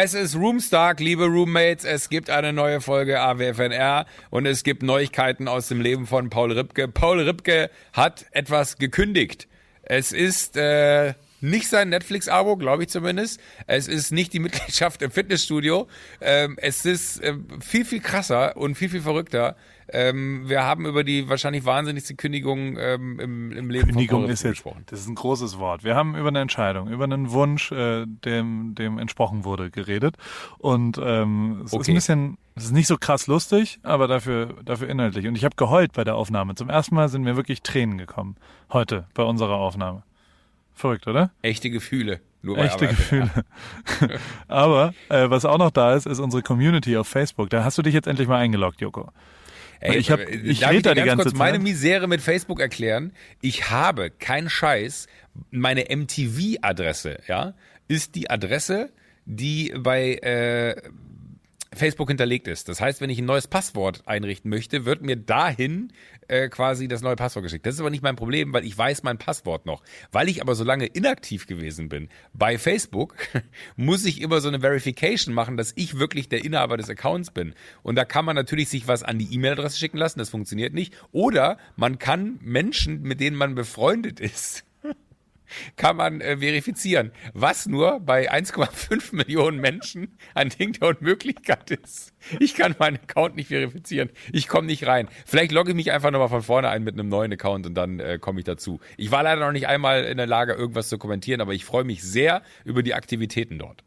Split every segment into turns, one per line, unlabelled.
Es ist Roomstark, liebe Roommates. Es gibt eine neue Folge AWFNR und es gibt Neuigkeiten aus dem Leben von Paul Ripke. Paul Ripke hat etwas gekündigt. Es ist äh, nicht sein Netflix-Abo, glaube ich zumindest. Es ist nicht die Mitgliedschaft im Fitnessstudio. Ähm, es ist äh, viel, viel krasser und viel, viel verrückter. Ähm, wir haben über die wahrscheinlich wahnsinnigste Kündigung ähm, im, im Leben
Kündigung
von
ist jetzt,
gesprochen.
Das ist ein großes Wort. Wir haben über eine Entscheidung, über einen Wunsch, äh, dem, dem entsprochen wurde, geredet. Und ähm, es ist
Okay.
ein bisschen, es ist nicht so krass lustig, aber dafür, dafür inhaltlich. Und ich habe geheult bei der Aufnahme. Zum ersten Mal sind mir wirklich Tränen gekommen. Heute bei unserer Aufnahme. Verrückt, oder?
Echte Gefühle. Nur
Echte
AWFNR.
Gefühle. aber äh, was auch noch da ist, ist unsere Community auf Facebook. Da hast du dich jetzt endlich mal eingeloggt, Joko.
Ey,
Ich hab-
äh,
ich
darf ich
da
dir
die
ganz
ganze
kurz meine
Zeit.
Misere mit Facebook erklären? Ich habe, kein Scheiß, meine MTV-Adresse, ja, ist die Adresse, die bei äh, Facebook hinterlegt ist. Das heißt, wenn ich ein neues Passwort einrichten möchte, wird mir dahin äh, quasi das neue Passwort geschickt. Das ist aber nicht mein Problem, weil ich weiß mein Passwort noch. Weil ich aber so lange inaktiv gewesen bin bei Facebook, muss ich immer so eine Verification machen, dass ich wirklich der Inhaber des Accounts bin. Und da kann man natürlich sich was an die E-Mail-Adresse schicken lassen, das funktioniert nicht. Oder man kann Menschen, mit denen man befreundet ist, kann man äh, verifizieren, was nur bei 1,5 Millionen Menschen ein Ding der Unmöglichkeit ist. Ich kann meinen Account nicht verifizieren. Ich komme nicht rein. Vielleicht logge ich mich einfach nochmal von vorne ein mit einem neuen Account und dann äh, komme ich dazu. Ich war leider noch nicht einmal in der Lage, irgendwas zu kommentieren, aber ich freue mich sehr über die Aktivitäten dort.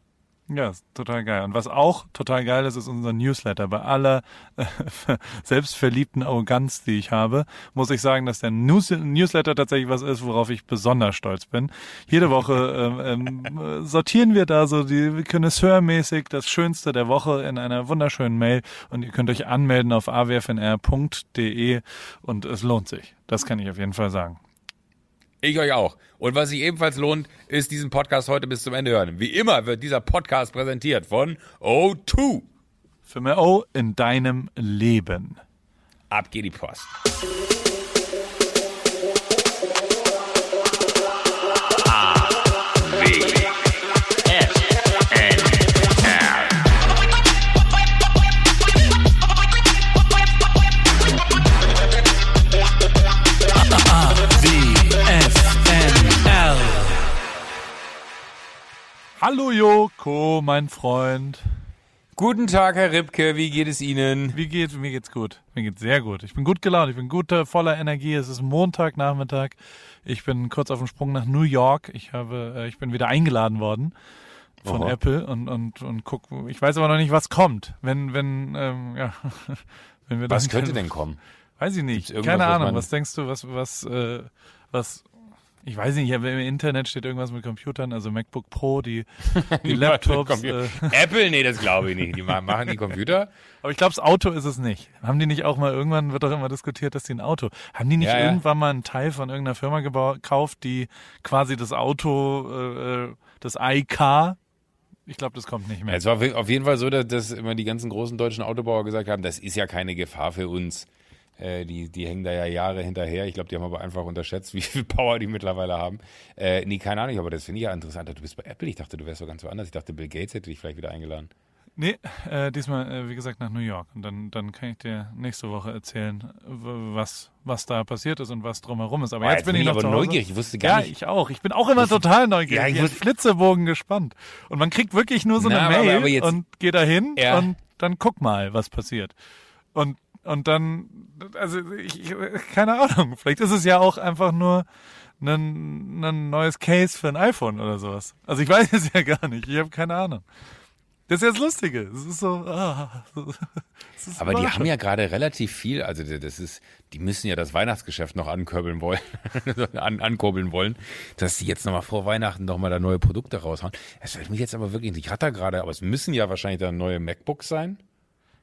Ja, total geil. Und was auch total geil ist, ist unser Newsletter. Bei aller äh, selbstverliebten Arroganz, die ich habe, muss ich sagen, dass der News Newsletter tatsächlich was ist, worauf ich besonders stolz bin. Jede Woche ähm, ähm, äh, sortieren wir da so die Connoisseur-mäßig das Schönste der Woche in einer wunderschönen Mail und ihr könnt euch anmelden auf awfnr.de und es lohnt sich. Das kann ich auf jeden Fall sagen.
Ich euch auch. Und was sich ebenfalls lohnt, ist diesen Podcast heute bis zum Ende hören. Wie immer wird dieser Podcast präsentiert von O2.
Für mehr O in deinem Leben.
Ab geht die Post.
Hallo Joko, mein Freund.
Guten Tag, Herr Ripke. Wie geht es Ihnen?
Wie geht's? Mir geht's gut. Mir geht's sehr gut. Ich bin gut gelaunt. Ich bin gut äh, voller Energie. Es ist Montagnachmittag. Ich bin kurz auf dem Sprung nach New York. Ich habe, äh, ich bin wieder eingeladen worden von
Aha.
Apple und und und guck. Ich weiß aber noch nicht, was kommt. Wenn wenn ähm, ja, wenn wir
Was
dann-
könnte denn kommen?
Weiß ich nicht. Keine Ahnung. Was denkst du? Was was äh, was ich weiß nicht, im Internet steht irgendwas mit Computern, also MacBook Pro, die, die Laptops.
Computer.
Äh,
Apple? Nee, das glaube ich nicht. Die ma- machen die Computer.
Aber ich glaube, das Auto ist es nicht. Haben die nicht auch mal, irgendwann wird doch immer diskutiert, dass die ein Auto, haben die nicht
Ja, ja.
irgendwann mal einen Teil von irgendeiner Firma gekauft, die quasi das Auto, äh, äh, das iCar, ich glaube, das kommt nicht mehr.
Es war auf jeden Fall so, dass, dass immer die ganzen großen deutschen Autobauer gesagt haben, das ist ja keine Gefahr für uns. Äh, die, die hängen da ja Jahre hinterher. Ich glaube, die haben aber einfach unterschätzt, wie viel Power die mittlerweile haben. Äh, nee, keine Ahnung, aber das finde ich ja interessant. Du bist bei Apple. Ich dachte, du wärst so ganz woanders. Ich dachte, Bill Gates hätte dich vielleicht wieder eingeladen.
Nee, äh, diesmal, äh, wie gesagt, nach New York. Und dann, dann kann ich dir nächste Woche erzählen, was, was da passiert ist und was drumherum ist. Aber jetzt,
jetzt
bin ich
ich
noch
aber neugierig. Ich wusste gar
ja,
nicht-
ich auch. Ich bin auch immer total neugierig.
Ja, ich
ich bin Flitzebogen gespannt. Und man kriegt wirklich nur so
Na,
eine
aber-
Mail
aber jetzt-
und geht da hin
Ja.
und dann guck mal, was passiert. Und, und dann, also ich, ich, keine Ahnung, vielleicht ist es ja auch einfach nur ein, ein neues Case für ein iPhone oder sowas. Also ich weiß es ja gar nicht. Ich habe keine Ahnung. Das ist ja das Lustige. Es ist so, ah, es ist
Aber die haben ja gerade relativ viel, also das ist, die müssen ja das Weihnachtsgeschäft noch ankurbeln wollen, an, ankurbeln wollen, dass die jetzt nochmal vor Weihnachten nochmal da neue Produkte raushauen. Das fällt mich jetzt aber wirklich. Ich hatte da gerade, aber es müssen ja wahrscheinlich dann neue MacBooks sein.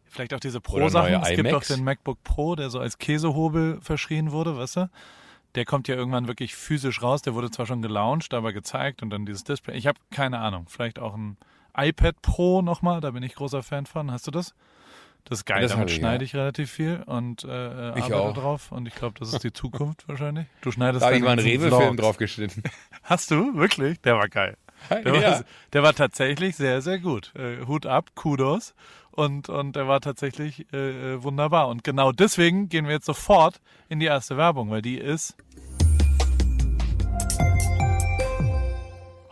Vielleicht auch diese Pro-Sachen. Es gibt auch den MacBook Pro, der so als Käsehobel verschrien wurde, weißt du? Der kommt ja irgendwann wirklich physisch raus. Der wurde zwar schon gelauncht, aber gezeigt und dann dieses Display. Ich habe keine Ahnung. Vielleicht auch ein iPad Pro nochmal, da bin ich großer Fan von. Hast du das? Das ist geil,
Das
damit
ich,
schneide
ja.
ich relativ viel und äh,
Ich
arbeite
auch.
drauf. Und ich glaube, das ist die Zukunft wahrscheinlich. Du schneidest
Da habe ich mal einen Rewe-Film
Vlogs.
drauf geschnitten.
Hast du? Wirklich? Der war geil. Der,
Ja.
war, der war tatsächlich sehr, sehr gut. Äh, Hut ab, Kudos. Und, und der war tatsächlich äh, äh, wunderbar. Und genau deswegen gehen wir jetzt sofort in die erste Werbung, weil die ist.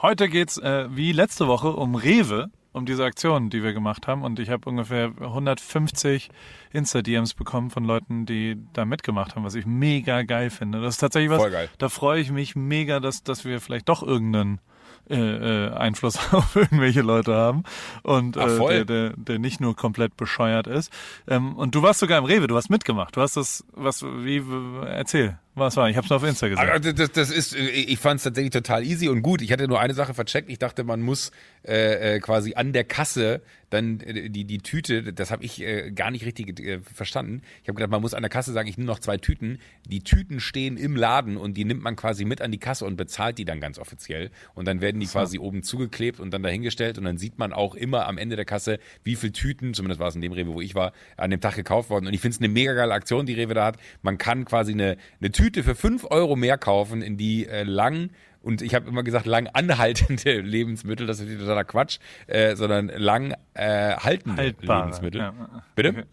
Heute geht's äh, wie letzte Woche um Rewe, um diese Aktion, die wir gemacht haben. Und ich habe ungefähr 150 Insta-DMs bekommen von Leuten, die da mitgemacht haben, was ich mega geil finde. Das ist tatsächlich was,
Voll geil.
da freue ich mich mega, dass, dass wir vielleicht doch irgendeinen äh, äh, Einfluss auf irgendwelche Leute haben und
Ach,
äh, der, der, der nicht nur komplett bescheuert ist. Ähm, und du warst sogar im Rewe, du hast mitgemacht. Du hast das, was, wie, erzähl, was war? Ich habe es nur auf Insta gesehen.
Aber das, das ist, äh, ich fand es tatsächlich total easy und gut. Ich hatte nur eine Sache vercheckt. Ich dachte, man muss äh, äh, quasi an der Kasse dann äh, die, die Tüte, das habe ich äh, gar nicht richtig äh, verstanden. Ich habe gedacht, man muss an der Kasse sagen, ich nehme noch zwei Tüten. Die Tüten stehen im Laden und die nimmt man quasi mit an die Kasse und bezahlt die dann ganz offiziell. Und dann werden die quasi oben zugeklebt und dann dahingestellt und dann sieht man auch immer am Ende der Kasse, wie viel Tüten, zumindest war es in dem Rewe, wo ich war, an dem Tag gekauft worden. Und ich finde es eine mega geile Aktion, die Rewe da hat. Man kann quasi eine, eine Tüte für fünf Euro mehr kaufen, in die äh, lang und ich habe immer gesagt, lang anhaltende Lebensmittel, das ist totaler Quatsch, äh, sondern lang äh, haltende
Haltbare,
Lebensmittel.
ja.
Bitte?
Okay.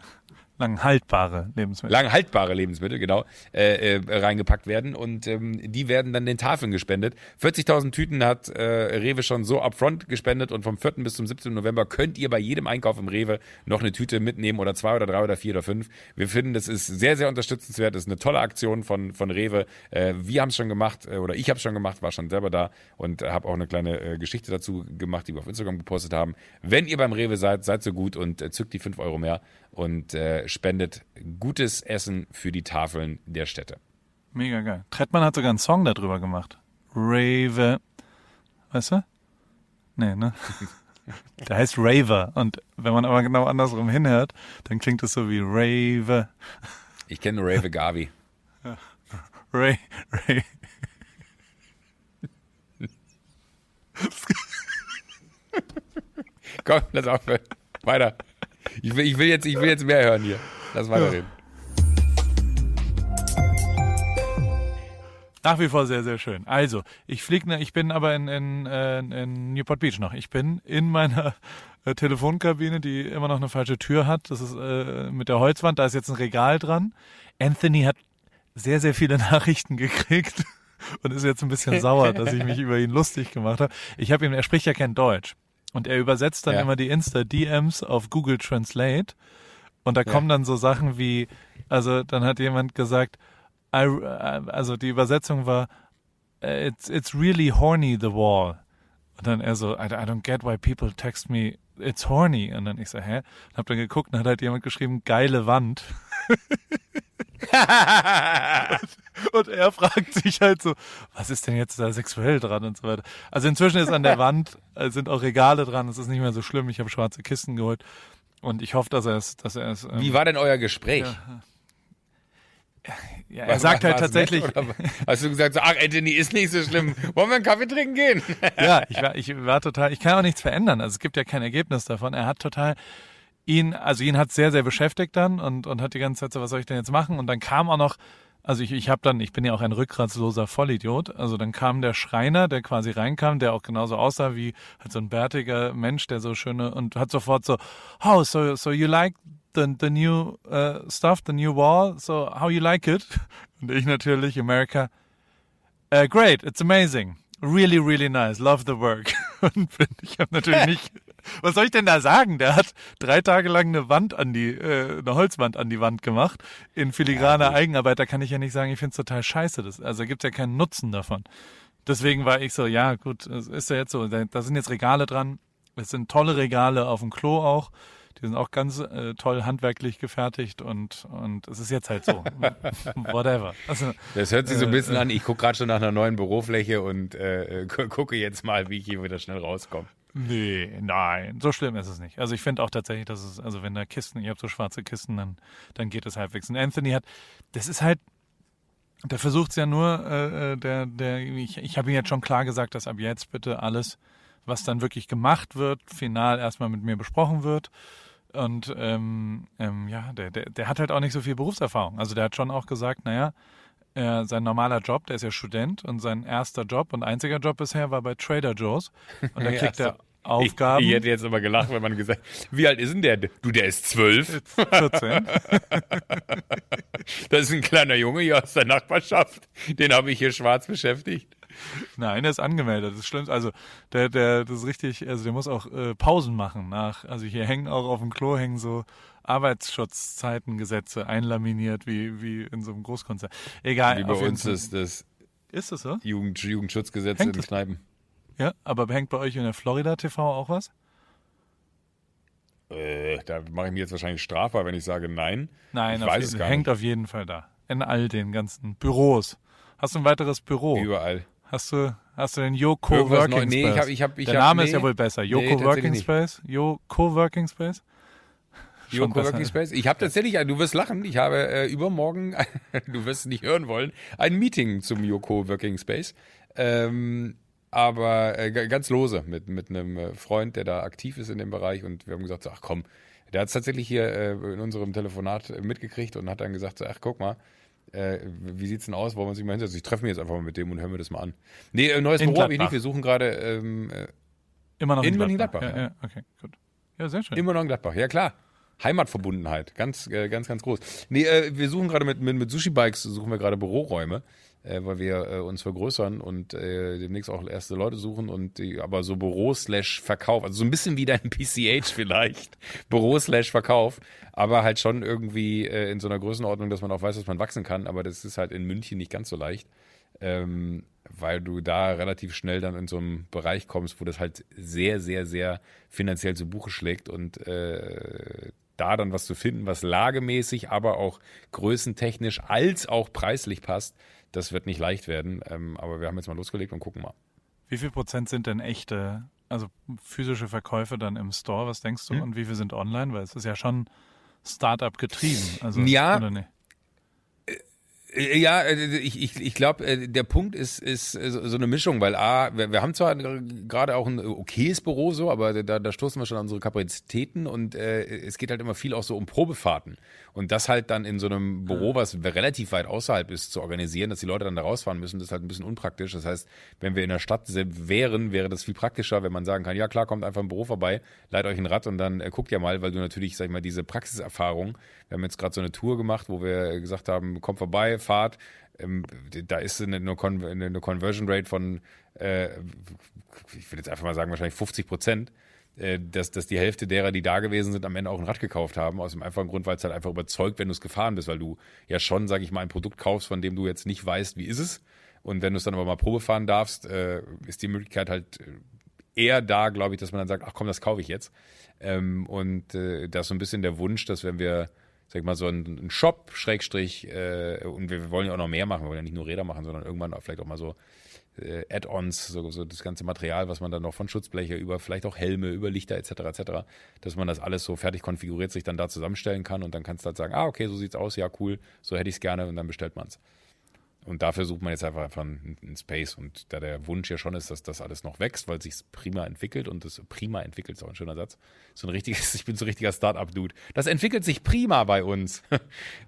Lang haltbare Lebensmittel.
Lang haltbare Lebensmittel, genau, äh, äh, reingepackt werden und ähm, die werden dann den Tafeln gespendet. 40.000 Tüten hat äh, Rewe schon so upfront gespendet und vom 4. bis zum 17. November könnt ihr bei jedem Einkauf im Rewe noch eine Tüte mitnehmen oder zwei oder drei oder vier oder fünf. Wir finden, das ist sehr, sehr unterstützenswert. Das ist eine tolle Aktion von, von Rewe. Äh, wir haben es schon gemacht äh, oder ich habe es schon gemacht, war schon selber da und habe auch eine kleine äh, Geschichte dazu gemacht, die wir auf Instagram gepostet haben. Wenn ihr beim Rewe seid, seid so gut und zückt die fünf Euro mehr und äh, spendet gutes Essen für die Tafeln der Städte.
Mega geil. Trettmann hat sogar einen Song darüber gemacht. Rave. Weißt du? Nee, ne? Der heißt Raver. Und wenn man aber genau andersrum hinhört, dann klingt es so wie Rave.
Ich kenne Rave Gavi.
Ray, Ray.
Komm, lass aufhören. Weiter. Ich will, ich will, jetzt, ich will jetzt mehr hören hier. Lass weiterreden.
Nach wie vor sehr, sehr schön. Also, ich fliege, ne, ich bin aber in, in, äh, in Newport Beach noch. Ich bin in meiner äh, Telefonkabine, die immer noch eine falsche Tür hat. Das ist äh, mit der Holzwand, da ist jetzt ein Regal dran. Anthony hat sehr, sehr viele Nachrichten gekriegt und ist jetzt ein bisschen sauer, dass ich mich über ihn lustig gemacht habe. Ich habe ihm, er spricht ja kein Deutsch. Und er übersetzt dann
Ja.
immer die Insta-DMs auf Google Translate. Und da kommen dann so Sachen wie, also dann hat jemand gesagt, I, also die Übersetzung war, äh, it's, it's really horny, the wall. Und dann er so, I, I don't get why people text me, it's horny. Und dann ich so, hä? Und hab dann geguckt und hat halt jemand geschrieben, geile Wand. Und er fragt sich halt so, was ist denn jetzt da sexuell dran und so weiter. Also inzwischen ist an der Wand, äh, sind auch Regale dran, es ist nicht mehr so schlimm. Ich habe schwarze Kisten geholt und ich hoffe, dass er es, dass er es. ähm,
Wie war denn euer Gespräch?
ja, er
War-
sagt halt tatsächlich,
hast du gesagt, so, ach Anthony, ist nicht so schlimm. Wollen wir einen Kaffee trinken gehen?
ja, ich war, ich war total, ich kann auch nichts verändern. Also es gibt ja kein Ergebnis davon. Er hat total ihn, also ihn hat sehr, sehr beschäftigt dann und, und hat die ganze Zeit so, was soll ich denn jetzt machen? Und dann kam auch noch, also ich, ich habe dann, ich bin ja auch ein rückgratsloser Vollidiot. Also dann kam der Schreiner, der quasi reinkam, der auch genauso aussah wie halt so ein bärtiger Mensch, der so schöne und hat sofort so, oh, so, so you like the, the new uh, stuff, the new wall, so how you like it? Und ich natürlich, America, Uh, great, it's amazing. Really, really nice. Love the work. Und ich habe natürlich nicht. Was soll ich denn da sagen? Der hat drei Tage lang eine Wand an die, äh, eine Holzwand an die Wand gemacht in filigraner Eigenarbeit. Da kann ich ja nicht sagen, ich finde es total scheiße. Das, also gibt es ja keinen Nutzen davon. Deswegen war ich so, ja gut, es ist ja jetzt so. Da, da sind jetzt Regale dran. Es sind tolle Regale auf dem Klo auch. Die sind auch ganz äh, toll handwerklich gefertigt und und es ist jetzt halt so. Whatever. Also,
Das hört sich so ein
Äh,
bisschen an. Ich gucke gerade schon nach einer neuen Bürofläche und äh, äh, gu- gucke jetzt mal, wie ich hier wieder schnell rauskomme.
Nee, nein, so schlimm ist es nicht. Also ich finde auch tatsächlich, dass es, also wenn da Kisten, ihr habt so schwarze Kisten, dann, dann geht es halbwegs. Und Anthony hat, das ist halt, der versucht es ja nur, äh, äh, der, der, ich, ich habe ihm jetzt schon klar gesagt, dass ab jetzt bitte alles, was dann wirklich gemacht wird, final erstmal mit mir besprochen wird. Und ähm, ähm, ja, der, der, der hat halt auch nicht so viel Berufserfahrung. Also der hat schon auch gesagt, naja, er, sein normaler Job, der ist ja Student und sein erster Job und einziger Job bisher war bei Trader Joe's. Und da
Ja,
kriegt
so.
er Aufgaben.
Ich, ich hätte jetzt aber gelacht, wenn man gesagt wie alt ist denn der? Du, der ist zwölf.
14.
Das ist ein kleiner Junge hier aus der Nachbarschaft. Den habe ich hier schwarz beschäftigt.
Nein, der ist angemeldet. Das ist schlimm. Also der, der, das ist richtig. Also der muss auch äh, Pausen machen nach. Also hier hängen auch auf dem Klo hängen so Arbeitsschutzzeitengesetze einlaminiert wie wie in so einem Großkonzern. Egal.
Wie bei uns ist das
Ist das so?
Jugend, Jugendschutzgesetz
Hängt
in Kneipen.
Ja. Aber hängt bei euch in der Florida TV auch was?
Äh, da mache ich mir jetzt wahrscheinlich strafbar, wenn ich sage nein.
Nein,
ich weiß
jeden,
es gar
hängt
nicht.
auf jeden Fall da. In all den ganzen Büros. Hast du ein weiteres Büro?
Überall.
Hast du, hast du den Yo Coworking
neu- nee,
Space?
ich hab- ich hab- ich
Der
hab-
Name ist
nee.
ja wohl besser. Yo
Nee,
Coworking. Space? Yo Coworking Space?
Coworking
besser.
Space. Ich habe tatsächlich, du wirst lachen, ich habe äh, übermorgen, du wirst es nicht hören wollen, ein Meeting zum Yoko Working Space. Ähm, aber äh, ganz lose mit, mit einem äh, Freund, der da aktiv ist in dem Bereich und wir haben gesagt, so, ach komm, der hat es tatsächlich hier äh, in unserem Telefonat äh, mitgekriegt und hat dann gesagt, so, ach guck mal, äh, wie sieht's denn aus, wollen wir uns nicht mal hinsetzen? Ich treffe mich jetzt einfach mal mit dem und hören wir das mal an. Nee, äh, neues
In
Büro habe ich
Gladbach.
nicht, wir suchen gerade ähm, äh,
Immer noch
In Mönchengladbach,
Ja,
ja.
ja, okay, gut. Ja, sehr schön.
Immer noch in Gladbach, ja klar. Heimatverbundenheit, ganz, ganz, ganz groß. Nee, wir suchen gerade mit, mit, mit Sushi-Bikes, suchen wir gerade Büroräume, äh, weil wir äh, uns vergrößern und äh, demnächst auch erste Leute suchen und die, aber so Büro slash Verkauf, also so ein bisschen wie dein PCH vielleicht, Büro slash Verkauf, aber halt schon irgendwie äh, in so einer Größenordnung, dass man auch weiß, dass man wachsen kann, aber das ist halt in München nicht ganz so leicht. Ähm, weil du da relativ schnell dann in so einem Bereich kommst, wo das halt sehr, sehr, sehr finanziell zu Buche schlägt und äh, da dann was zu finden, was lagemäßig, aber auch größentechnisch als auch preislich passt, das wird nicht leicht werden. Ähm, aber wir haben jetzt mal losgelegt und gucken mal.
Wie viel Prozent sind denn echte, also physische Verkäufe dann im Store? Was denkst
Hm?
du? Und wie viel sind online? Weil es ist ja schon Startup getrieben. Also,
Ja.
Oder nicht?
Äh, Ja, äh, ich, ich, ich glaube, äh, der Punkt ist, ist äh, so so eine Mischung, weil A, wir, wir haben zwar gerade auch ein okayes Büro so, aber da, da stoßen wir schon an unsere Kapazitäten und äh, es geht halt immer viel auch so um Probefahrten. Und das halt dann in so einem Büro, was relativ weit außerhalb ist, zu organisieren, dass die Leute dann da rausfahren müssen, das ist halt ein bisschen unpraktisch. Das heißt, wenn wir in der Stadt wären, wäre das viel praktischer, wenn man sagen kann, ja klar, kommt einfach im Büro vorbei, leiht euch ein Rad und dann äh, guckt ja mal, weil du natürlich, sag ich mal, diese Praxiserfahrung, wir haben jetzt gerade so eine Tour gemacht, wo wir gesagt haben, kommt vorbei, fahrt, ähm, da ist eine, Con eine Conversion Rate von, äh, ich würde jetzt einfach mal sagen, wahrscheinlich 50 Prozent, dass, dass die Hälfte derer, die da gewesen sind, am Ende auch ein Rad gekauft haben, aus dem einfachen Grund, weil es halt einfach überzeugt, wenn du es gefahren bist, weil du ja schon, sage ich mal, ein Produkt kaufst, von dem du jetzt nicht weißt, wie ist es. Und wenn du es dann aber mal Probe fahren darfst, äh, ist die Möglichkeit halt äh, eher da, glaube ich, dass man dann sagt, ach komm, das kaufe ich jetzt. Ähm, und äh, da ist so ein bisschen der Wunsch, dass wenn wir, sag ich mal, so einen, Shop, Schrägstrich, äh, und wir, wir wollen ja auch noch mehr machen, wir wollen ja nicht nur Räder machen, sondern irgendwann auch vielleicht auch mal so äh, Add-ons, so, so das ganze Material, was man dann noch von Schutzbleche über vielleicht auch Helme, über Lichter etc. etc., dass man das alles so fertig konfiguriert sich dann da zusammenstellen kann und dann kannst du halt sagen, ah, okay, so sieht's aus, ja, cool, so hätte ich es gerne und dann bestellt man es. Und dafür sucht man jetzt einfach, einfach einen, Space. Und da der Wunsch ja schon ist, dass das alles noch wächst, weil sich prima entwickelt und das prima entwickelt ist auch ein schöner Satz. So ein richtiges, ich bin so ein richtiger Start-up-Dude. Das entwickelt sich prima bei uns.
Nein,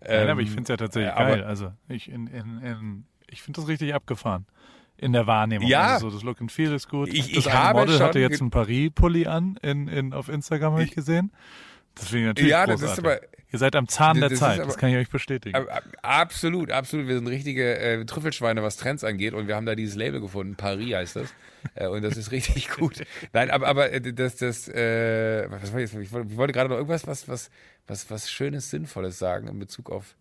Ähm,
aber ich finde es ja tatsächlich
äh,
geil. Also ich, in, in, in, ich finde das richtig abgefahren. In der Wahrnehmung.
Ja.
Also so das Look and Feel ist gut.
Ich-
das
ich habe
Model hatte jetzt einen Paris-Pulli an, in, in, auf Instagram habe ich gesehen. Das finde ich natürlich
Ja, das ist
großartig.
aber-
Ihr seid am Zahn der
Das
Zeit,
aber-
das kann ich euch bestätigen.
Ab- ab- Absolut, absolut. Wir sind richtige äh, Trüffelschweine, was Trends angeht. Und wir haben da dieses Label gefunden. Paris heißt das. Äh, und das ist richtig gut. Nein, aber, aber äh, das, das, äh, was war jetzt? Ich wollte, ich wollte gerade noch irgendwas, was, was, was, was Schönes, Sinnvolles sagen in Bezug auf.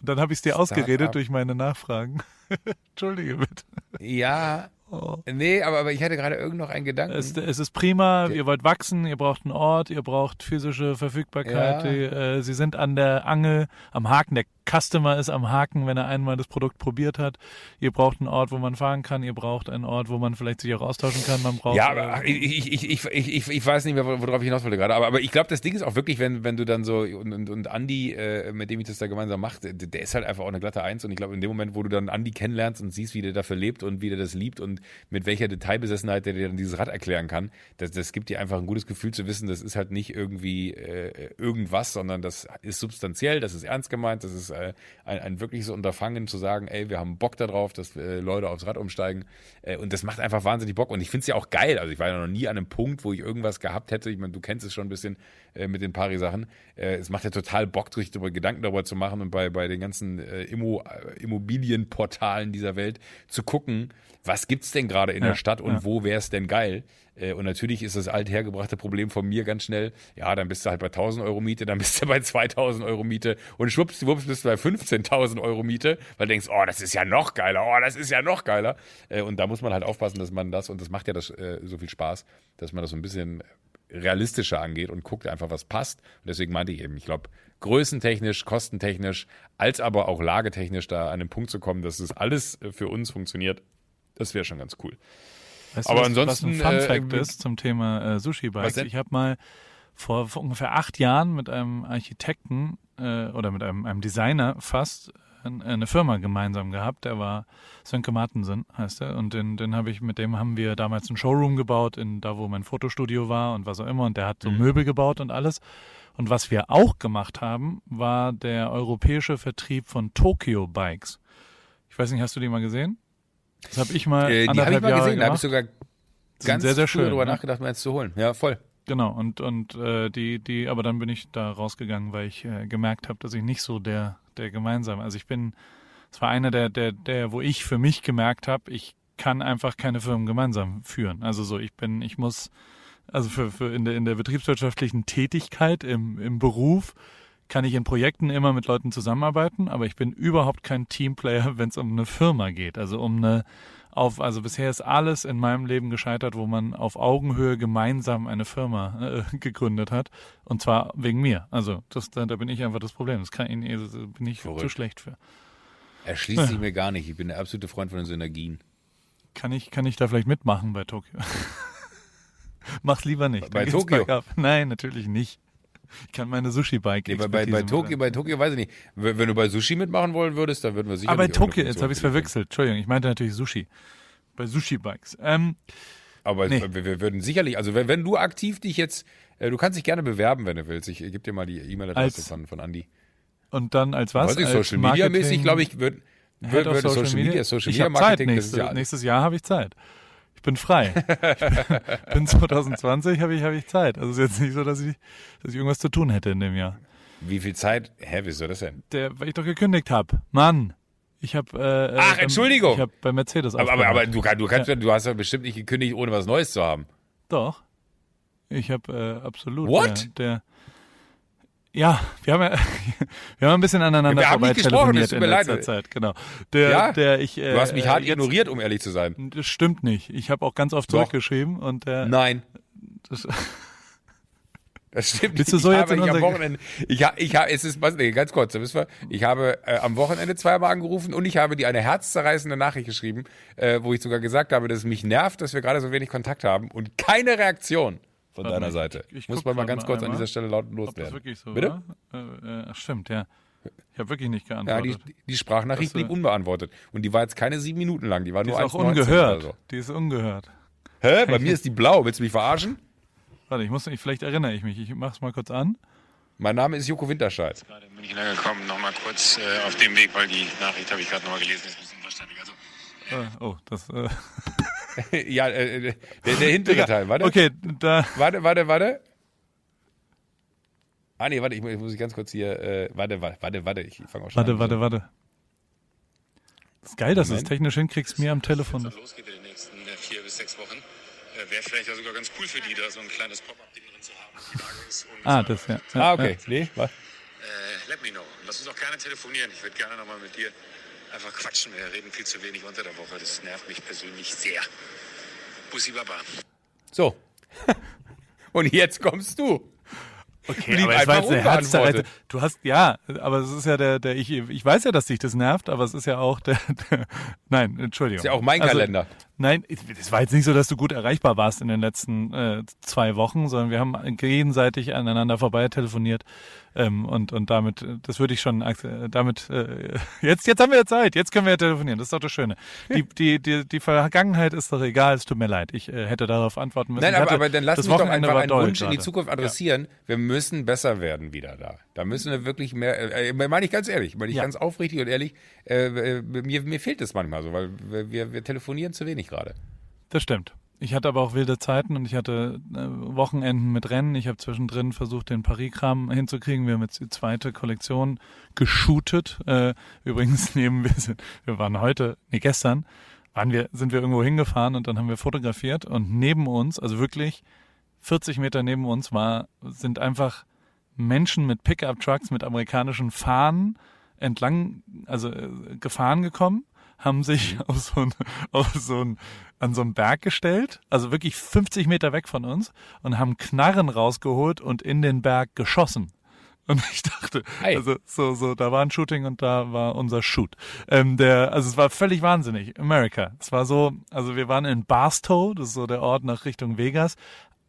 Und dann habe ich es dir ausgeredet durch meine Nachfragen. Entschuldige bitte.
Ja,
Oh.
nee, aber, aber ich hatte gerade irgend noch einen Gedanken.
Es, es ist prima, ihr wollt wachsen, ihr braucht einen Ort, ihr braucht physische Verfügbarkeit,
Ja.
äh, sie sind an der Angel, am Haken, der Customer ist am Haken, wenn er einmal das Produkt probiert hat. Ihr braucht einen Ort, wo man fahren kann, ihr braucht einen Ort, wo man vielleicht sich auch austauschen kann, man braucht...
Ja,
äh,
aber ich, ich, ich, ich, ich, weiß nicht mehr, wo- worauf ich hinaus wollte gerade. Aber, aber ich glaube, das Ding ist auch wirklich, wenn, wenn du dann so, und, und, und Andi, äh, mit dem ich das da gemeinsam mache, der, der ist halt einfach auch eine glatte Eins. Und ich glaube, in dem Moment, wo du dann Andi kennenlernst und siehst, wie der dafür lebt und wie der das liebt und mit welcher Detailbesessenheit der dir dann dieses Rad erklären kann, das, das gibt dir einfach ein gutes Gefühl zu wissen, das ist halt nicht irgendwie äh, irgendwas, sondern das ist substanziell, das ist ernst gemeint, das ist äh, ein, ein wirkliches Unterfangen zu sagen, ey, wir haben Bock darauf, dass äh, Leute aufs Rad umsteigen. Äh, und das macht einfach wahnsinnig Bock. Und ich finde es ja auch geil. Also ich war ja noch nie an einem Punkt, wo ich irgendwas gehabt hätte. Ich meine, du kennst es schon ein bisschen äh, mit den Pari-Sachen. Äh, es macht ja total Bock, sich darüber Gedanken darüber zu machen und bei, bei den ganzen äh, Immo, äh, Immobilienportalen dieser Welt zu gucken, was gibt's denn gerade in
Ja,
der Stadt und
ja.
wo wäre es denn geil? Äh, Und natürlich ist das althergebrachte Problem von mir ganz schnell, ja, dann bist du halt bei 1000 Euro Miete, dann bist du bei 2000 Euro Miete und schwuppsdiwupps bist du bei 15.000 Euro Miete, weil du denkst, oh, das ist ja noch geiler, oh, das ist ja noch geiler. Und da muss man halt aufpassen, dass man das, und das macht ja das so viel Spaß, dass man das so ein bisschen realistischer angeht und guckt einfach, was passt. Und deswegen meinte ich eben, ich glaube, größentechnisch, kostentechnisch, als aber auch lagetechnisch da an den Punkt zu kommen, dass es alles äh, für uns funktioniert, das wäre schon ganz cool.
Weißt
Aber
was,
ansonsten,
was ein Fun
äh,
Fact
äh,
ist zum Thema äh, Sushi Bikes. Ich habe mal vor, vor ungefähr acht Jahren mit einem Architekten äh, oder mit einem, einem Designer fast eine Firma gemeinsam gehabt. Der war Sönke Martensen, heißt er. Und den, den habe ich, mit dem haben wir damals einen Showroom gebaut, in da wo mein Fotostudio war und was auch immer. Und der hat so Möbel gebaut und alles. Und was wir auch gemacht haben, war der europäische Vertrieb von Tokyo Bikes. Ich weiß nicht, hast du die mal gesehen? Das habe ich mal
Äh, die habe ich mal
Jahre
gesehen, da habe ich sogar ganz
sehr, sehr schön,
darüber
ne?
nachgedacht, mir eins zu holen. Ja, voll.
Genau, und, und äh, die, die, aber dann bin ich da rausgegangen, weil ich äh, gemerkt habe, dass ich nicht so der, der gemeinsame, also ich bin, es war einer der, der, der, wo ich für mich gemerkt habe, ich kann einfach keine Firmen gemeinsam führen. Also so, ich bin, ich muss, also für, für in der, in der betriebswirtschaftlichen Tätigkeit im, im Beruf kann ich in Projekten immer mit Leuten zusammenarbeiten, aber ich bin überhaupt kein Teamplayer, wenn es um eine Firma geht. Also um eine auf, also bisher ist alles in meinem Leben gescheitert, wo man auf Augenhöhe gemeinsam eine Firma äh, gegründet hat. Und zwar wegen mir. Also das, da, da bin ich einfach das Problem. Das kann ich, also, bin ich
Verrückt.
zu schlecht für.
Erschließt sich mir gar nicht. Ich bin der absolute Freund von den Synergien.
Kann ich, kann ich da vielleicht mitmachen bei Tokio? Mach's lieber nicht.
Bei Tokio?
Nein, natürlich nicht. Ich kann meine Sushi-Bike.
Nee, bei, bei, bei, Tokio, bei Tokio weiß ich nicht. Wenn du bei Sushi mitmachen wollen würdest, dann würden wir sicher.
Ah, bei Tokio, jetzt habe ich es verwechselt. Entschuldigung, ich meinte natürlich Sushi. Bei Sushi-Bikes. Ähm,
Aber
Nee.
wir, wir würden sicherlich, also wenn, wenn du aktiv dich jetzt, äh, du kannst dich gerne bewerben, wenn du willst. Ich gebe dir mal die E-Mail-Adresse von, von Andi.
und dann als was?
Weiß ich, Social Media mäßig, glaube ich, wird,
Head
würde Social Media, Social
ich
Media
hab Zeit
Marketing,
nächste,
ja,
nächstes Jahr habe ich Zeit. Ich bin frei. ich bin 2020, habe ich, habe ich Zeit. Also es ist jetzt nicht so, dass ich, dass ich irgendwas zu tun hätte in dem Jahr.
wie viel Zeit, hä, wieso das denn?
Der, weil ich doch gekündigt habe. Mann. Ich habe äh,
Ach,
beim-
Entschuldigung.
Ich habe bei Mercedes
Aber, aber, aber du, du, kannst, du hast ja bestimmt nicht gekündigt, ohne was Neues zu haben.
Doch. Ich habe äh, absolut.
What?
Der, der, ja, wir haben ja, wir haben ein bisschen aneinander
Wir haben nicht gesprochen,
vorbei
tut
in
leid.
letzter Zeit, genau. Der,
Ja?
der ich, äh,
Du hast mich hart
jetzt,
ignoriert, um ehrlich zu sein.
Das stimmt nicht. Ich habe auch ganz oft
Doch.
zurückgeschrieben und der,
Nein.
das,
Das stimmt
Bist
nicht.
du so
ich
jetzt
habe ich am Wochenende, ich, ich habe, es ist, nee, ganz kurz, ich habe äh, am Wochenende zweimal angerufen und ich habe dir eine herzzerreißende Nachricht geschrieben, äh, wo ich sogar gesagt habe, dass es mich nervt, dass wir gerade so wenig Kontakt haben und keine Reaktion von
Warte
deiner
mal,
Seite.
ich- ich
Muss man mal ganz
mal
kurz an
einmal,
dieser Stelle laut
ob das
loswerden.
wirklich so
Bitte?
Äh, äh, ach, stimmt, ja. Ich habe wirklich nicht
Ja,
geantwortet.
die, die Sprachnachricht
Das, äh,
blieb unbeantwortet. Und die war jetzt keine sieben Minuten lang, die war
die
nur
ist auch
1,19
ungehört.
so.
Die ist ungehört.
Hä? Bei mir ist die blau. Willst du mich verarschen?
Warte, ich muss, ich, vielleicht erinnere ich mich. Ich mach's mal kurz an.
Mein Name ist Joko Winterscheid.
gerade in München angekommen, nochmal kurz äh, auf dem Weg, weil die Nachricht habe ich gerade nochmal gelesen, ist ein bisschen verständlich. Also,
Äh, oh, das. Äh,
ja, äh, der, der hintere Teil. Warte.
okay, da.
Warte, warte, warte. Ah, nee, warte, ich muss, ich muss ganz kurz hier. Äh, warte, warte, warte, warte. Ich fange auch schon
Warte,
an.
warte, warte. Das ist geil, dass du es technisch hinkriegst, mir am Telefon.
dann losgeht in den nächsten äh, vier bis sechs Wochen, äh, wäre vielleicht ja sogar ganz cool für die, da so ein kleines Pop-Up-Ding drin zu haben. Die Lage ist
Ah, das, ja. ja
Ah, okay. Nee, warte.
Äh, let me know. Lass uns auch gerne telefonieren. Ich würde gerne nochmal mit dir einfach quatschen. Wir reden viel zu wenig unter der Woche. Das nervt mich persönlich sehr. Bussi Baba.
So. Und jetzt kommst du.
Okay,
blieb
aber es war jetzt eine
unbeantwortet.
Herzzerreißer. Du hast, ja, aber es ist ja der, der, ich, ich weiß ja, dass dich das nervt, aber es ist ja auch der, der nein, Entschuldigung.
Ist ja auch mein
Also,
Kalender.
Nein, es war jetzt nicht so, dass du gut erreichbar warst in den letzten äh, zwei Wochen, sondern wir haben gegenseitig aneinander vorbei telefoniert ähm, und und damit, das würde ich schon, äh, damit äh, jetzt jetzt haben wir ja Zeit, jetzt können wir ja telefonieren. Das ist doch das Schöne. Die die die, die Vergangenheit ist doch egal. Es tut mir leid, ich äh, hätte darauf antworten müssen.
Nein, aber, aber dann lass mich doch einfach einen Wunsch in die
gerade.
Zukunft adressieren. Wir müssen besser werden wieder da. Da müssen wir wirklich mehr, äh, meine ich ganz ehrlich, meine ich
Ja.
ganz aufrichtig und ehrlich, äh, äh, mir, mir fehlt es manchmal so, weil wir, wir telefonieren zu wenig gerade.
Das stimmt. Ich hatte aber auch wilde Zeiten und ich hatte äh, Wochenenden mit Rennen. Ich habe zwischendrin versucht, den Paris-Kram hinzukriegen. Wir haben jetzt die zweite Kollektion geshootet. Äh, übrigens neben wir sind, wir waren heute, nee gestern, waren wir, sind wir irgendwo hingefahren und dann haben wir fotografiert und neben uns, also wirklich 40 Meter neben uns war, sind einfach Menschen mit Pickup-Trucks mit amerikanischen Fahnen entlang, also äh, gefahren gekommen, haben sich auf so ein, auf so ein, an so einen Berg gestellt, also wirklich 50 Meter weg von uns und haben Knarren rausgeholt und in den Berg geschossen. Und ich dachte,
Ei.
also so, so, da war ein Shooting und da war unser Shoot. Ähm, der, also es war völlig wahnsinnig. America. Es war so, also wir waren in Barstow, das ist so der Ort nach Richtung Vegas.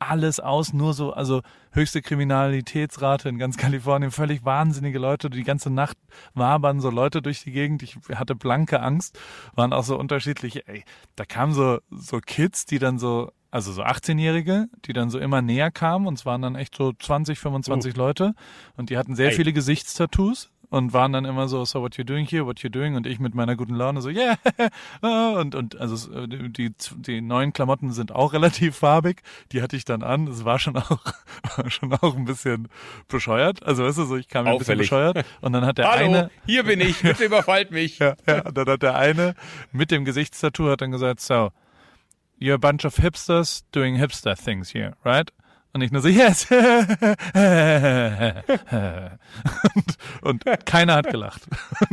Alles aus, nur so, also höchste Kriminalitätsrate in ganz Kalifornien, völlig wahnsinnige Leute. Die ganze Nacht wabern so Leute durch die Gegend. Ich hatte blanke Angst, waren auch so unterschiedliche. Ey, da kamen so, so Kids, die dann so, also so 18-Jährige, die dann so immer näher kamen und es waren dann echt so 20, 25 Leute und die hatten sehr
Ei.
viele Gesichtstattoos und waren dann immer so, so what you doing here, what you doing? Und ich mit meiner guten Laune so, yeah, ah, und, und also äh, die, die neuen Klamotten sind auch relativ farbig, die hatte ich dann an, es war schon auch, war schon auch ein bisschen bescheuert, also weißt du, so ich kam mir ein bisschen bescheuert. Und dann hat der
Hallo,
eine,
hier bin ich, bitte überfallt mich.
ja, ja, und dann hat der eine mit dem Gesichtstattoo hat dann gesagt, so, you're a bunch of hipsters doing hipster things here, right? Und ich nur so, yes. und, und keiner hat gelacht.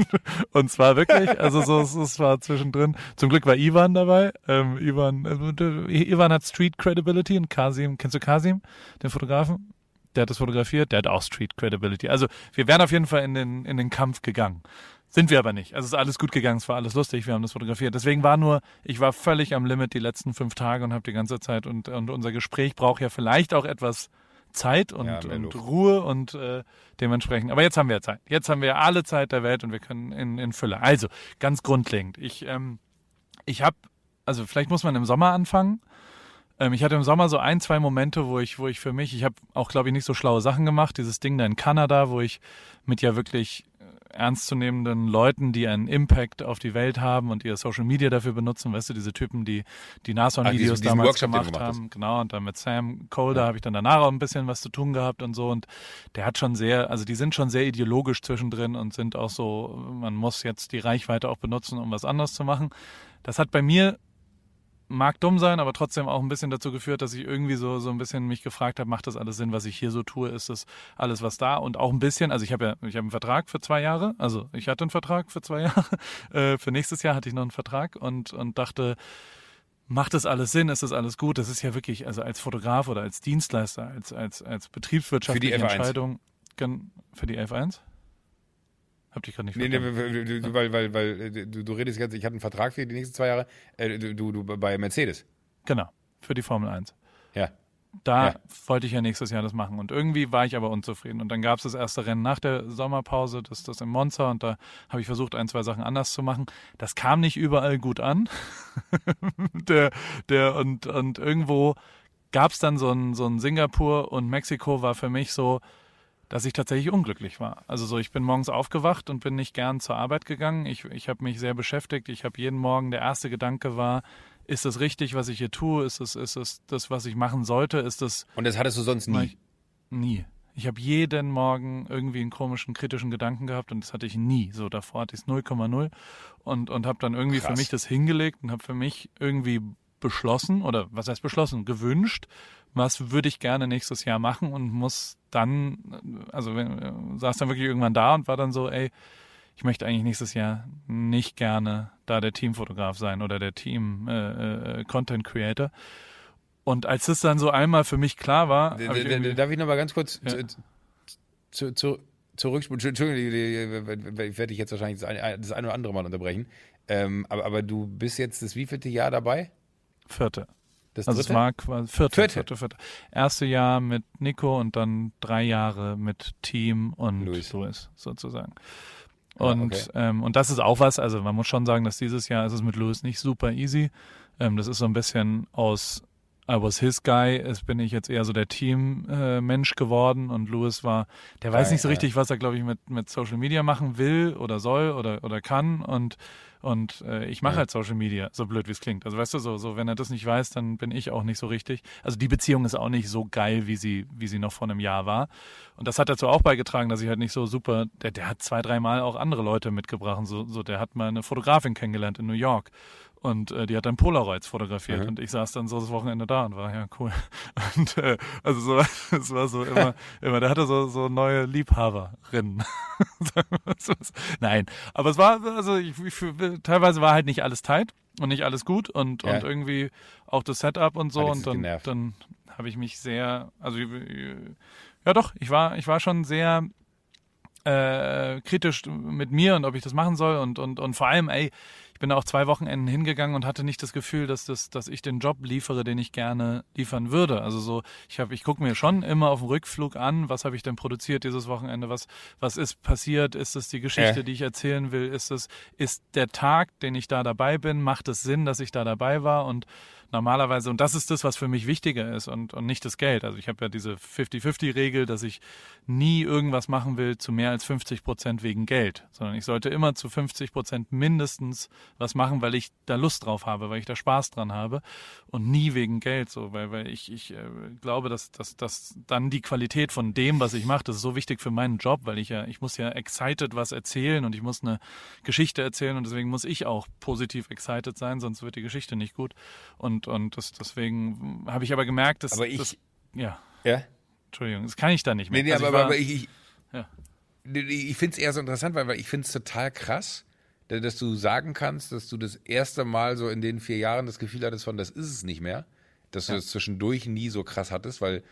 und zwar wirklich, also so, es- es war zwischendrin. Zum Glück war Ivan dabei. Ähm, Ivan, äh, Ivan hat Street Credibility und Kasim, kennst du Kasim, den Fotografen? Der hat das fotografiert, der hat auch Street Credibility. Also wir wären auf jeden Fall in den, in den Kampf gegangen. Sind wir aber nicht. Also es ist alles gut gegangen, es war alles lustig, wir haben das fotografiert. Deswegen war nur, ich war völlig am Limit die letzten fünf Tage und habe die ganze Zeit und, und unser Gespräch braucht ja vielleicht auch etwas Zeit und,
Ja,
und. Ruhe und äh, dementsprechend. Aber jetzt haben wir Zeit. Jetzt haben wir alle Zeit der Welt und wir können in, in Fülle. Also ganz grundlegend. Ich, ähm, ich habe, also vielleicht muss man im Sommer anfangen. Ähm, ich hatte im Sommer so ein, zwei Momente, wo ich, wo ich für mich, ich habe auch, glaube ich, nicht so schlaue Sachen gemacht. Dieses Ding da in Kanada, wo ich mit ja wirklich ernstzunehmenden Leuten, die einen Impact auf die Welt haben und ihr Social Media dafür benutzen, weißt du, diese Typen, die die
Ach,
Nashorn-Videos damals
Workshop,
gemacht
gemacht
haben. Genau, und dann mit Sam Colder habe ich dann danach auch ein bisschen was zu tun gehabt und so. Und der hat schon sehr, also die sind schon sehr ideologisch zwischendrin und sind auch so, man muss jetzt die Reichweite auch benutzen, um was anderes zu machen. Das hat bei mir mag dumm sein, aber trotzdem auch ein bisschen dazu geführt, dass ich irgendwie so so ein bisschen mich gefragt habe, macht das alles Sinn, was ich hier so tue? Ist das alles was da? Und auch ein bisschen, also ich habe ja, ich habe einen Vertrag für zwei Jahre, also ich hatte einen Vertrag für zwei Jahre, äh, für nächstes Jahr hatte ich noch einen Vertrag und und dachte, macht das alles Sinn? Ist das alles gut? Das ist ja wirklich, also als Fotograf oder als Dienstleister, als als als betriebswirtschaftliche
Für die F1.
Entscheidung, für die F1? Hab dich gerade nicht
Nee, nee,
verstanden.
du- du- weil, weil, weil äh, du, du redest jetzt, ich hatte einen Vertrag für die nächsten zwei Jahre, äh, du, du, du bei Mercedes.
Genau, für die Formel 1.
Ja.
Da
Ja.
wollte ich ja nächstes Jahr das machen. Und irgendwie war ich aber unzufrieden. Und dann gab es das erste Rennen nach der Sommerpause, das das im Monza. Und da habe ich versucht, ein, zwei Sachen anders zu machen. Das kam nicht überall gut an. der, der, und, und irgendwo gab es dann so ein, so ein Singapur und Mexiko war für mich so, dass ich tatsächlich unglücklich war. Also so, ich bin morgens aufgewacht und bin nicht gern zur Arbeit gegangen. Ich, ich habe mich sehr beschäftigt. Ich habe jeden Morgen, der erste Gedanke war, ist es richtig, was ich hier tue? Ist es, ist es das, was ich machen sollte? Ist es
Und das hattest du sonst nie.
ich, nie. Ich habe jeden Morgen irgendwie einen komischen, kritischen Gedanken gehabt und das hatte ich nie. So davor hatte ich es 0,0 und, und habe dann irgendwie für
Krass.
mich das hingelegt und habe für mich irgendwie beschlossen oder was heißt beschlossen, gewünscht, was würde ich gerne nächstes Jahr machen und muss dann, also wenn, äh, saß dann wirklich irgendwann da und war dann so, ey, ich möchte eigentlich nächstes Jahr nicht gerne da der Teamfotograf sein oder der Team äh, äh, Content Creator. Und als es dann so einmal für mich klar war, hab ich irgendwie-
d- Darf ich noch mal ganz kurz
Ja.
zu, zu, zu, zurück, Entschuldigung, ich werde dich jetzt wahrscheinlich das eine, das eine oder andere Mal unterbrechen. Ähm, aber, aber du bist jetzt das wievielte Jahr dabei?
vierte.
Das
Also es
dritte?
war quasi vierte,
Vierte.
vierte, vierte. Erste Jahr mit Nico und dann drei Jahre mit Team und
Luis.
Louis, sozusagen.
Ja,
Und,
okay.
ähm, und das ist auch was, also man muss schon sagen, dass dieses Jahr ist es mit Louis nicht super easy. Ähm, das ist so ein bisschen aus I was his guy, es bin ich jetzt eher so der Team-Mensch äh, geworden und Louis war, der weiß
Geil,
nicht so
ja.
richtig, was er, glaube ich, mit, mit Social Media machen will oder soll oder, oder kann und und äh, ich mache
Ja.
halt Social Media, so blöd wie es klingt. Also weißt du, so, so wenn er das nicht weiß, dann bin ich auch nicht so richtig. Also die Beziehung ist auch nicht so geil, wie sie, wie sie noch vor einem Jahr war. Und das hat dazu auch beigetragen, dass ich halt nicht so super, der, der hat zwei, dreimal auch andere Leute mitgebracht. So, so, der hat mal eine Fotografin kennengelernt in New York. Und äh, die hat dann Polaroids fotografiert
Mhm.
und ich saß dann so das Wochenende da und war ja cool. Und äh, also so, es war so immer, immer, der hatte so, so neue Liebhaberinnen. Nein, aber es war, also ich, ich, teilweise war halt nicht alles tight und nicht alles gut und,
Ja.
und irgendwie auch das Setup und so und dann,
genervt.
dann habe ich mich sehr, also ja doch, ich war, ich war schon sehr äh, kritisch mit mir und ob ich das machen soll und, und, und vor allem, ey, ich bin da auch zwei Wochenenden hingegangen und hatte nicht das Gefühl, dass, das, dass ich den Job liefere, den ich gerne liefern würde. Also so, ich habe, ich gucke mir schon immer auf dem Rückflug an, was habe ich denn produziert dieses Wochenende, was, was ist passiert, ist es die Geschichte,
Ja.
die ich erzählen will, ist es, ist der Tag, den ich da dabei bin, macht es Sinn, dass ich da dabei war? Und normalerweise, und das ist das, was für mich wichtiger ist und, und nicht das Geld. Also ich habe ja diese 50-50-Regel, dass ich nie irgendwas machen will zu mehr als 50 Prozent wegen Geld, sondern ich sollte immer zu 50 Prozent mindestens was machen, weil ich da Lust drauf habe, weil ich da Spaß dran habe und nie wegen Geld so, weil, weil ich, ich äh, glaube, dass, dass, dass dann die Qualität von dem, was ich mache, das ist so wichtig für meinen Job, weil ich ja, ich muss ja excited was erzählen und ich muss eine Geschichte erzählen und deswegen muss ich auch positiv excited sein, sonst wird die Geschichte nicht gut. Und, und das, deswegen habe ich aber gemerkt, dass
Aber ich-
das, ja,
Ja?
Entschuldigung, das kann ich da nicht mehr.
Nee, nee,
Also
aber,
ich war-
aber ich, ich,
Ja.
Ich finde es eher so interessant, weil, weil ich finde es total krass, da- dass du sagen kannst, dass du das erste Mal so in den vier Jahren das Gefühl hattest von, das ist es nicht mehr. Dass du das zwischendurch nie so krass hattest, weil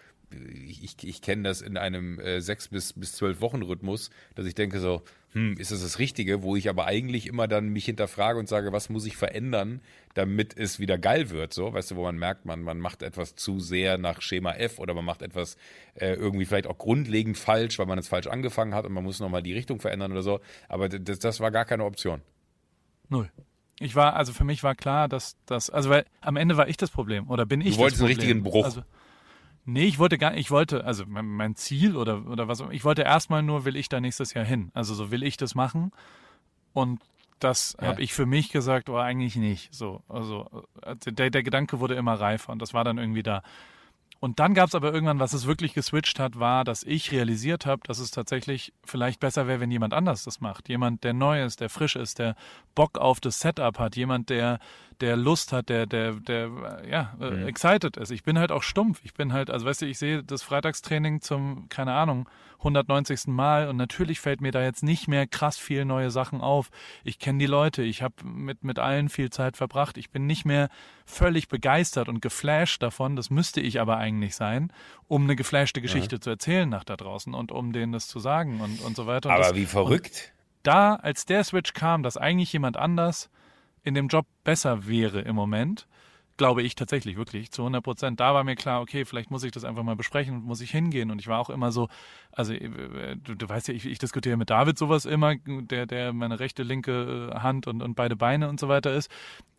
ich, ich, ich kenne das in einem äh, sechs bis, bis zwölf Wochen Rhythmus, dass ich denke so, hm, ist das das Richtige, wo ich aber eigentlich immer dann mich hinterfrage und sage, was muss ich verändern, damit es wieder geil wird, so, weißt du, wo man merkt, man, man macht etwas zu sehr nach Schema F oder man macht etwas äh, irgendwie vielleicht auch grundlegend falsch, weil man es falsch angefangen hat und man muss nochmal die Richtung verändern oder so, aber das, das war gar keine Option.
Null. Ich war, also für mich war klar, dass das, also weil am Ende war ich das Problem oder bin ich
wolltest
das
einen
Problem.
richtigen Bruch.
Also, nee, ich wollte gar, ich wollte, also mein, Ziel oder oder was, ich wollte erstmal nur, will ich da nächstes Jahr hin. Also so will ich das machen und das
Ja.
habe ich für mich gesagt, oh eigentlich nicht. So, also äh, der, der Gedanke wurde immer reifer und das war dann irgendwie da. Und dann gab es aber irgendwann, was es wirklich geswitcht hat, war, dass ich realisiert habe, dass es tatsächlich vielleicht besser wäre, wenn jemand anders das macht. Jemand, der neu ist, der frisch ist, der Bock auf das Setup hat, jemand, der, der Lust hat, der, der, der, äh, ja, äh, excited ist. Ich bin halt auch stumpf. Ich bin halt, also weißt du, ich sehe das Freitagstraining zum, keine Ahnung, 190. Mal und natürlich fällt mir da jetzt nicht mehr krass viel neue Sachen auf. Ich kenne die Leute, ich habe mit, mit allen viel Zeit verbracht. Ich bin nicht mehr völlig begeistert und geflasht davon. Das müsste ich aber eigentlich sein, um eine geflashte Geschichte zu erzählen nach da draußen und um denen das zu sagen und, und so weiter. Und
Aber
das,
wie verrückt.
da, als der Switch kam, dass eigentlich jemand anders in dem Job besser wäre im Moment, glaube ich tatsächlich, wirklich, zu 100 Prozent. Da war mir klar, okay, vielleicht muss ich das einfach mal besprechen und muss ich hingehen. Und ich war auch immer so, also äh, du, du weißt ja, ich, ich diskutiere mit David sowas immer, der, der meine rechte, linke äh, Hand und, und beide Beine und so weiter ist.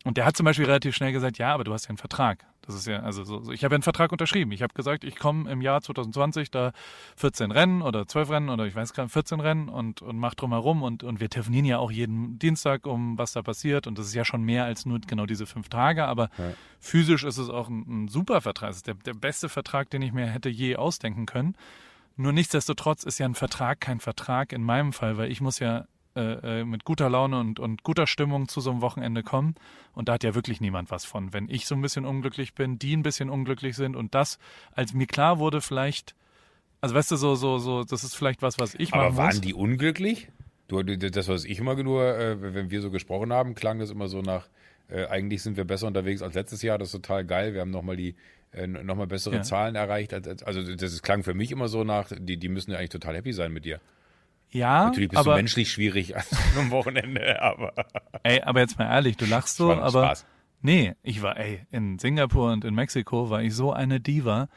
Und der hat zum Beispiel relativ schnell gesagt, ja, aber du hast ja einen Vertrag. Das ist ja, also so, ich habe ja einen Vertrag unterschrieben. Ich habe gesagt, ich komme im Jahr 2020 da 14 Rennen oder 12 Rennen oder ich weiß gar nicht, 14 Rennen und, und mach drumherum und, und wir telefonieren ja auch jeden Dienstag um, was da passiert und das ist ja schon mehr als nur genau diese fünf Tage, aber physisch ist es auch ein, ein super Vertrag. Es ist der, der beste Vertrag, den ich mir hätte je ausdenken können. Nur nichtsdestotrotz ist ja ein Vertrag kein Vertrag in meinem Fall, weil ich muss ja äh, äh, mit guter Laune und, und guter Stimmung zu so einem Wochenende kommen. Und da hat ja wirklich niemand was von. Wenn ich so ein bisschen unglücklich bin, die ein bisschen unglücklich sind und das, als mir klar wurde, vielleicht, also weißt du, so, so, so, das ist vielleicht was, was ich
Aber
machen
waren
muss.
die unglücklich? Du- das, was ich immer nur, äh, wenn wir so gesprochen haben, klang das immer so nach, äh, eigentlich sind wir besser unterwegs als letztes Jahr, das ist total geil, wir haben nochmal die, äh, nochmal bessere
Ja.
Zahlen erreicht. Als, als, also das klang für mich immer so nach, die, die müssen ja eigentlich total happy sein mit dir.
Ja,
Natürlich bist du
aber,
menschlich schwierig am Wochenende, aber
ey, aber jetzt mal ehrlich, du lachst so, aber
Spaß.
Nee, ich war, ey, in Singapur und in Mexiko war ich so eine Diva.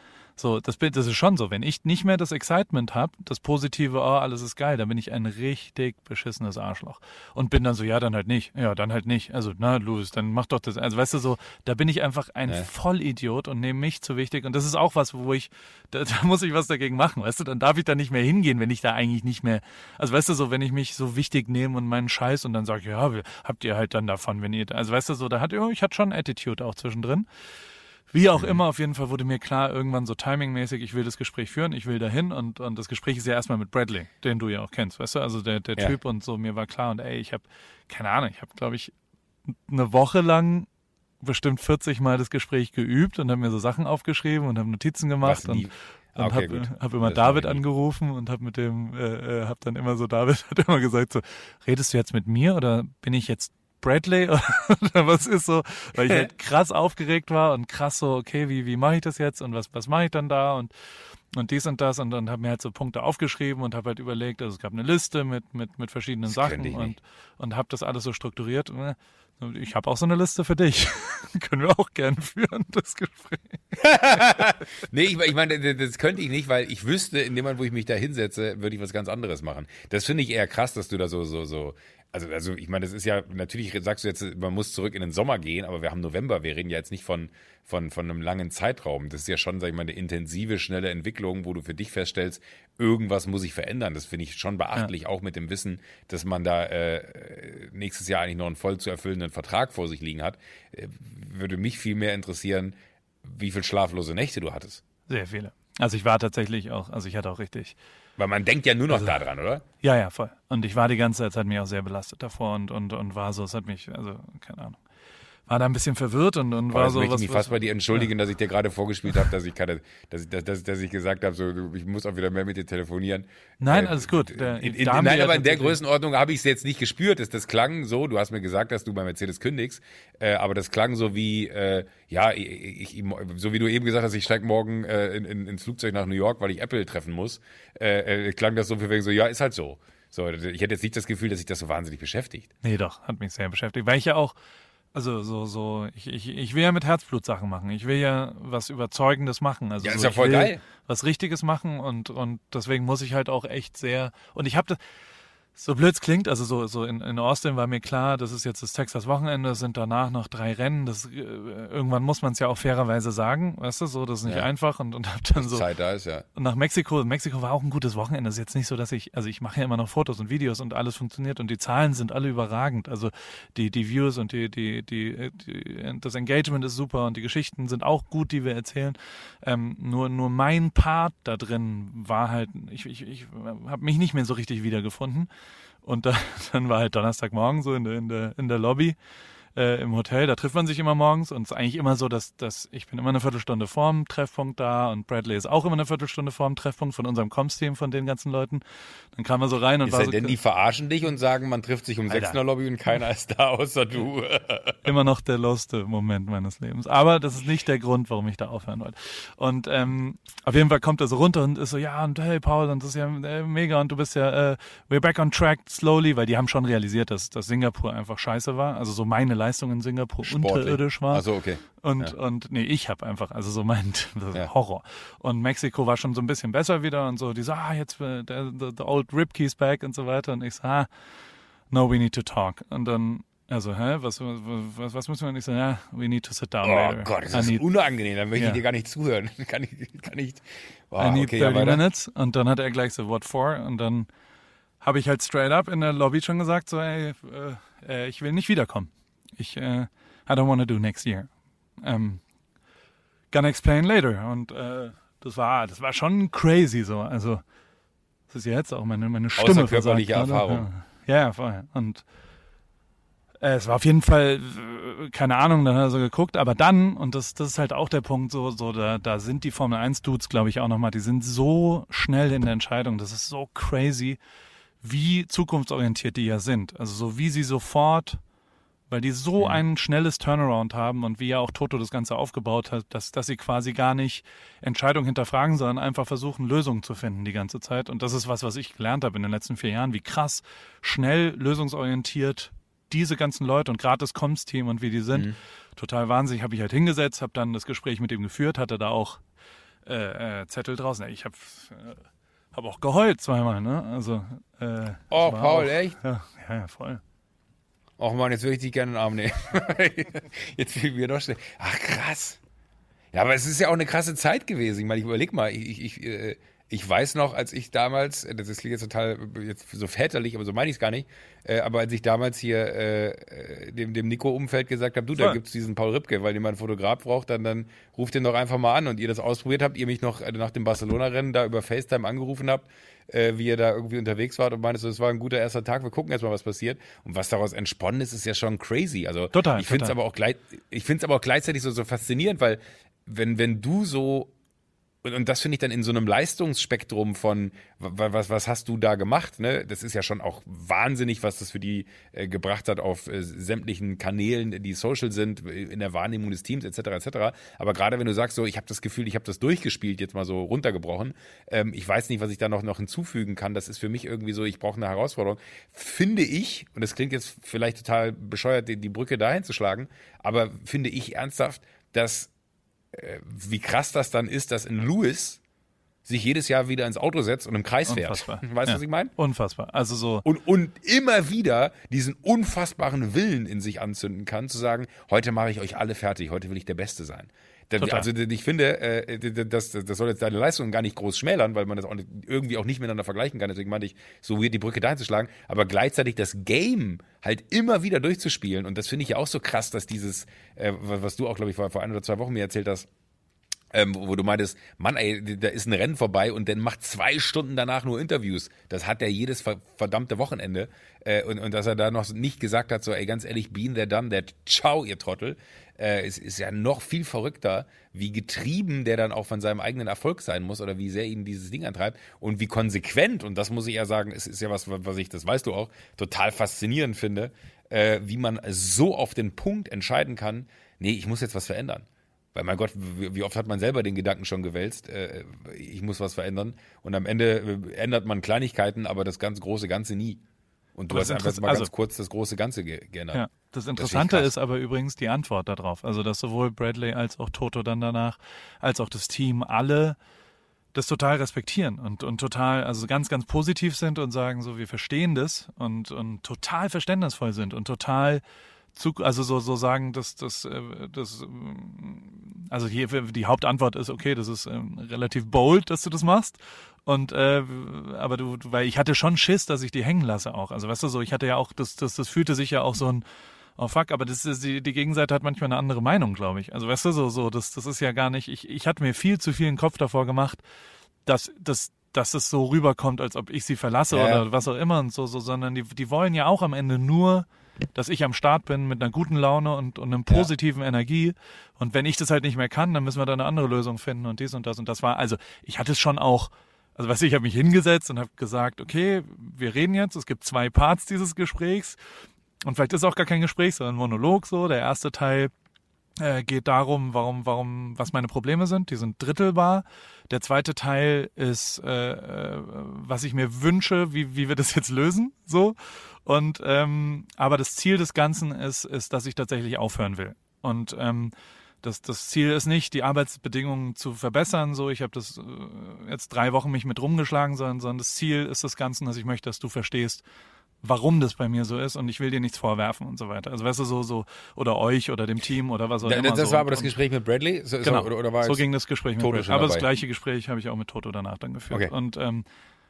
So, das Bild, das ist schon so. Wenn ich nicht mehr das Excitement habe, das Positive, oh, alles ist geil, dann bin ich ein richtig beschissenes Arschloch. Und bin dann so, ja, dann halt nicht. Ja, dann halt nicht. Also, na, Louis, dann mach doch das. Also, weißt du, so, da bin ich einfach ein
Ja.
Vollidiot und nehme mich zu wichtig. Und das ist auch was, wo ich, da, da muss ich was dagegen machen, weißt du, dann darf ich da nicht mehr hingehen, wenn ich da eigentlich nicht mehr, also weißt du, so, wenn ich mich so wichtig nehme und meinen Scheiß und dann sage, ja, habt ihr halt dann davon, wenn ihr, also weißt du, so, da hat, ja, ich hatte schon Attitude auch zwischendrin. Wie auch immer, auf jeden Fall wurde mir klar, irgendwann so timingmäßig, ich will das Gespräch führen, ich will dahin und, und das Gespräch ist ja erstmal mit Bradley, den du ja auch kennst, weißt du, also der, der
Ja.
Typ und so, mir war klar und ey, ich habe, keine Ahnung, ich habe, glaube ich, eine Woche lang bestimmt 40 Mal das Gespräch geübt und habe mir so Sachen aufgeschrieben und habe Notizen gemacht und, und
okay,
habe hab immer
Das
David angerufen und habe mit dem, äh, äh, habe dann immer so, David hat immer gesagt so, redest du jetzt mit mir oder bin ich jetzt Bradley oder was ist so, weil ich halt krass aufgeregt war und krass so, okay, wie, wie mache ich das jetzt und was, was mache ich dann da und und dies und das und dann habe mir halt so Punkte aufgeschrieben und habe halt überlegt, also es gab eine Liste mit mit mit verschiedenen
Das
Sachen und und habe das alles so strukturiert. Und, äh, Ich habe auch so eine Liste für dich. Können wir auch gerne führen, das Gespräch.
Nee, ich, ich meine, das- könnte ich nicht, weil ich wüsste, in dem Moment, wo ich mich da hinsetze, würde ich was ganz anderes machen. Das finde ich eher krass, dass du da so, so, so. Also, also ich meine, das ist ja, natürlich sagst du jetzt, man muss zurück in den Sommer gehen, aber wir haben November, wir reden ja jetzt nicht von, von, von einem langen Zeitraum. Das ist ja schon, sag ich mal, eine intensive, schnelle Entwicklung, wo du für dich feststellst, irgendwas muss ich verändern. Das finde ich schon beachtlich, auch mit dem Wissen, dass man da äh, nächstes Jahr eigentlich noch einen voll zu erfüllenden Vertrag vor sich liegen hat. Äh, würde mich viel mehr interessieren, wie viel schlaflose Nächte du hattest.
Sehr viele. Also ich war tatsächlich auch, also ich hatte auch richtig,
Weil man denkt ja nur noch
Also
daran, oder?
ja, ja, voll. Und ich war die ganze Zeit, es hat mich auch sehr belastet davor und, und, und war so, es hat mich, also, keine Ahnung, war da ein bisschen verwirrt und, und war so,
möchte
was,
ich mich
was
fast bei dir entschuldigen, dass ich dir gerade vorgespielt habe, dass ich keine, dass ich, dass, dass, dass ich gesagt habe, so, ich muss auch wieder mehr mit dir telefonieren.
Nein,
Äh,
alles gut. Der-
in, in, nein,
ja
aber in der Größenordnung habe ich es jetzt nicht gespürt. Das, das klang so, du hast mir gesagt, dass du bei Mercedes kündigst, äh, aber das klang so wie, äh, ja, ich, ich, so wie du eben gesagt hast, ich steige morgen äh, in, in, ins Flugzeug nach New York, weil ich Apple treffen muss, äh, äh, klang das so für wegen so, ja, ist halt so. So, ich hätte jetzt nicht das Gefühl, dass sich das so wahnsinnig beschäftigt.
Nee, doch, hat mich sehr beschäftigt, weil ich ja auch, also so, so, ich, ich, ich will ja mit Herzblut Sachen machen. Ich will ja was Überzeugendes machen. Also
Ja,
so,
ist ja voll geil.
Was Richtiges machen und, und deswegen muss ich halt auch echt sehr, und ich habe das, so blöd es klingt, also so, so in, in Austin war mir klar, das ist jetzt das Texas Wochenende, es sind danach noch drei Rennen, das, äh, irgendwann muss man es ja auch fairerweise sagen, weißt du, so, das ist nicht
Ja.
einfach und, und hab dann so,
Zeit da ist, ja.
und nach Mexiko, Mexiko war auch ein gutes Wochenende. Es ist jetzt nicht so, dass ich, also ich mache ja immer noch Fotos und Videos und alles funktioniert und die Zahlen sind alle überragend. Also die, die Views und die, die, die, die, das Engagement ist super und die Geschichten sind auch gut, die wir erzählen. Ähm, nur, nur mein Part da drin war halt, ich, ich, ich habe mich nicht mehr so richtig wiedergefunden. Und da, dann war halt Donnerstagmorgen so in der, in der, in der Lobby äh, im Hotel, da trifft man sich immer morgens und es ist eigentlich immer so, dass, dass ich bin immer eine Viertelstunde vorm Treffpunkt da und Bradley ist auch immer eine Viertelstunde vorm Treffpunkt von unserem Comms-Team, von den ganzen Leuten. Dann kam er so rein und
Ist
war
ja
so
denn die verarschen dich und sagen, man trifft sich um
Alter.
sechs in der Lobby und keiner ist da außer du.
immer noch der lowste Moment meines Lebens. Aber das ist nicht der Grund, warum ich da aufhören wollte. Und ähm, auf jeden Fall kommt er so runter und ist so, ja, und hey Paul, und das ist ja äh, mega und du bist ja, äh, we're back on track slowly, weil die haben schon realisiert, dass, dass Singapur einfach scheiße war. Also so meine Leistung in Singapur unterirdisch war.
Also okay.
Und,
Ja.
und nee, ich habe einfach, also so mein
Ja.
Horror. Und Mexiko war schon so ein bisschen besser wieder und so, die so, ah, jetzt the, the, the old Ripkeys back und so weiter. Und ich so, ah, no, we need to talk. Und dann, also, hä, was, was, was müssen wir? Ich so, ja, we need to sit down
Oh
later.
Gott, das
I
ist unangenehm. Dann möchte
Ja.
ich dir gar nicht zuhören. Kann ich, kann ich. Oh,
I need
okay, ja,
30
weiter.
minutes. Und dann hat er gleich so, what for? Und dann habe ich halt straight up in der Lobby schon gesagt, so, ey, äh, äh, ich will nicht wiederkommen. Ich, äh, I don't want to do next year. Ähm, gonna explain later. Und äh, das war, das war schon crazy so. Also, das ist jetzt auch meine, meine Stimme.
Außerkörperliche
versagt gerade.
Erfahrung.
Ja, ja, voll. Und äh, es war auf jeden Fall, äh, keine Ahnung, dann hat er so geguckt, aber dann, und das, das ist halt auch der Punkt, so, so da, da sind die Formel 1 Dudes, glaube ich, auch nochmal, die sind so schnell in der Entscheidung, das ist so crazy, wie zukunftsorientiert die ja sind. Also so wie sie sofort, weil die so ein schnelles Turnaround haben und wie ja auch Toto das Ganze aufgebaut hat, dass, dass sie quasi gar nicht Entscheidungen hinterfragen, sondern einfach versuchen, Lösungen zu finden die ganze Zeit. Und das ist was, was ich gelernt habe in den letzten vier Jahren, wie krass schnell lösungsorientiert diese ganzen Leute und gerade das Comms-Team und wie die sind,
Mhm.
total wahnsinnig. Habe ich halt hingesetzt, habe dann das Gespräch mit ihm geführt, hatte da auch äh, äh, Zettel draußen. Ich habe äh, hab auch geheult zweimal, ne? Also äh,
Oh, Paul,
auch,
echt?
Ja, ja, voll.
Och man, jetzt würde ich dich gerne in den Arm nehmen. jetzt fühlen wir noch schnell. Ach, krass. Ja, aber es ist ja auch eine krasse Zeit gewesen. Ich meine, ich überleg mal, ich, ich, ich, äh, ich weiß noch, als ich damals, äh, das klingt jetzt total jetzt so väterlich, aber so meine ich es gar nicht, äh, aber als ich damals hier äh, dem, dem Nico-Umfeld gesagt habe, du, da
Voll.
gibt's diesen Paul Ripke, weil jemand einen Fotograf braucht, dann, dann ruft den doch einfach mal an und ihr das ausprobiert habt, ihr mich noch nach dem Barcelona-Rennen da über FaceTime angerufen habt, äh, wie ihr da irgendwie unterwegs wart und meintest, das war ein guter erster Tag, wir gucken erstmal, was passiert. Und was daraus entsponnen ist, ist ja schon crazy. Also
Total,
ich finde es aber auch gleich, ich finde es aber auch gleichzeitig so, so faszinierend, weil wenn, wenn du so und, und das finde ich dann in so einem Leistungsspektrum von, wa- was, was hast du da gemacht? Ne? Das ist ja schon auch wahnsinnig, was das für die äh, gebracht hat auf äh, sämtlichen Kanälen, die social sind, äh, in der Wahrnehmung des Teams etc. etc. Aber gerade wenn du sagst, so, ich habe das Gefühl, ich habe das durchgespielt, jetzt mal so runtergebrochen, ähm, ich weiß nicht, was ich da noch, noch hinzufügen kann. Das ist für mich irgendwie so, ich brauche eine Herausforderung. Finde ich, und das klingt jetzt vielleicht total bescheuert, die, die Brücke dahin zu schlagen, aber finde ich ernsthaft, dass wie krass das dann ist, dass in Lewis sich jedes Jahr wieder ins Auto setzt und im Kreis fährt.
Unfassbar.
Weißt du,
Ja.
was ich meine?
Unfassbar. Also so,
Und, und immer wieder diesen unfassbaren Willen in sich anzünden kann, zu sagen, heute mache ich euch alle fertig, heute will ich der Beste sein.
Total.
Also ich finde, äh, das, das soll jetzt deine Leistung gar nicht groß schmälern, weil man das auch irgendwie auch nicht miteinander vergleichen kann. Deswegen meinte ich, so weird die Brücke dahin zu schlagen, aber gleichzeitig das Game halt immer wieder durchzuspielen. Und das finde ich ja auch so krass, dass dieses, äh, was du auch, glaube ich, vor, vor ein oder zwei Wochen mir erzählt hast, ähm, wo du meintest, Mann, ey, da ist ein Rennen vorbei und dann macht zwei Stunden danach nur Interviews. Das hat er jedes ver verdammte Wochenende. Äh, und, und dass er da noch nicht gesagt hat, so, ey, ganz ehrlich, been there, done that, ciao, ihr Trottel. Äh, es ist ja noch viel verrückter, wie getrieben der dann auch von seinem eigenen Erfolg sein muss oder wie sehr ihn dieses Ding antreibt und wie konsequent, und das muss ich ja sagen, es ist ja was, was ich, das weißt du auch, total faszinierend finde, äh, wie man so auf den Punkt entscheiden kann, nee, ich muss jetzt was verändern. Weil mein Gott, wie oft hat man selber den Gedanken schon gewälzt, äh, ich muss was verändern. Und am Ende äh, ändert man Kleinigkeiten, aber das ganz große Ganze nie. Und du hast
das
einfach mal
also-
ganz kurz das große Ganze ge.
Ja, das Interessante
krass.
ist aber übrigens die Antwort darauf. Also, dass sowohl Bradley als auch Toto dann danach, als auch das Team alle das total respektieren und, und total, also ganz, ganz positiv sind und sagen so, wir verstehen das und, und total verständnisvoll sind und total zu, also so, so sagen, dass das, äh, das, ähm, also hier, die Hauptantwort ist, okay, das ist ähm, relativ bold, dass du das machst. Und äh, aber du, weil ich hatte schon Schiss, dass ich die hängen lasse auch. Also weißt du so, ich hatte ja auch, das, das, das fühlte sich ja auch so ein, oh fuck, aber das ist, die, die Gegenseite hat manchmal eine andere Meinung, glaube ich. Also weißt du so, so, das, das ist ja gar nicht, ich, ich hatte mir viel zu viel Kopf davor gemacht, dass, dass, dass es so rüberkommt, als ob ich sie verlasse
ja.
oder was auch immer und so, so, sondern die, die wollen ja auch am Ende nur, dass ich am Start bin mit einer guten Laune und, und einem positiven Energie. Und wenn ich das halt nicht mehr kann, dann müssen wir da eine andere Lösung finden und dies und das und das war. Also ich hatte es schon auch, also weißt du, ich habe mich hingesetzt und habe gesagt, okay, wir reden jetzt, es gibt zwei Parts dieses Gesprächs. Und vielleicht ist es auch gar kein Gespräch, sondern ein Monolog so. Der erste Teil äh, geht darum, warum, warum, was meine Probleme sind. Die sind drittelbar. Der zweite Teil ist, äh, äh, was ich mir wünsche, wie, wie wir das jetzt lösen. So. Und ähm, aber das Ziel des Ganzen ist, ist, dass ich tatsächlich aufhören will. Und ähm, das, das Ziel ist nicht, die Arbeitsbedingungen zu verbessern. So, ich habe das äh, jetzt drei Wochen mich mit rumgeschlagen, sondern, sondern das Ziel ist das Ganze, dass ich möchte, dass du verstehst, warum das bei mir so ist und ich will dir nichts vorwerfen und so weiter. Also weißt du, so, so, oder euch oder dem Team oder was auch
Da,
immer.
das
so.
war aber das Gespräch mit Bradley? So,
Genau.
so, oder, oder war
so ging das Gespräch mit
Toto
Bradley.
schon
Aber das gleiche Gespräch habe ich auch mit Toto danach dann geführt.
Okay.
Und, ähm,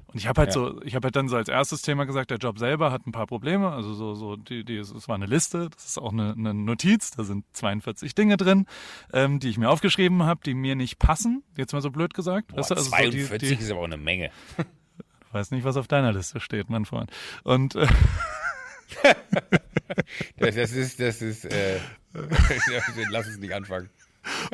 und ich habe halt
Ja.
so, ich habe halt dann so als erstes Thema gesagt, der Job selber hat ein paar Probleme. Also so, so, die, die, es war eine Liste, das ist auch eine, eine Notiz, da sind 42 Dinge drin, ähm, die ich mir aufgeschrieben habe, die mir nicht passen. Jetzt mal so blöd gesagt.
Boah,
weißt du, also so die,
42
die,
ist aber auch eine Menge.
Ich weiß nicht, was auf deiner Liste steht, mein Freund. Und äh,
Das, das ist, das ist, äh, lass uns nicht anfangen.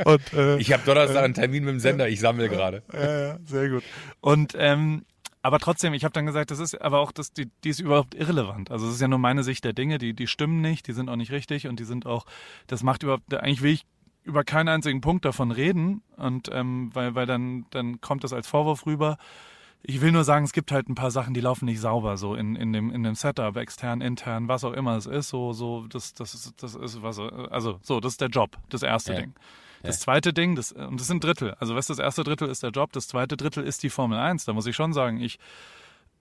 und äh,
Ich habe Donnerstag einen Termin mit dem Sender, ich sammle gerade.
Ja, ja, sehr gut. Und ähm, aber trotzdem, ich habe dann gesagt, das ist aber auch, das, die, die ist überhaupt irrelevant. Also es ist ja nur meine Sicht der Dinge, die, die stimmen nicht, die sind auch nicht richtig und die sind auch, das macht überhaupt, eigentlich will ich über keinen einzigen Punkt davon reden und ähm, weil, weil dann, dann kommt das als Vorwurf rüber. Ich will nur sagen, es gibt halt ein paar Sachen, die laufen nicht sauber, so in, in, dem, in dem Setup, extern, intern, was auch immer es ist, so, so, das, das, ist, das ist was, also, so, das ist der Job, das erste
Ja.
Ding. Das zweite Ding, das, und das sind Drittel. Also, du, das erste Drittel ist der Job, das zweite Drittel ist die Formel 1. Da muss ich schon sagen, ich,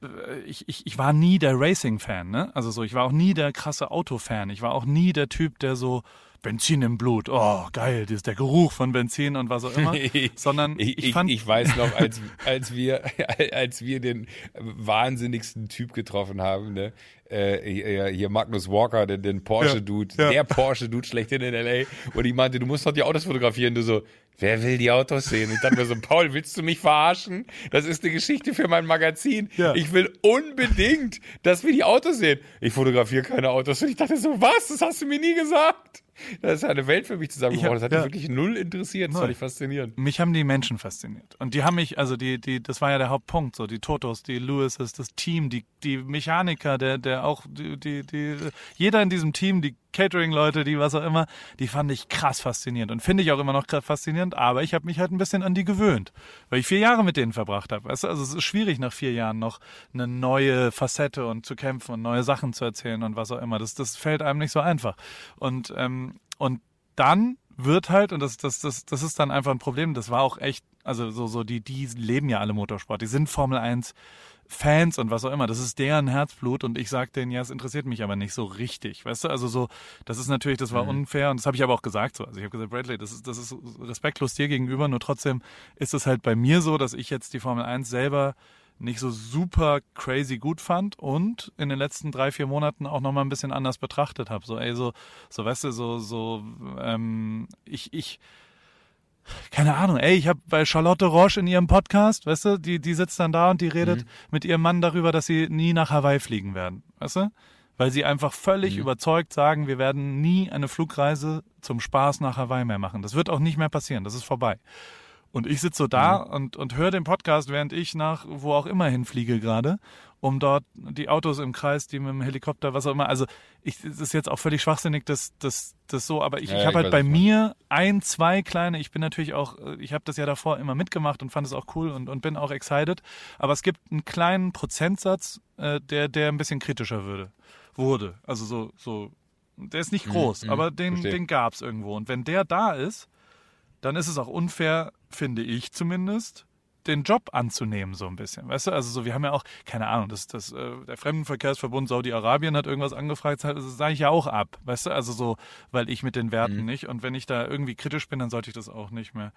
äh, ich, ich, ich war nie der Racing-Fan, ne? Also so, ich war auch nie der krasse Auto-Fan. Ich war auch nie der Typ, der so Benzin im Blut, oh geil, das ist der Geruch von Benzin und was auch immer. Sondern ich,
ich,
fand,
ich weiß noch, als, als, wir, als wir den wahnsinnigsten Typ getroffen haben, ne? Äh, hier, Magnus Walker, den, den Porsche-Dude,
Ja, ja.
der Porsche-Dude schlechthin in L.A. Und ich meinte, du musst doch die Autos fotografieren. Du so, wer will die Autos sehen? Ich dachte mir so, Paul, willst du mich verarschen? Das ist eine Geschichte für mein Magazin.
Ja.
Ich will unbedingt, dass wir die Autos sehen. Ich fotografiere keine Autos. Und ich dachte so, was? Das hast du mir nie gesagt. Das ist eine Welt für mich zusammengebrochen. Das hat mich
ja.
wirklich null interessiert. Das
Null.
fand ich faszinierend.
mich haben die Menschen fasziniert. Und die haben mich, also die, die, das war ja der Hauptpunkt, so die Totos, die Lewises, das Team, die, die Mechaniker, der, der auch, die, die, die, jeder in diesem Team, die Catering-Leute, die was auch immer, die fand ich krass faszinierend und finde ich auch immer noch krass faszinierend, aber ich habe mich halt ein bisschen an die gewöhnt, weil ich vier Jahre mit denen verbracht habe. Weißt du? Also es ist schwierig nach vier Jahren noch eine neue Facette und zu kämpfen und neue Sachen zu erzählen und was auch immer. Das, das fällt einem nicht so einfach. Und, ähm, und dann wird halt, und das, das, das, das ist dann einfach ein Problem, das war auch echt, also so, so, die, die leben ja alle Motorsport, die sind Formel 1 Fans und was auch immer, das ist deren Herzblut und ich sag denen, ja, es interessiert mich aber nicht so richtig, weißt du, also so, das ist natürlich, das war
Mhm.
unfair und das habe ich aber auch gesagt so, also ich habe gesagt, Bradley, das ist, das ist respektlos dir gegenüber, nur trotzdem ist es halt bei mir so, dass ich jetzt die Formel 1 selber nicht so super crazy gut fand und in den letzten drei, vier Monaten auch nochmal ein bisschen anders betrachtet habe. So, ey, so, so, weißt du, so, so, ähm, ich, ich, keine Ahnung, ey, ich habe bei Charlotte Roche in ihrem Podcast, weißt du, die, die sitzt dann da und die redet mit ihrem Mann darüber, dass sie nie nach Hawaii fliegen werden, weißt du? Weil sie einfach völlig überzeugt sagen, wir werden nie eine Flugreise zum Spaß nach Hawaii mehr machen. Das wird auch nicht mehr passieren, das ist vorbei. Und ich sitze so da und, und höre den Podcast, während ich nach wo auch immer hinfliege gerade, um dort die Autos im Kreis, die mit dem Helikopter, was auch immer. Also ich, es ist jetzt auch völlig schwachsinnig, das, das, das so, aber ich,
Ja,
ich habe halt bei mir ein, zwei kleine, ich bin natürlich auch, ich habe das ja davor immer mitgemacht und fand es auch cool und, und bin auch excited. Aber es gibt einen kleinen Prozentsatz, äh, der, der ein bisschen kritischer würde, wurde. Also so, so, der ist nicht groß,
mhm,
aber den,
verstehe.
den gab's irgendwo. Und wenn der da ist, dann ist es auch unfair, finde ich zumindest, den Job anzunehmen, so ein bisschen. Weißt du, also so, wir haben ja auch, keine Ahnung, das, das, äh, der Fremdenverkehrsverbund Saudi-Arabien hat irgendwas angefragt, das sage ich ja auch ab, weißt du, also so, weil ich mit den Werten nicht und wenn ich da irgendwie kritisch bin, dann sollte ich das auch nicht mehr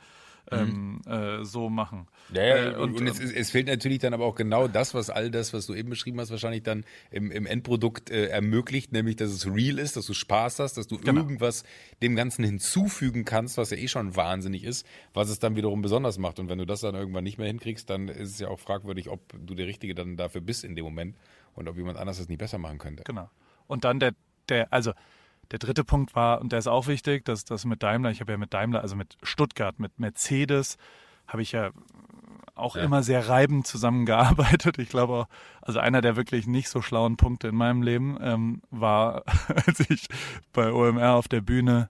ähm, äh, so machen.
Ja, ja,
Äh,
und, und es, ist- es fehlt natürlich dann aber auch genau das, was all das, was du eben beschrieben hast, wahrscheinlich dann im, im Endprodukt äh, ermöglicht, nämlich, dass es real ist, dass du Spaß hast, dass du
Genau.
irgendwas dem Ganzen hinzufügen kannst, was ja eh schon wahnsinnig ist, was es dann wiederum besonders macht. Und wenn du das dann irgendwann nicht mehr hinkriegst, dann ist es ja auch fragwürdig, ob du der Richtige dann dafür bist in dem Moment und ob jemand anders das nicht besser machen könnte.
Genau. Und dann der, der, also der dritte Punkt war, und der ist auch wichtig, dass das mit Daimler, ich habe ja mit Daimler, also mit Stuttgart, mit Mercedes, habe ich ja auch
Ja.
immer sehr reibend zusammengearbeitet. Ich glaube auch, also einer der wirklich nicht so schlauen Punkte in meinem Leben ähm, war, als ich bei OMR auf der Bühne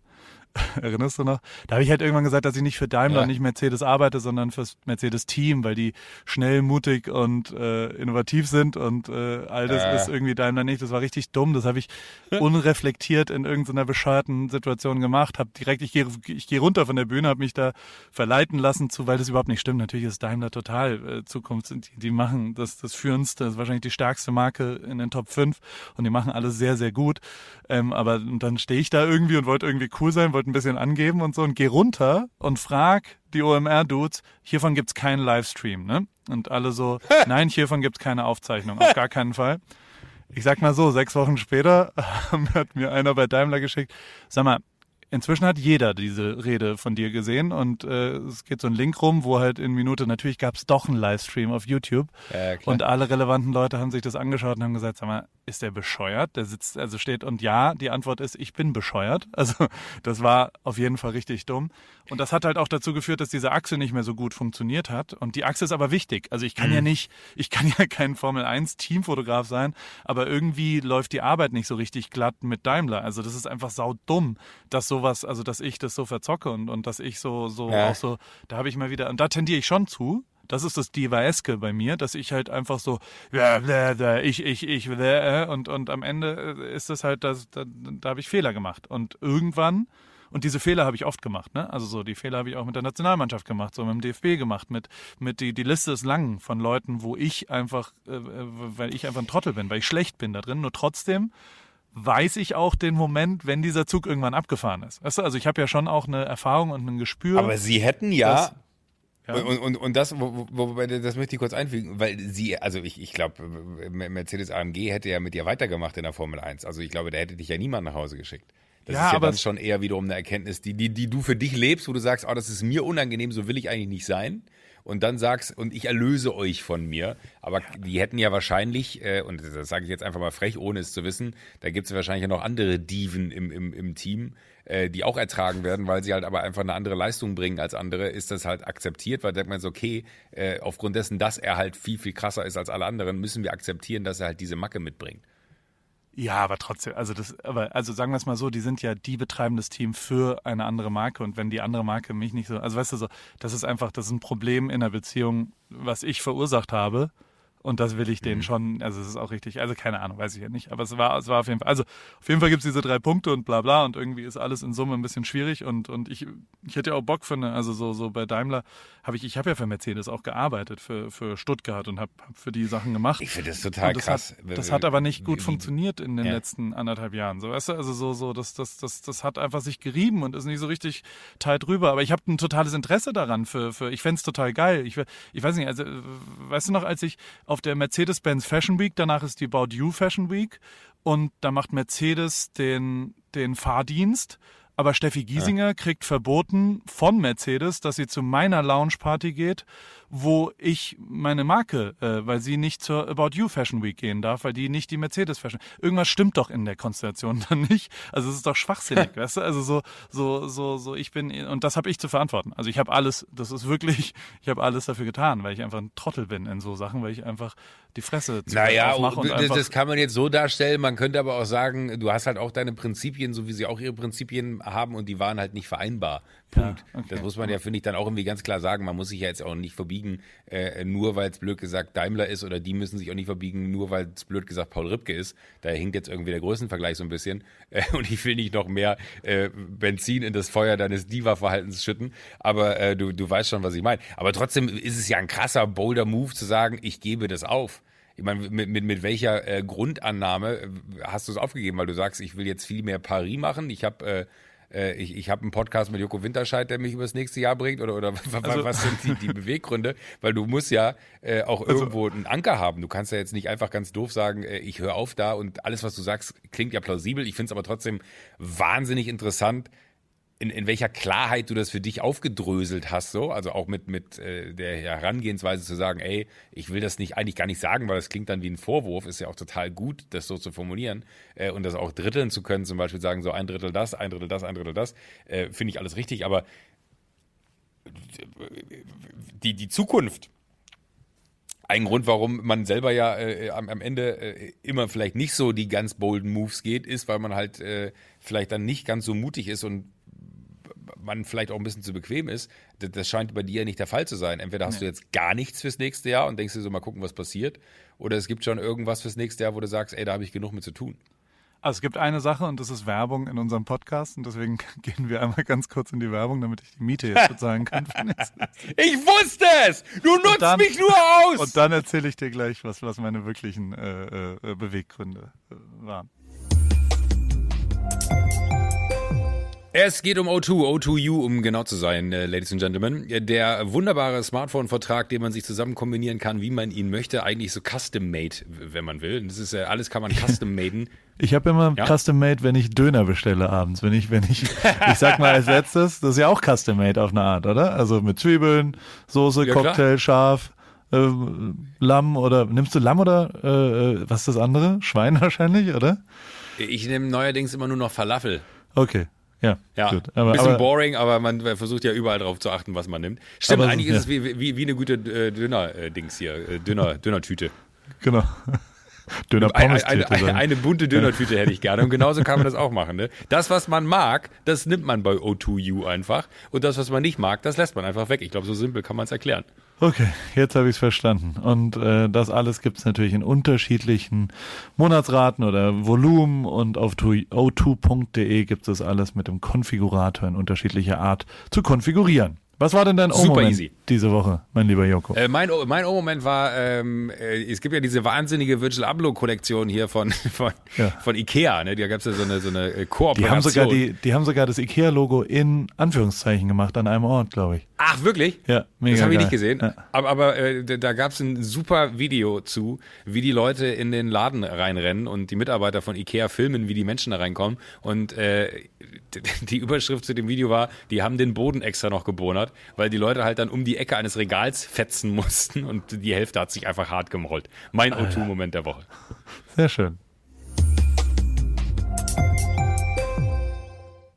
Erinnerst du noch? Da habe ich halt irgendwann gesagt, dass ich nicht für Daimler
Ja.
nicht Mercedes arbeite, sondern fürs Mercedes-Team, weil die schnell, mutig und äh, innovativ sind und äh, all das
Ja.
ist irgendwie Daimler nicht. Das war richtig dumm. Das habe ich unreflektiert in irgendeiner bescheuerten Situation gemacht. Hab direkt, ich gehe ich geh runter von der Bühne, habe mich da verleiten lassen zu, weil das überhaupt nicht stimmt. Natürlich ist Daimler total äh, Zukunft. Die, die machen das, das führendste, das ist wahrscheinlich die stärkste Marke in den Top 5 und die machen alles sehr, sehr gut. Ähm, aber und dann stehe ich da irgendwie und wollte irgendwie cool sein, wollte ein bisschen angeben und so und gehe runter und frag die OMR-Dudes, hiervon gibt's keinen Livestream, ne? Und alle so, nein, hiervon gibt's keine Aufzeichnung, auf gar keinen Fall. Ich sag mal so, sechs Wochen später hat mir einer bei Daimler geschickt, sag mal, inzwischen hat jeder diese Rede von dir gesehen und äh, es geht so ein Link rum, wo halt in Minute, natürlich gab's doch einen Livestream auf YouTube
Ja,
und alle relevanten Leute haben sich das angeschaut und haben gesagt, sag mal, ist der bescheuert? Der sitzt, also steht und ja, die Antwort ist, ich bin bescheuert. Also das war auf jeden Fall richtig dumm. Und das hat halt auch dazu geführt, dass diese Achse nicht mehr so gut funktioniert hat. Und die Achse ist aber wichtig. Also ich kann ja nicht, ich kann ja kein Formel 1 Teamfotograf sein, aber irgendwie läuft die Arbeit nicht so richtig glatt mit Daimler. Also das ist einfach sau dumm, dass sowas, also dass ich das so verzocke und, und dass ich so, so
Ja.
auch so, da habe ich mal wieder, und da tendiere ich schon zu, Das ist das Divaeske bei mir, dass ich halt einfach so, ich, ich, ich, bläh, und, und am Ende äh, ist es halt, das, da, da habe ich Fehler gemacht. Und irgendwann, und diese Fehler habe ich oft gemacht, ne? Also so, die Fehler habe ich auch mit der Nationalmannschaft gemacht, so mit dem DFB gemacht, mit, mit die, die Liste ist lang von Leuten, wo ich einfach, äh, äh, weil ich einfach ein Trottel bin, weil ich schlecht bin da drin, nur trotzdem weiß ich auch den Moment, wenn dieser Zug irgendwann abgefahren ist. Weißt du, also ich habe ja schon auch eine Erfahrung und ein Gespür.
Aber sie hätten ja.
Ja.
Und, und, und das, wo, wo, das möchte ich kurz einfügen, weil sie, also ich, ich glaube, Mercedes AMG hätte ja mit dir weitergemacht in der Formel 1. Also ich glaube, da hätte dich ja niemand nach Hause geschickt. Das
Ja,
ist ja
aber
dann schon eher wiederum eine Erkenntnis, die, die, die du für dich lebst, wo du sagst, oh, das ist mir unangenehm, so will ich eigentlich nicht sein. Und dann sagst, und ich erlöse euch von mir. Aber die hätten ja wahrscheinlich, äh, und das sage ich jetzt einfach mal frech, ohne es zu wissen, da gibt es wahrscheinlich ja noch andere Diven im, im, im Team, äh, die auch ertragen werden, weil sie halt aber einfach eine andere Leistung bringen als andere, ist das halt akzeptiert, weil denkt man so, okay, äh, aufgrund dessen, dass er halt viel, viel krasser ist als alle anderen, müssen wir akzeptieren, dass er halt diese Macke mitbringt.
Ja, aber trotzdem, also das, aber also sagen wir es mal so, die sind ja die betreiben das Team für eine andere Marke und wenn die andere Marke mich nicht so, also weißt du so, das ist einfach, das ist ein Problem in der Beziehung, was ich verursacht habe und das will ich
Mhm.
denen schon, also es ist auch richtig, also keine Ahnung, weiß ich ja nicht, aber es war, es war auf jeden Fall, also auf jeden Fall gibt es diese drei Punkte und bla bla und irgendwie ist alles in Summe ein bisschen schwierig und und ich ich hätte ja auch Bock für eine, also so so bei Daimler habe ich, ich habe ja für Mercedes auch gearbeitet für für Stuttgart und habe hab für die Sachen gemacht.
Ich finde das total
das
krass.
Hat, das hat aber nicht gut
Wie-
funktioniert in den
Ja.
letzten anderthalb Jahren. So, weißt du, also so, so, das, das, das, das hat einfach sich gerieben und ist nicht so richtig tight drüber. Aber ich habe ein totales Interesse daran für, für ich fänd's total geil. Ich, ich weiß nicht, also, weißt du noch, als ich auf der Mercedes-Benz Fashion Week, danach ist die About You Fashion Week. Und da macht Mercedes den, den Fahrdienst. Aber Steffi Giesinger kriegt verboten von Mercedes, dass sie zu meiner Lounge-Party geht, wo ich meine Marke, äh, weil sie nicht zur About You Fashion Week gehen darf, weil die nicht die Mercedes Fashion. Irgendwas stimmt doch in der Konstellation dann nicht. Also es ist doch schwachsinnig, weißt du? Also so so so so ich bin und das habe ich zu verantworten. Also ich habe alles, das ist wirklich, ich habe alles dafür getan, weil ich einfach ein Trottel bin in so Sachen, weil ich einfach die Fresse zu
Naja,
aufmache und
das, das kann man jetzt so darstellen. Man könnte aber auch sagen, du hast halt auch deine Prinzipien, so wie sie auch ihre Prinzipien haben und die waren halt nicht vereinbar. Punkt.
okay.
Das muss man ja, finde ich, dann auch irgendwie ganz klar sagen. Man muss sich ja jetzt auch nicht verbiegen, äh, nur weil es blöd gesagt Daimler ist oder die müssen sich auch nicht verbiegen, nur weil es blöd gesagt Paul Ripke ist. Da hinkt jetzt irgendwie der Größenvergleich so ein bisschen. Äh, und ich will nicht noch mehr äh, Benzin in das Feuer deines Diva-Verhaltens schütten. Aber äh, du, du weißt schon, was ich meine. Aber trotzdem ist es ja ein krasser, bolder Move zu sagen, ich gebe das auf. Ich meine, mit, mit, mit welcher äh, Grundannahme äh, hast du es aufgegeben? Weil du sagst, ich will jetzt viel mehr Paris machen. Ich habe äh, äh, ich, ich habe einen Podcast mit Joko Winterscheid, der mich übers nächste Jahr bringt oder, oder
Also-
was sind die, die Beweggründe? Weil du musst ja äh, auch irgendwo einen Anker haben. Du kannst ja jetzt nicht einfach ganz doof sagen, äh, ich höre auf da und alles, was du sagst, klingt ja plausibel. Ich finde es aber trotzdem wahnsinnig interessant, in, in welcher Klarheit du das für dich aufgedröselt hast, so, also auch mit, mit äh, der Herangehensweise zu sagen, ey, ich will das nicht eigentlich gar nicht sagen, weil das klingt dann wie ein Vorwurf, ist ja auch total gut, das so zu formulieren äh, und das auch dritteln zu können, zum Beispiel sagen, so ein Drittel das, ein Drittel das, ein Drittel das, äh, finde ich alles richtig, aber die, die Zukunft, ein Grund, warum man selber ja äh, am, am Ende äh, immer vielleicht nicht so die ganz bolden Moves geht, ist, weil man halt äh, vielleicht dann nicht ganz so mutig ist und man vielleicht auch ein bisschen zu bequem ist. Das, das scheint bei dir nicht der Fall zu sein. Entweder hast du jetzt gar nichts fürs nächste Jahr und denkst dir so, mal gucken, was passiert. Oder es gibt schon irgendwas fürs nächste Jahr, wo du sagst, ey, da habe ich genug mit zu tun.
Also es gibt eine Sache und das ist Werbung in unserem Podcast und deswegen gehen wir einmal ganz kurz in die Werbung, damit ich die Miete jetzt bezahlen kann.
Ich wusste es! Du nutzt
dann-
mich nur aus!
Und dann erzähle ich dir gleich, was, was meine wirklichen äh, äh, Beweggründe äh, waren.
Es geht um O2, O2U, um genau zu sein, äh, Ladies and Gentlemen. Der wunderbare Smartphone-Vertrag, den man sich zusammen kombinieren kann, wie man ihn möchte. Eigentlich so custom-made, wenn man will. Das ist äh, alles kann man custom-maden.
Ich habe immer
Ja?
Custom Made, wenn ich Döner bestelle abends. Wenn ich, wenn ich, ich sag mal als letztes, das ist ja auch Custom Made auf eine Art, oder? Also mit Zwiebeln, Soße,
Ja, klar.
Cocktail, scharf, äh, Lamm oder nimmst du Lamm oder äh, äh, was ist das andere? Schwein wahrscheinlich, oder?
Ich nehme neuerdings immer nur noch Falafel.
Okay. Ja,
Ja,
gut. Aber,
bisschen
aber,
boring, aber man versucht ja überall drauf zu achten, was man nimmt. Stimmt, eigentlich
ja.
ist es wie, wie, wie eine gute äh, Döner-Dings hier, äh, Döner, Döner-Tüte.
genau. Döner
Eine, eine, eine, eine bunte Dönertüte hätte ich gerne. Und genauso kann man das auch machen. Ne? Das, was man mag, das nimmt man bei O2U einfach. Und das, was man nicht mag, das lässt man einfach weg. Ich glaube, so simpel kann man es erklären.
Okay, jetzt habe ich es verstanden. Und äh, das alles gibt es natürlich in unterschiedlichen Monatsraten oder Volumen und auf tu- o2.de gibt es alles mit dem Konfigurator in unterschiedlicher Art zu konfigurieren. Was war denn dein O-Moment diese Woche, mein lieber Joko?
Äh, mein, mein O-Moment war, ähm, äh, es gibt ja diese wahnsinnige Virgil Abloh-Kollektion hier von, von,
Ja.
von Ikea. Ne? Da gab es ja so eine, so eine äh,
Die
Kooperation.
haben sogar die, die haben sogar das IKEA-Logo in Anführungszeichen gemacht an einem Ort, glaube ich.
Ach, wirklich?
Ja, mega
Das habe ich nicht gesehen.
Ja.
Aber, aber äh, da- gab es ein super Video zu, wie die Leute in den Laden reinrennen und die Mitarbeiter von Ikea filmen, wie die Menschen da reinkommen. Und äh, die Überschrift zu dem Video war, die haben den Boden extra noch gebohnert, weil die Leute halt dann um die Ecke eines Regals fetzen mussten und die Hälfte hat sich einfach hart gemollt. Mein O2-Moment der Woche.
Sehr schön.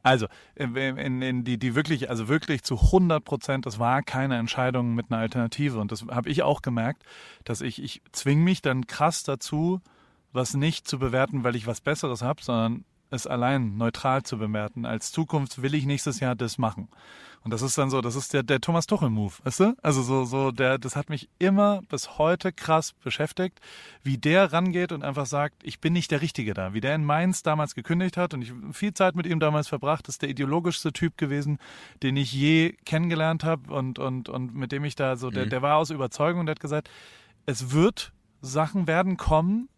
Also, in, in, in die, die wirklich, also wirklich zu 100 Prozent, das war keine Entscheidung mit einer Alternative. Und das habe ich auch gemerkt, dass ich, ich zwing mich dann krass dazu, was nicht zu bewerten, weil ich was Besseres habe, sondern es allein neutral zu bewerten. Als Zukunft will ich nächstes Jahr das machen. Und das ist dann so, das ist der, der Thomas Tuchel-Move, weißt du? Also so, so, der, das hat mich immer bis heute krass beschäftigt, wie der rangeht und einfach sagt, ich bin nicht der Richtige da. Wie der in Mainz damals gekündigt hat und ich viel Zeit mit ihm damals verbracht, ist der ideologischste Typ gewesen, den ich je kennengelernt habe und, und, und mit dem ich da so, der, der war aus Überzeugung und der hat gesagt, es wird Sachen werden kommen,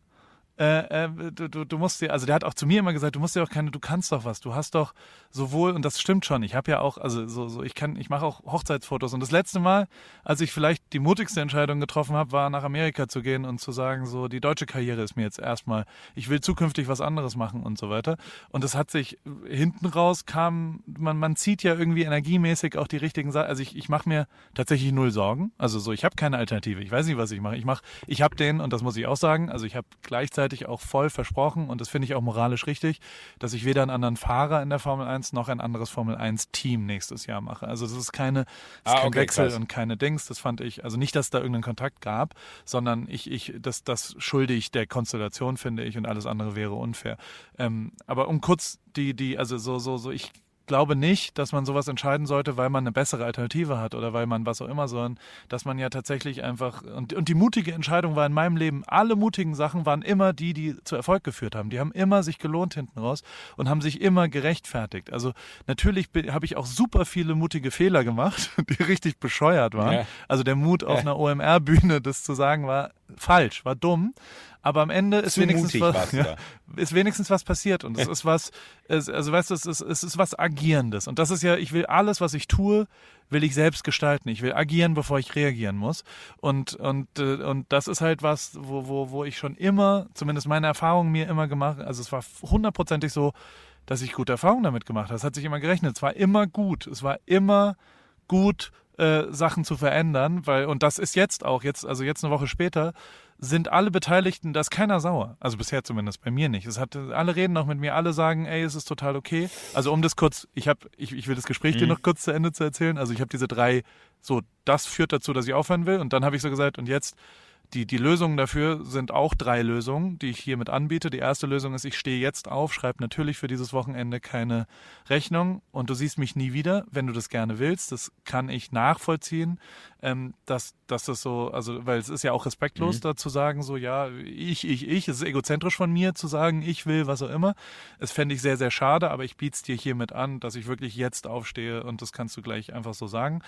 äh, äh, du, du, du musst dir, also der hat auch zu mir immer gesagt, du musst dir auch keine, du kannst doch was, du hast doch sowohl, und das stimmt schon, ich habe ja auch, also so, so ich kann, ich mache auch Hochzeitsfotos. Und das letzte Mal, als ich vielleicht die mutigste Entscheidung getroffen habe, war nach Amerika zu gehen und zu sagen, so die deutsche Karriere ist mir jetzt erstmal, ich will zukünftig was anderes machen und so weiter. Und das hat sich hinten raus kam, man, man zieht ja irgendwie energiemäßig auch die richtigen Sachen, also ich, ich mache mir tatsächlich null Sorgen, also so, ich habe keine Alternative, ich weiß nicht, was ich mache, ich mache, ich habe den, und das muss ich auch sagen, also ich habe gleichzeitig auch voll versprochen und das finde ich auch moralisch richtig, dass ich weder einen anderen Fahrer in der Formel 1 noch ein anderes Formel 1 Team nächstes Jahr mache. Also das ist keine das ist
Ah,
kein
okay,
Wechsel
krass.
und keine Dings. Das fand ich, also nicht, dass da irgendeinen Kontakt gab, sondern ich, ich, das, das schulde ich der Konstellation, finde ich, und alles andere wäre unfair. Ähm, aber um kurz die, die, also so, so, so, ich glaube nicht, dass man sowas entscheiden sollte, weil man eine bessere Alternative hat oder weil man was auch immer, sondern dass man ja tatsächlich einfach und, und die mutige Entscheidung war in meinem Leben, alle mutigen Sachen waren immer die, die zu Erfolg geführt haben. Die haben immer sich gelohnt hinten raus und haben sich immer gerechtfertigt. Also natürlich habe ich auch super viele mutige Fehler gemacht, die richtig bescheuert waren.
Ja.
Also der Mut auf einer OMR-Bühne, das zu sagen, war falsch, war dumm. Aber am Ende ist wenigstens was, ja, ist wenigstens was passiert und es ist was, es, also weißt du, es ist, es ist was Agierendes. Und das ist ja, ich will alles, was ich tue, will ich selbst gestalten. Ich will agieren, bevor ich reagieren muss. Und, und, äh, und das ist halt was, wo, wo, wo ich schon immer, zumindest meine Erfahrung mir immer gemacht, also es war hundertprozentig so, dass ich gute Erfahrungen damit gemacht habe. Es hat sich immer gerechnet. Es war immer gut. Es war immer gut, äh, Sachen zu verändern, weil, und das ist jetzt auch, jetzt, also jetzt eine Woche später, sind alle Beteiligten, da ist keiner sauer. Also bisher zumindest, bei mir nicht. Es hat, alle reden auch mit mir, alle sagen, ey, es ist total okay. Also um das kurz, ich habe, ich, ich will das Gespräch dir noch kurz zu Ende zu erzählen. Also ich habe diese drei, so, das führt dazu, dass ich aufhören will. Und dann habe ich so gesagt, und jetzt, die, die Lösungen dafür sind auch drei Lösungen, die ich hiermit anbiete. Die erste Lösung ist, ich stehe jetzt auf, schreibe natürlich für dieses Wochenende keine Rechnung und du siehst mich nie wieder, wenn du das gerne willst. Das kann ich nachvollziehen, ähm, dass, dass das so, also, weil es ist ja auch respektlos, da zu sagen, so, ja, ich, ich, ich, es ist egozentrisch von mir zu sagen, ich will, was auch immer. Es fände ich sehr, sehr schade, aber ich biete es dir hiermit an, dass ich wirklich jetzt aufstehe und das kannst du gleich einfach so sagen.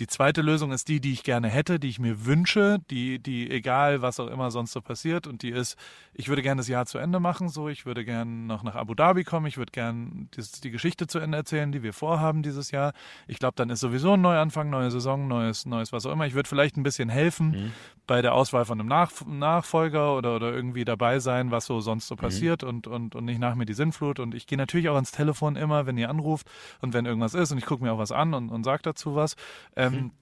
Die zweite Lösung ist die, die ich gerne hätte, die ich mir wünsche, die, die, egal was auch immer sonst so passiert, und die ist, ich würde gerne das Jahr zu Ende machen, so, ich würde gerne noch nach Abu Dhabi kommen, ich würde gerne die, Geschichte zu Ende erzählen, die wir vorhaben dieses Jahr. Ich glaube, dann ist sowieso ein Neuanfang, neue Saison, neues, neues was auch immer. Ich würde vielleicht ein bisschen helfen bei der Auswahl von einem Nach Nachfolger oder, oder irgendwie dabei sein, was so sonst so passiert und, und, und nicht nach mir die Sinnflut. Und ich gehe natürlich auch ans Telefon immer, wenn ihr anruft und wenn irgendwas ist und ich gucke mir auch was an und, und sage dazu was. Ähm,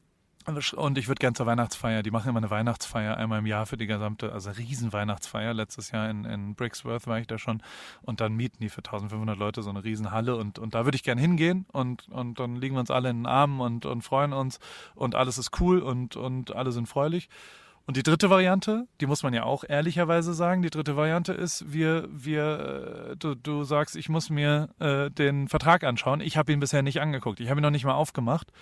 und ich würde gern zur Weihnachtsfeier, die machen immer eine Weihnachtsfeier einmal im Jahr für die gesamte, also riesen Weihnachtsfeier. Letztes Jahr in, in Brixworth war ich da schon und dann mieten die für 1500 Leute so eine riesen Halle und, und da würde ich gern hingehen und, und dann liegen wir uns alle in den Armen und, und freuen uns und alles ist cool und, und alle sind freulich. Und die dritte Variante, die muss man ja auch ehrlicherweise sagen, die dritte Variante ist, wir, wir, äh, du, du sagst, ich muss mir äh, den Vertrag anschauen. Ich habe ihn bisher nicht angeguckt. Ich habe ihn noch nicht mal aufgemacht,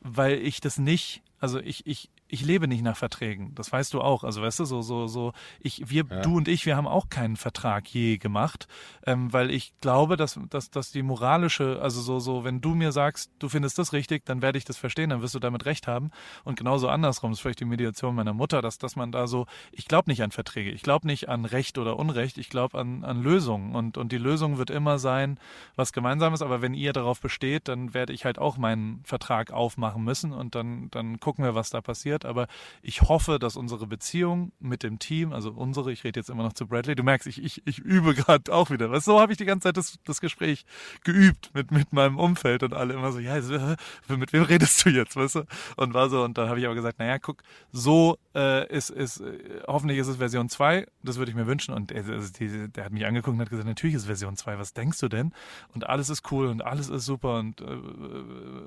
weil ich das nicht, also ich, ich, ich lebe nicht nach Verträgen. Das weißt du auch. Also weißt du, so, so, so, ich, wir,
Ja.
du und ich, wir haben auch keinen Vertrag je gemacht, ähm, weil ich glaube, dass, dass, dass die moralische, also so, so, wenn du mir sagst, du findest das richtig, dann werde ich das verstehen, dann wirst du damit recht haben. Und genauso andersrum, ist vielleicht die Mediation meiner Mutter, dass, dass man da so, ich glaube nicht an Verträge, ich glaube nicht an Recht oder Unrecht, ich glaube an, an Lösungen. Und, und die Lösung wird immer sein, was gemeinsam ist. Aber wenn ihr darauf besteht, dann werde ich halt auch meinen Vertrag aufmachen müssen und dann, dann gucken wir, was da passiert. Aber ich hoffe, dass unsere Beziehung mit dem Team, also unsere, ich rede jetzt immer noch zu Bradley, du merkst, ich, ich, ich übe gerade auch wieder. Weißt, so habe ich die ganze Zeit das, das Gespräch geübt mit, mit meinem Umfeld und alle immer so, ja, äh, mit wem redest du jetzt, weißt du? Und war so, und dann habe ich aber gesagt, naja, guck, so äh, ist, ist, äh, hoffentlich ist es Version 2, das würde ich mir wünschen. Und die, der hat mich angeguckt und hat gesagt, natürlich ist Version 2, was denkst du denn? Und alles ist cool und alles ist super und äh,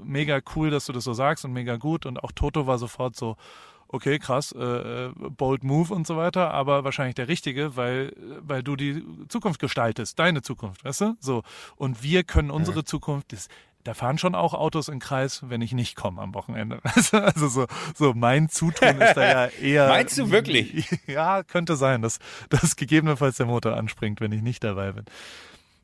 mega cool, dass du das so sagst und mega gut. Und auch Toto war sofort so, okay, krass, äh, äh, bold move und so weiter, aber wahrscheinlich der richtige, weil, weil du die Zukunft gestaltest, deine Zukunft, weißt du? So. Und wir können unsere Zukunft, das, da fahren schon auch Autos im Kreis, wenn ich nicht komme am Wochenende. Also so, so mein Zutun ist da ja eher.
Meinst du wirklich?
Ja, könnte sein, dass, dass gegebenenfalls der Motor anspringt, wenn ich nicht dabei bin.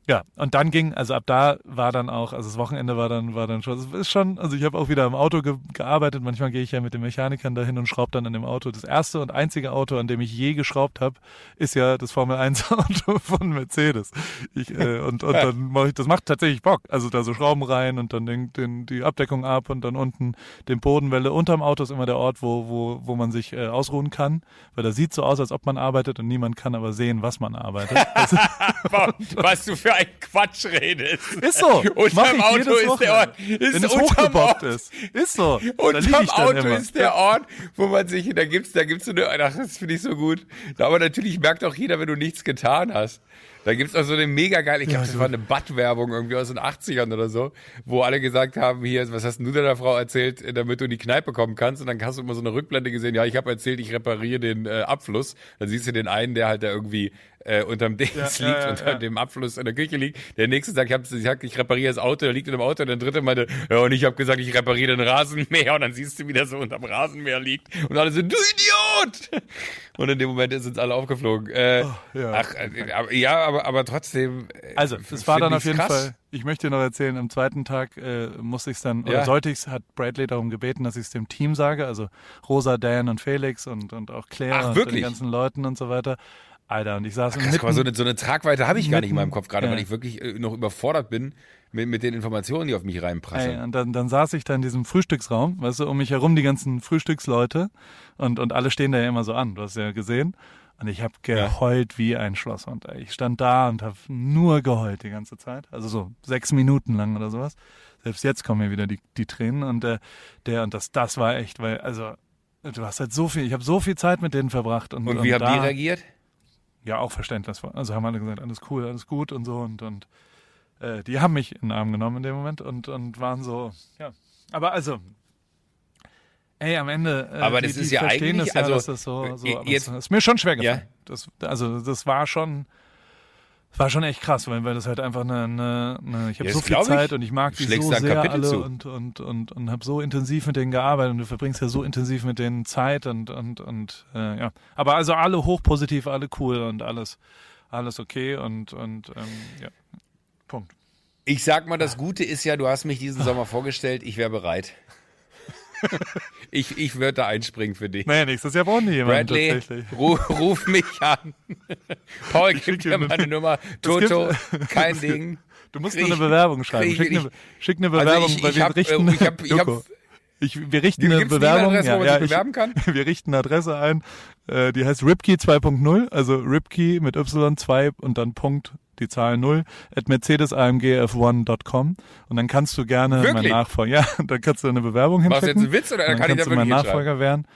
Ja, und dann ging, also ab da war dann auch, also das Wochenende war dann, war dann schon, es ist schon, also ich habe auch wieder im Auto ge gearbeitet. Manchmal gehe ich ja mit den Mechanikern dahin und schraube dann an dem Auto. Das erste und einzige Auto, an dem ich je geschraubt habe, ist ja das Formel 1 Auto von Mercedes. Ich, äh, und, und dann mache ich, das macht tatsächlich Bock. Also da so Schrauben rein und dann den, den, die Abdeckung ab und dann unten den Bodenwelle. Unterm Auto ist immer der Ort, wo, wo, wo man sich äh, ausruhen kann, weil das sieht so aus, als ob man arbeitet und niemand kann aber sehen, was man arbeitet. Das
Was du für ein Quatsch redest.
Ist so.
Unterm Auto
jedes
ist der Ort. Ist
Wenn es hochgebockt
Ort.
ist. Ist so.
Unterm Auto ist der Ort, wo man sich, da gibt's, da gibt's so eine, ach, das finde ich so gut. Aber natürlich merkt auch jeder, wenn du nichts getan hast. Da gibt's auch so eine mega geile, ich glaube, das war eine Bad-Werbung irgendwie aus den 80ern oder so, wo alle gesagt haben, hier, was hast denn du deiner Frau erzählt, äh, damit du in die Kneipe kommen kannst? Und dann hast du immer so eine Rückblende gesehen, ja, ich habe erzählt, ich repariere den äh, Abfluss. Dann siehst du den einen, der halt da irgendwie äh, unterm Dings
Ja,
liegt,
ja, ja,
unter dem Abfluss in der Küche liegt. Der nächste sagt, ich, hab, ich, ich repariere das Auto, der liegt in dem Auto. Und der dritte meinte, ja, und ich habe gesagt, ich repariere den Rasenmäher. Und dann siehst du, wie der so unterm Rasenmäher liegt. Und alle so, du Idiot! Und in dem Moment sind alle aufgeflogen. Äh,
ja.
Ach, äh, aber, ja, aber, aber trotzdem. äh,
Also, das war dann auf jeden
krass.
Fall. Ich möchte dir noch erzählen, am zweiten Tag äh, musste ich es dann, oder sollte ich es, hat Bradley darum gebeten, dass ich es dem Team sage, also Rosa, Dan und Felix und, und auch Claire
Ach,
und den ganzen Leuten und so weiter. Alter, und ich saß
Krass,
mitten,
guck mal, so eine, so eine Tragweite habe ich gar nicht in
mitten-
meinem Kopf, gerade
ja.
weil ich wirklich äh, noch überfordert bin mit, mit den Informationen, die auf mich
Ey,
reinprasseln.
und dann, dann saß ich da in diesem Frühstücksraum, weißt du, um mich herum die ganzen Frühstücksleute und, und alle stehen da ja immer so an, du hast ja gesehen. Und ich habe geheult wie ein Schlosshund. Ey. Ich stand da und habe nur geheult die ganze Zeit. Also so sechs Minuten lang oder sowas. Selbst jetzt kommen mir wieder die, die Tränen. Und äh, der und das, das war echt, weil, also du hast halt so viel, ich habe so viel Zeit mit denen verbracht. Und,
Und wie haben
da,
die reagiert?
Ja, auch verständnisvoll. Also haben alle gesagt, alles cool, alles gut und so und und äh, die haben mich in den Arm genommen in dem Moment und und waren so, ja. Aber also, ey, am Ende. Äh,
Aber
die,
das ist ja eigentlich-
das ja,
also,
das so, so
äh, jetzt-
es ist mir schon schwer
Ja.
gefallen. Das, also das war schon. War schon echt krass, weil, weil das halt einfach eine, eine, eine ich habe
Ja,
so viel
glaub ich.
Zeit und ich mag die
Schlägst
so sehr
Kapitel
alle
zu.
und und und und habe so intensiv mit denen gearbeitet und du verbringst ja so intensiv mit denen Zeit und und und äh, ja, aber also alle hochpositiv, alle cool und alles alles okay und und ähm, ja, Punkt.
Ich sag mal, das Gute ist ja, du hast mich diesen Sommer vorgestellt, ich wäre bereit. ich ich würde da einspringen für dich.
Naja, nächstes Jahr brauchen die jemanden
Bradley,
tatsächlich.
ru, ruf mich an. Paul, gib mir meine Nummer.
gibt-
Toto, kein Ding.
Du musst
Krieg
nur
ich-
eine Bewerbung schreiben.
krieg
Schick
ich-
eine, schick eine
Also
Bewerbung,
ich-
weil
ich
wir
hab, äh,
richten.
ich hab- ich hab-
ich, wir richten eine Bewerbung.
Wo man sich
ich-? Wir richten eine Adresse ein, äh, die heißt Ripkey 2.0, also Ripkey mit Y2 und dann Punkt, die Zahl 0, at mercedesamgf1.com und dann kannst du gerne mein
Wirklich?
Nachfolger, ja, dann kannst du eine Bewerbung
Machst du
hinschicken.
jetzt einen Witz oder
dann
kann ich
kannst
da
mein Nachfolger werden.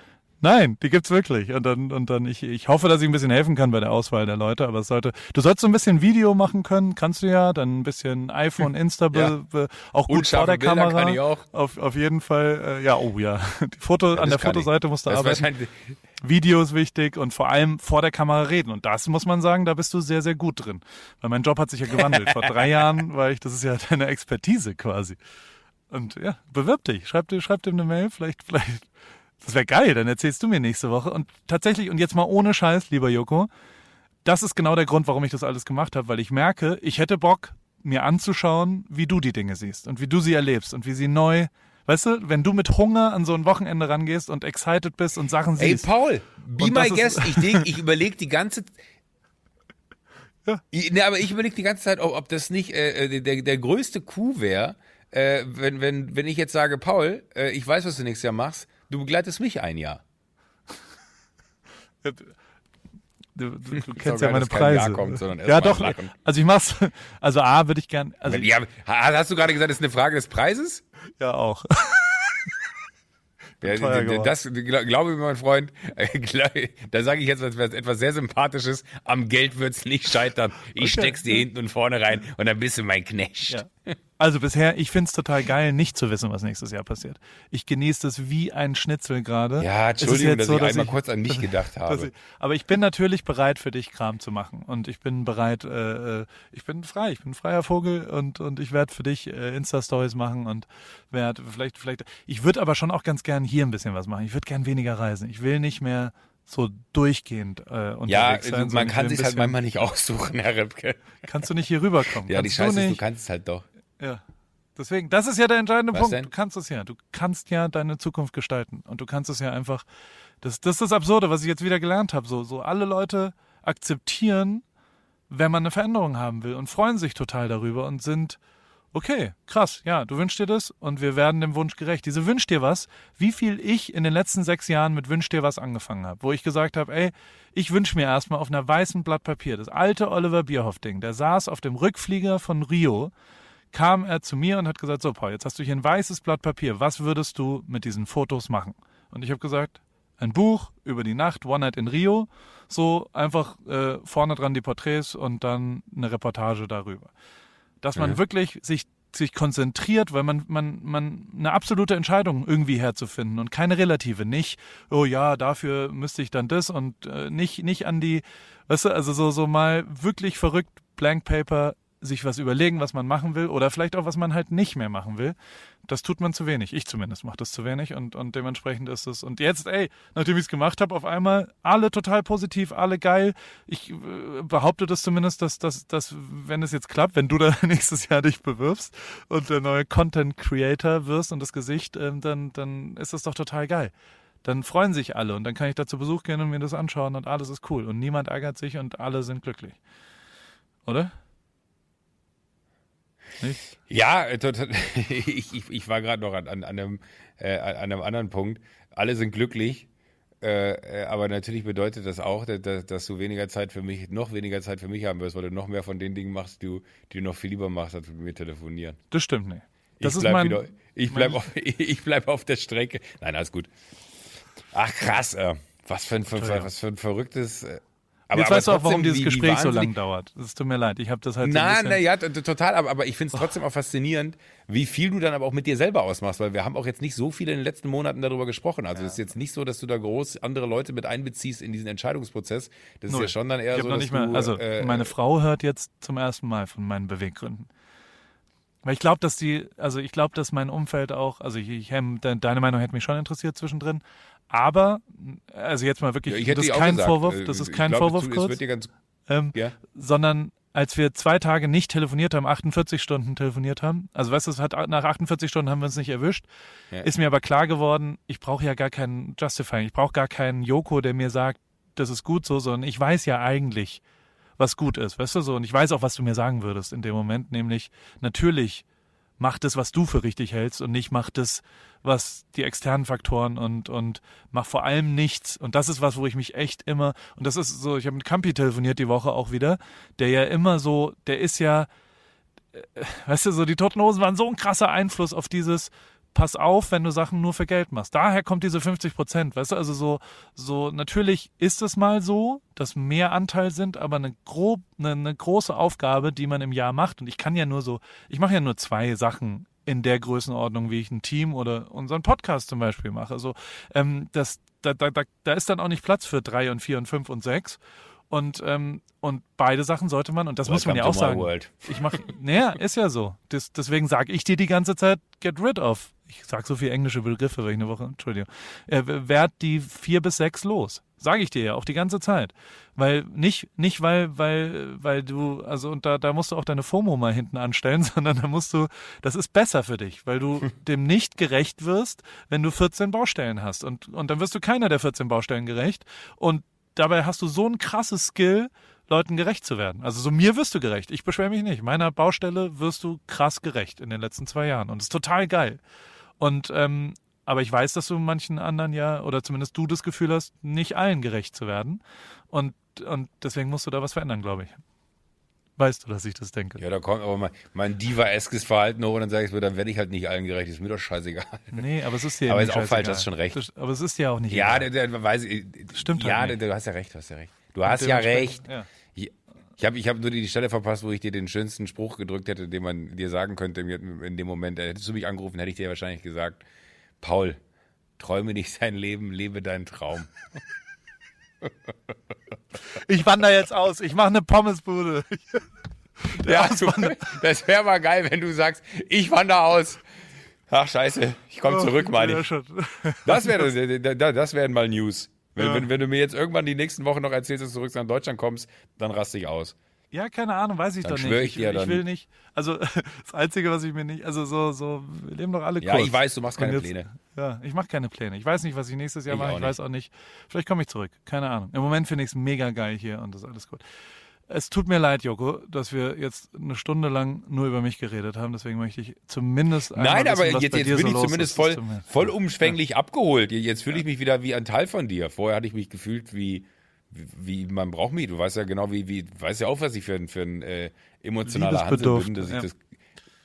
Nein, die gibt's wirklich. Und dann, und dann, ich, ich hoffe, dass ich ein bisschen helfen kann bei der Auswahl der Leute, aber es sollte, du sollst so ein bisschen Video machen können, kannst du ja, dann ein bisschen iPhone, Insta, be,
Ja.
be, auch gut vor der
Bilder
Kamera.
kann ich auch.
Auf, auf jeden Fall, äh, ja, oh ja. Die Foto, an
das
der
ich.
Fotoseite musst du
Das ist
arbeiten. Video ist wichtig und vor allem vor der Kamera reden. Und das muss man sagen, da bist du sehr, sehr gut drin. Weil mein Job hat sich ja gewandelt. vor drei Jahren war ich, das ist ja deine Expertise quasi. Und ja, bewirb dich. Schreib dir, schreib dir eine Mail, vielleicht, vielleicht. Das wäre geil, dann erzählst du mir nächste Woche. Und tatsächlich, und jetzt mal ohne Scheiß, lieber Joko, das ist genau der Grund, warum ich das alles gemacht habe, weil ich merke, ich hätte Bock, mir anzuschauen, wie du die Dinge siehst und wie du sie erlebst und wie sie neu, weißt du, wenn du mit Hunger an so ein Wochenende rangehst und excited bist und Sachen
Ey,
siehst.
Paul, be my guest. Ich, denk, ich überlege die ganze
Ja.
Ich- Ne, aber ich überlege die ganze Zeit, ob, ob das nicht äh, der, der größte Coup wäre, äh, wenn, wenn, wenn ich jetzt sage, Paul, äh, ich weiß, was du nächstes Jahr machst, du begleitest mich ein Jahr.
Du, du, du kennst ja meine Preise.
kommt,
ja, doch.
lachen.
Also ich mach's. Also A würde ich gern. Also
ja, ha- hast du gerade gesagt, das ist eine Frage des Preises?
ja auch.
Ja, das gl- glaube ich, mein Freund, äh, da sage ich jetzt etwas, etwas sehr Sympathisches, am Geld wird's nicht scheitern. Ich
Okay.
steck's dir hinten und vorne rein und dann bist du mein Knecht.
Ja. Also bisher, ich find's total geil, nicht zu wissen, was nächstes Jahr passiert. Ich genieße das wie ein Schnitzel gerade.
Ja,
Es
Entschuldigung, dass
so,
ich einmal kurz an mich gedacht
dass
habe.
ich, aber ich bin natürlich bereit für dich Kram zu machen und ich bin bereit, äh, äh, ich bin frei, ich bin ein freier Vogel und und ich werde für dich äh, Insta Stories machen und werde vielleicht vielleicht ich würde aber schon auch ganz gern hier ein bisschen was machen. Ich würde gern weniger reisen. Ich will nicht mehr so durchgehend äh, unterwegs
Ja,
sein.
man
sondern ich
kann sich halt manchmal nicht aussuchen, Herr Ripke.
Kannst du nicht hier rüberkommen?
Ja, die
Kannst
Scheiße
du
ist, du kannst es halt doch.
Ja. Deswegen, das ist ja der entscheidende
Was
Punkt.
denn?
Du kannst es ja. Du kannst ja deine Zukunft gestalten. Und du kannst es ja einfach. Das, das ist das Absurde, was ich jetzt wieder gelernt habe. So, so alle Leute akzeptieren, wenn man eine Veränderung haben will und freuen sich total darüber und sind, okay, krass, ja, du wünschst dir das und wir werden dem Wunsch gerecht. Diese Wünsch dir was, wie viel ich in den letzten sechs Jahren mit Wünsch dir was angefangen habe, wo ich gesagt habe, ey, ich wünsche mir erstmal auf einer weißen Blatt Papier, das alte Oliver Bierhoff-Ding, der saß auf dem Rückflieger von Rio, kam er zu mir und hat gesagt, so Paul, jetzt hast du hier ein weißes Blatt Papier, was würdest du mit diesen Fotos machen? Und ich habe gesagt, ein Buch über die Nacht, One Night in Rio, so einfach äh, vorne dran die Porträts und dann eine Reportage darüber. Dass man wirklich sich sich konzentriert, weil man, man, man eine absolute Entscheidung irgendwie herzufinden und keine relative. Nicht, oh ja, dafür müsste ich dann das und äh, nicht, nicht an die, weißt du, also so, so mal wirklich verrückt, Blank Paper, sich was überlegen, was man machen will oder vielleicht auch, was man halt nicht mehr machen will. Das tut man zu wenig. Ich zumindest mache das zu wenig und, und dementsprechend ist es. Und jetzt, ey, nachdem ich es gemacht habe, auf einmal alle total positiv, alle geil. Ich äh, behaupte das zumindest, dass, dass, dass, wenn es jetzt klappt, wenn du da nächstes Jahr dich bewirbst und der neue Content Creator wirst und das Gesicht, ähm, dann, dann ist das doch total geil. Dann freuen sich alle und dann kann ich da zu Besuch gehen und mir das anschauen und alles ist cool und niemand ärgert sich und alle sind glücklich. Oder? Nicht?
Ja, total. Ich, ich, ich war gerade noch an, an, einem, äh, an einem anderen Punkt. Alle sind glücklich, äh, äh, aber natürlich bedeutet das auch, dass, dass du weniger Zeit für mich, noch weniger Zeit für mich haben wirst, weil du noch mehr von den Dingen machst, die du, die du noch viel lieber machst, als mit mir telefonieren.
Das stimmt nicht. Das
ich
ist
bleib
mein,
wieder, ich bleib, auf, ich bleib auf der Strecke. Nein, alles gut. Ach krass, äh, was für ein, was für ein verrücktes. Äh, aber,
Jetzt
aber
weißt du auch, warum dieses Gespräch so lang dauert. Es tut mir leid. Ich habe das halt so ein
Nein,
bisschen...
na, ja, total, aber, aber ich finde es trotzdem auch faszinierend, wie viel du dann aber auch mit dir selber ausmachst, weil wir haben auch jetzt nicht so viel in den letzten Monaten darüber gesprochen. Also es ist jetzt nicht so, dass du da groß andere Leute mit einbeziehst in diesen Entscheidungsprozess. Das ist
Null.
ja schon dann eher
ich
so,
noch
dass
nicht mehr,
du,
also
äh,
meine Frau hört jetzt zum ersten Mal von meinen Beweggründen. Weil ich glaube, dass die, also ich glaube, dass mein Umfeld auch, also ich, ich, de- deine Meinung hätte mich schon interessiert zwischendrin, aber, also jetzt mal wirklich,
ja, ich hätte
das ist kein
gesagt,
Vorwurf,
äh,
das ist kein Vorwurf
Es
kurz,
wird dir ganz,
ähm,
ja.
sondern als wir zwei Tage nicht telefoniert haben, 48 Stunden telefoniert haben, also weißt du, es hat, nach 48 Stunden haben wir uns nicht erwischt,
Ja.
ist mir aber klar geworden, ich brauche ja gar keinen Justifying, ich brauche gar keinen Joko, der mir sagt, das ist gut so, sondern ich weiß ja eigentlich, was gut ist, weißt du so, und ich weiß auch, was du mir sagen würdest in dem Moment, nämlich natürlich mach das, was du für richtig hältst und nicht mach das, was die externen Faktoren und, und mach vor allem nichts. Und das ist was, wo ich mich echt immer, und das ist so, ich habe mit Campi telefoniert die Woche auch wieder, der ja immer so, der ist ja, äh, weißt du, so die Toten Hosen waren so ein krasser Einfluss auf dieses, pass auf, wenn du Sachen nur für Geld machst. Daher kommt diese 50 Prozent, weißt du, also so, so, natürlich ist es mal so, dass mehr Anteil sind, aber eine grob, eine, eine große Aufgabe, die man im Jahr macht. Und ich kann ja nur so, ich mache ja nur zwei Sachen in der Größenordnung, wie ich ein Team oder unseren Podcast zum Beispiel mache. Also ähm, das, da, da, da, da ist dann auch nicht Platz für drei und vier und fünf und sechs. Und, ähm, und beide Sachen sollte man, und das muss man ja
Welcome
auch sagen.
world.
Ich mache, naja, ist ja so. Das, deswegen sage ich dir die ganze Zeit, get rid of. Ich sag so viel englische Begriffe, weil ich eine Woche, Entschuldigung. Äh, werd die vier bis sechs los. Sage ich dir ja auch die ganze Zeit. Weil, nicht, nicht weil, weil, weil du, also, und da, da musst du auch deine FOMO mal hinten anstellen, sondern da musst du, das ist besser für dich, weil du dem nicht gerecht wirst, wenn du 14 Baustellen hast. Und, und dann wirst du keiner der 14 Baustellen gerecht. Und dabei hast du so ein krasses Skill, Leuten gerecht zu werden. Also so mir wirst du gerecht. Ich beschwere mich nicht. Meiner Baustelle wirst du krass gerecht in den letzten zwei Jahren. Und das ist total geil. Und ähm, aber ich weiß, dass du manchen anderen ja, oder zumindest du das Gefühl hast, nicht allen gerecht zu werden. Und, und deswegen musst du da was verändern, glaube ich. Weißt du, dass ich das denke?
Ja, da kommt aber mein, mein Diva-eskes Verhalten hoch und dann sage ich so, dann werde ich halt nicht allen gerecht, ist mir doch scheißegal.
Nee, aber es ist dir
Aber ist auch falsch, hast schon recht.
Das- Aber es ist dir auch nicht
Ja, der, der weiß ich.
Stimmt
Ja,
halt
der,
nicht.
du hast ja recht, du hast ja recht. Du hast ja recht.
Ja.
Ich, habe ich hab nur die Stelle verpasst, wo ich dir den schönsten Spruch gedrückt hätte, den man dir sagen könnte in in dem Moment. Hättest du mich angerufen, hätte ich dir wahrscheinlich gesagt, Paul, träume nicht dein Leben, lebe deinen Traum.
Ich wandere jetzt aus. Ich mache eine Pommesbude.
Ja, du, das wäre mal geil, wenn du sagst, ich wandere aus. Ach scheiße, ich komme zurück, meine ich. Das wäre das wären mal News. Wenn,
Ja.
wenn, wenn du mir jetzt irgendwann die nächsten Wochen noch erzählst, dass du zurück nach Deutschland kommst, dann raste ich aus.
Ja, keine Ahnung, weiß ich
Dann
doch nicht.
schwör ich dir
ich
dann.
will nicht. Also das Einzige, was ich mir nicht, also so, so, wir leben doch alle
Ja,
kurz.
ich weiß, du machst keine
jetzt-
Pläne.
Ja, ich mache keine Pläne. Ich weiß nicht, was ich nächstes Jahr
Ich
mache. Ich weiß auch nicht. Vielleicht komme ich zurück. Keine Ahnung. Im Moment finde ich es mega geil hier und das ist alles gut. Es tut mir leid, Joko, dass wir jetzt eine Stunde lang nur über mich geredet haben. Deswegen möchte ich zumindest einmal
Nein, aber
wissen,
jetzt,
bei
jetzt bin
so
ich zumindest voll,
tut mir-
vollumfänglich abgeholt. Jetzt fühle ich mich wieder wie ein Teil von dir. Vorher hatte ich mich gefühlt wie, wie man braucht mich. Du weißt ja genau, wie, wie weißt ja auch, was ich für ein, für ein äh, emotionaler Hansel bin, dass ich
ja.
das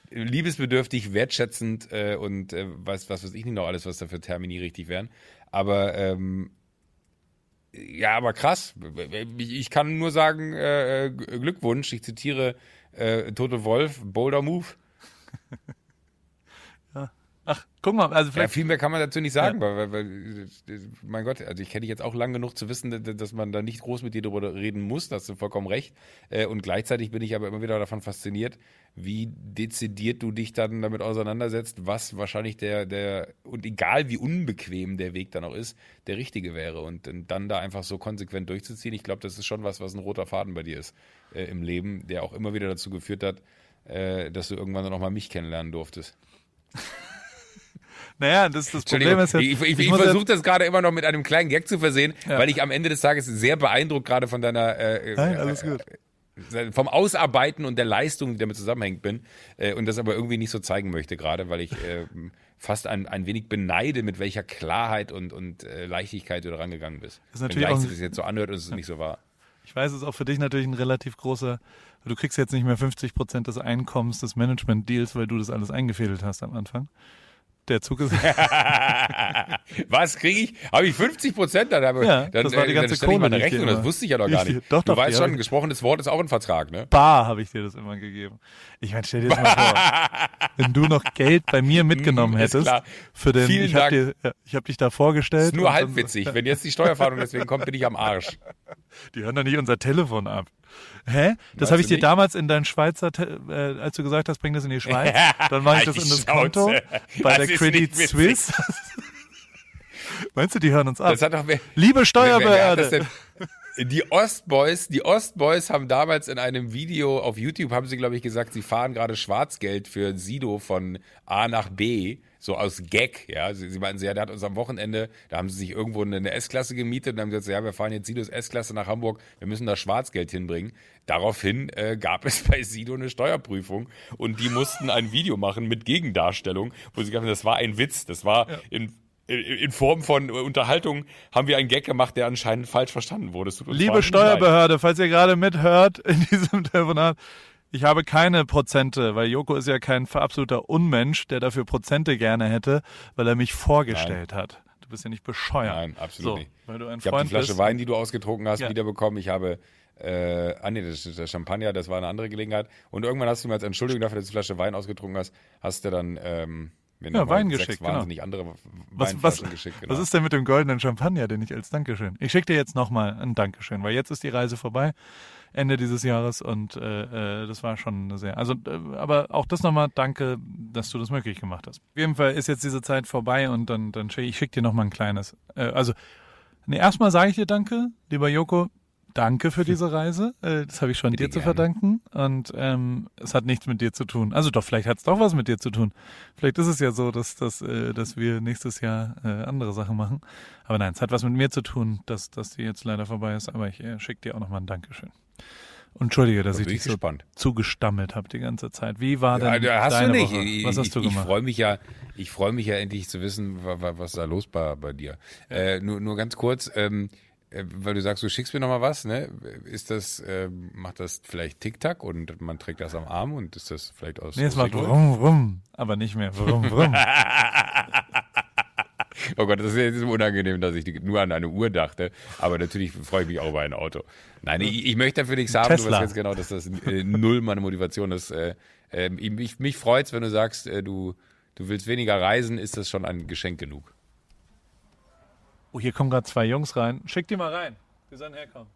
liebesbedürftig, wertschätzend äh, und äh, was, was weiß ich nicht noch alles, was da für Termini richtig wären. Aber ähm, ja, aber krass. Ich ich kann nur sagen, äh, äh, Glückwunsch. Ich zitiere äh, Tote Wolf, Boulder Move.
Ach, guck mal, also
Ja,
vielleicht.
viel mehr kann man dazu nicht sagen, weil, weil, weil, mein Gott, also ich kenne dich jetzt auch lang genug zu wissen, dass- man da nicht groß mit dir darüber reden muss, da hast du vollkommen recht. Äh, Und gleichzeitig bin ich aber immer wieder davon fasziniert, wie dezidiert du dich dann damit auseinandersetzt, was wahrscheinlich der, der, und egal wie unbequem der Weg dann auch ist, der richtige wäre. Und, und dann da einfach so konsequent durchzuziehen, ich glaube, das ist schon was, was ein roter Faden bei dir ist äh, im Leben, der auch immer wieder dazu geführt hat, äh, dass du irgendwann dann auch mal mich kennenlernen durftest.
Naja, das, das Problem ist jetzt.
ich, ich, ich,
muss
versuche das gerade immer noch mit einem kleinen Gag zu versehen,
Ja.
weil ich am Ende des Tages sehr beeindruckt gerade von deiner äh,
Nein,
äh,
alles gut.
äh, vom Ausarbeiten und der Leistung, die damit zusammenhängt bin äh, und das aber irgendwie nicht so zeigen möchte gerade, weil ich äh, fast ein, ein wenig beneide, mit welcher Klarheit und, und äh, Leichtigkeit du da rangegangen bist.
ist natürlich
Wenn
auch
sich das jetzt so anhört und es ist nicht so wahr.
Ich weiß, es ist auch für dich natürlich ein relativ großer. Du kriegst jetzt nicht mehr 50 Prozent des Einkommens des Management-Deals, weil du das alles eingefädelt hast am Anfang. Der Zug ist.
Was kriege ich? Habe ich 50 Prozent? Dann, habe-
Ja,
dann,
das war die
äh,
ganze
dann
Kohle, ich
Rechnung. Das wusste ich ja doch gar
ich
nicht.
doch,
du
doch,
weißt
die
schon,
ich-
gesprochenes Wort ist auch ein Vertrag, ne?
Bar habe ich dir das immer gegeben. Ich meine, stell dir das mal vor, wenn du noch Geld bei mir mitgenommen
Mm, ist
hättest für den.
Vielen
ich habe habe dich da vorgestellt.
Ist nur
und
halb
dann-
witzig. Wenn jetzt die Steuerfahndung deswegen kommt, bin ich am Arsch.
Die hören doch nicht unser Telefon ab. Hä? Das habe ich dir
nicht?
damals in dein Schweizer, Te äh, als du gesagt hast, bring das in die Schweiz, dann mache ich das in das Konto
Schnauze.
bei
Das
der Credit. Suisse. Meinst du, die hören uns ab? Liebe Steuerbehörde.
Die Ostboys, die Ostboys haben damals in einem Video auf YouTube haben sie glaube ich gesagt, sie fahren gerade Schwarzgeld für Sido von A nach B, so aus Gag, ja. Sie, sie meinten, sie, ja, der hat uns am Wochenende, da haben sie sich irgendwo eine, S-Klasse gemietet und haben gesagt, ja, wir fahren jetzt Sidos S-Klasse nach Hamburg, wir müssen da Schwarzgeld hinbringen. Daraufhin äh, gab es bei Sido eine Steuerprüfung und die mussten ein Video machen mit Gegendarstellung, wo sie gesagt haben, das war ein Witz, das war in in Form von Unterhaltung haben wir einen Gag gemacht, der anscheinend falsch verstanden wurde.
Liebe. Steuerbehörde, falls ihr gerade mithört in diesem Telefonat, ich habe keine Prozente, weil Joko ist ja kein absoluter Unmensch, der dafür Prozente gerne hätte, weil er mich vorgestellt hat. Du bist ja nicht bescheuert.
Nein, absolut
so,
nicht.
Weil du ein
Ich habe die Flasche
bist.
Wein, die du ausgetrunken hast,
Ja.
wiederbekommen. Ich habe äh, ah nee, das ist der Champagner, das war eine andere Gelegenheit. Und irgendwann hast du mir als Entschuldigung dafür, dass du eine Flasche Wein ausgetrunken hast, hast du dann ähm, mir
Ja, Wein
sechs
geschickt, genau.
wahnsinnig andere
Was, was,
Weinflaschen geschickt. Genau.
was ist denn mit dem goldenen Champagner, den ich als Dankeschön? Ich schicke dir jetzt nochmal ein Dankeschön, weil jetzt ist die Reise vorbei, Ende dieses Jahres und äh, äh, das war schon sehr. Also, äh, aber auch das nochmal danke, dass du das möglich gemacht hast. Auf jeden Fall ist jetzt diese Zeit vorbei und dann, dann schick, ich schicke dir nochmal ein kleines. Äh, also, nee, erstmal sage ich dir danke, lieber Joko. Danke für diese Reise. Äh, das habe ich schon
Bitte
dir zu
gerne.
verdanken. Und ähm, es hat nichts mit dir zu tun. Also doch, vielleicht hat es doch was mit dir zu tun. Vielleicht ist es ja so, dass, dass, äh, dass wir nächstes Jahr äh, andere Sachen machen. Aber nein, es hat was mit mir zu tun, dass, dass die jetzt leider vorbei ist. Aber ich äh, schicke dir auch nochmal ein Dankeschön. Und Entschuldige, dass
Da
ich dich
ich
so
gespannt.
zugestammelt habe die ganze Zeit. Wie war
Ja,
denn
da hast
deine
du nicht.
Woche? Was hast du
ich,
gemacht?
Ich freue mich ja, ich freue mich ja endlich zu wissen, wa- wa- was da los war bei dir. Äh, nur, nur ganz kurz, ähm, äh, weil du sagst, du schickst mir noch mal was, ne? Ist das, äh, macht das vielleicht Tic-Tac und man trägt das am Arm und ist das vielleicht aus
nee, es macht rum, rum, aber nicht mehr rum, rum.
Oh Gott, das ist jetzt unangenehm, dass ich nur an eine Uhr dachte. Aber natürlich freue ich mich auch über ein Auto. Nein, ich, ich möchte dafür nichts haben. Du
Tesla.
weißt ganz genau, dass das äh, null meine Motivation ist. Äh, äh, mich mich freut's, wenn du sagst, äh, du, du willst weniger reisen, ist das schon ein Geschenk genug.
Oh, hier kommen gerade zwei Jungs rein. Schick die mal rein. Die sollen herkommen.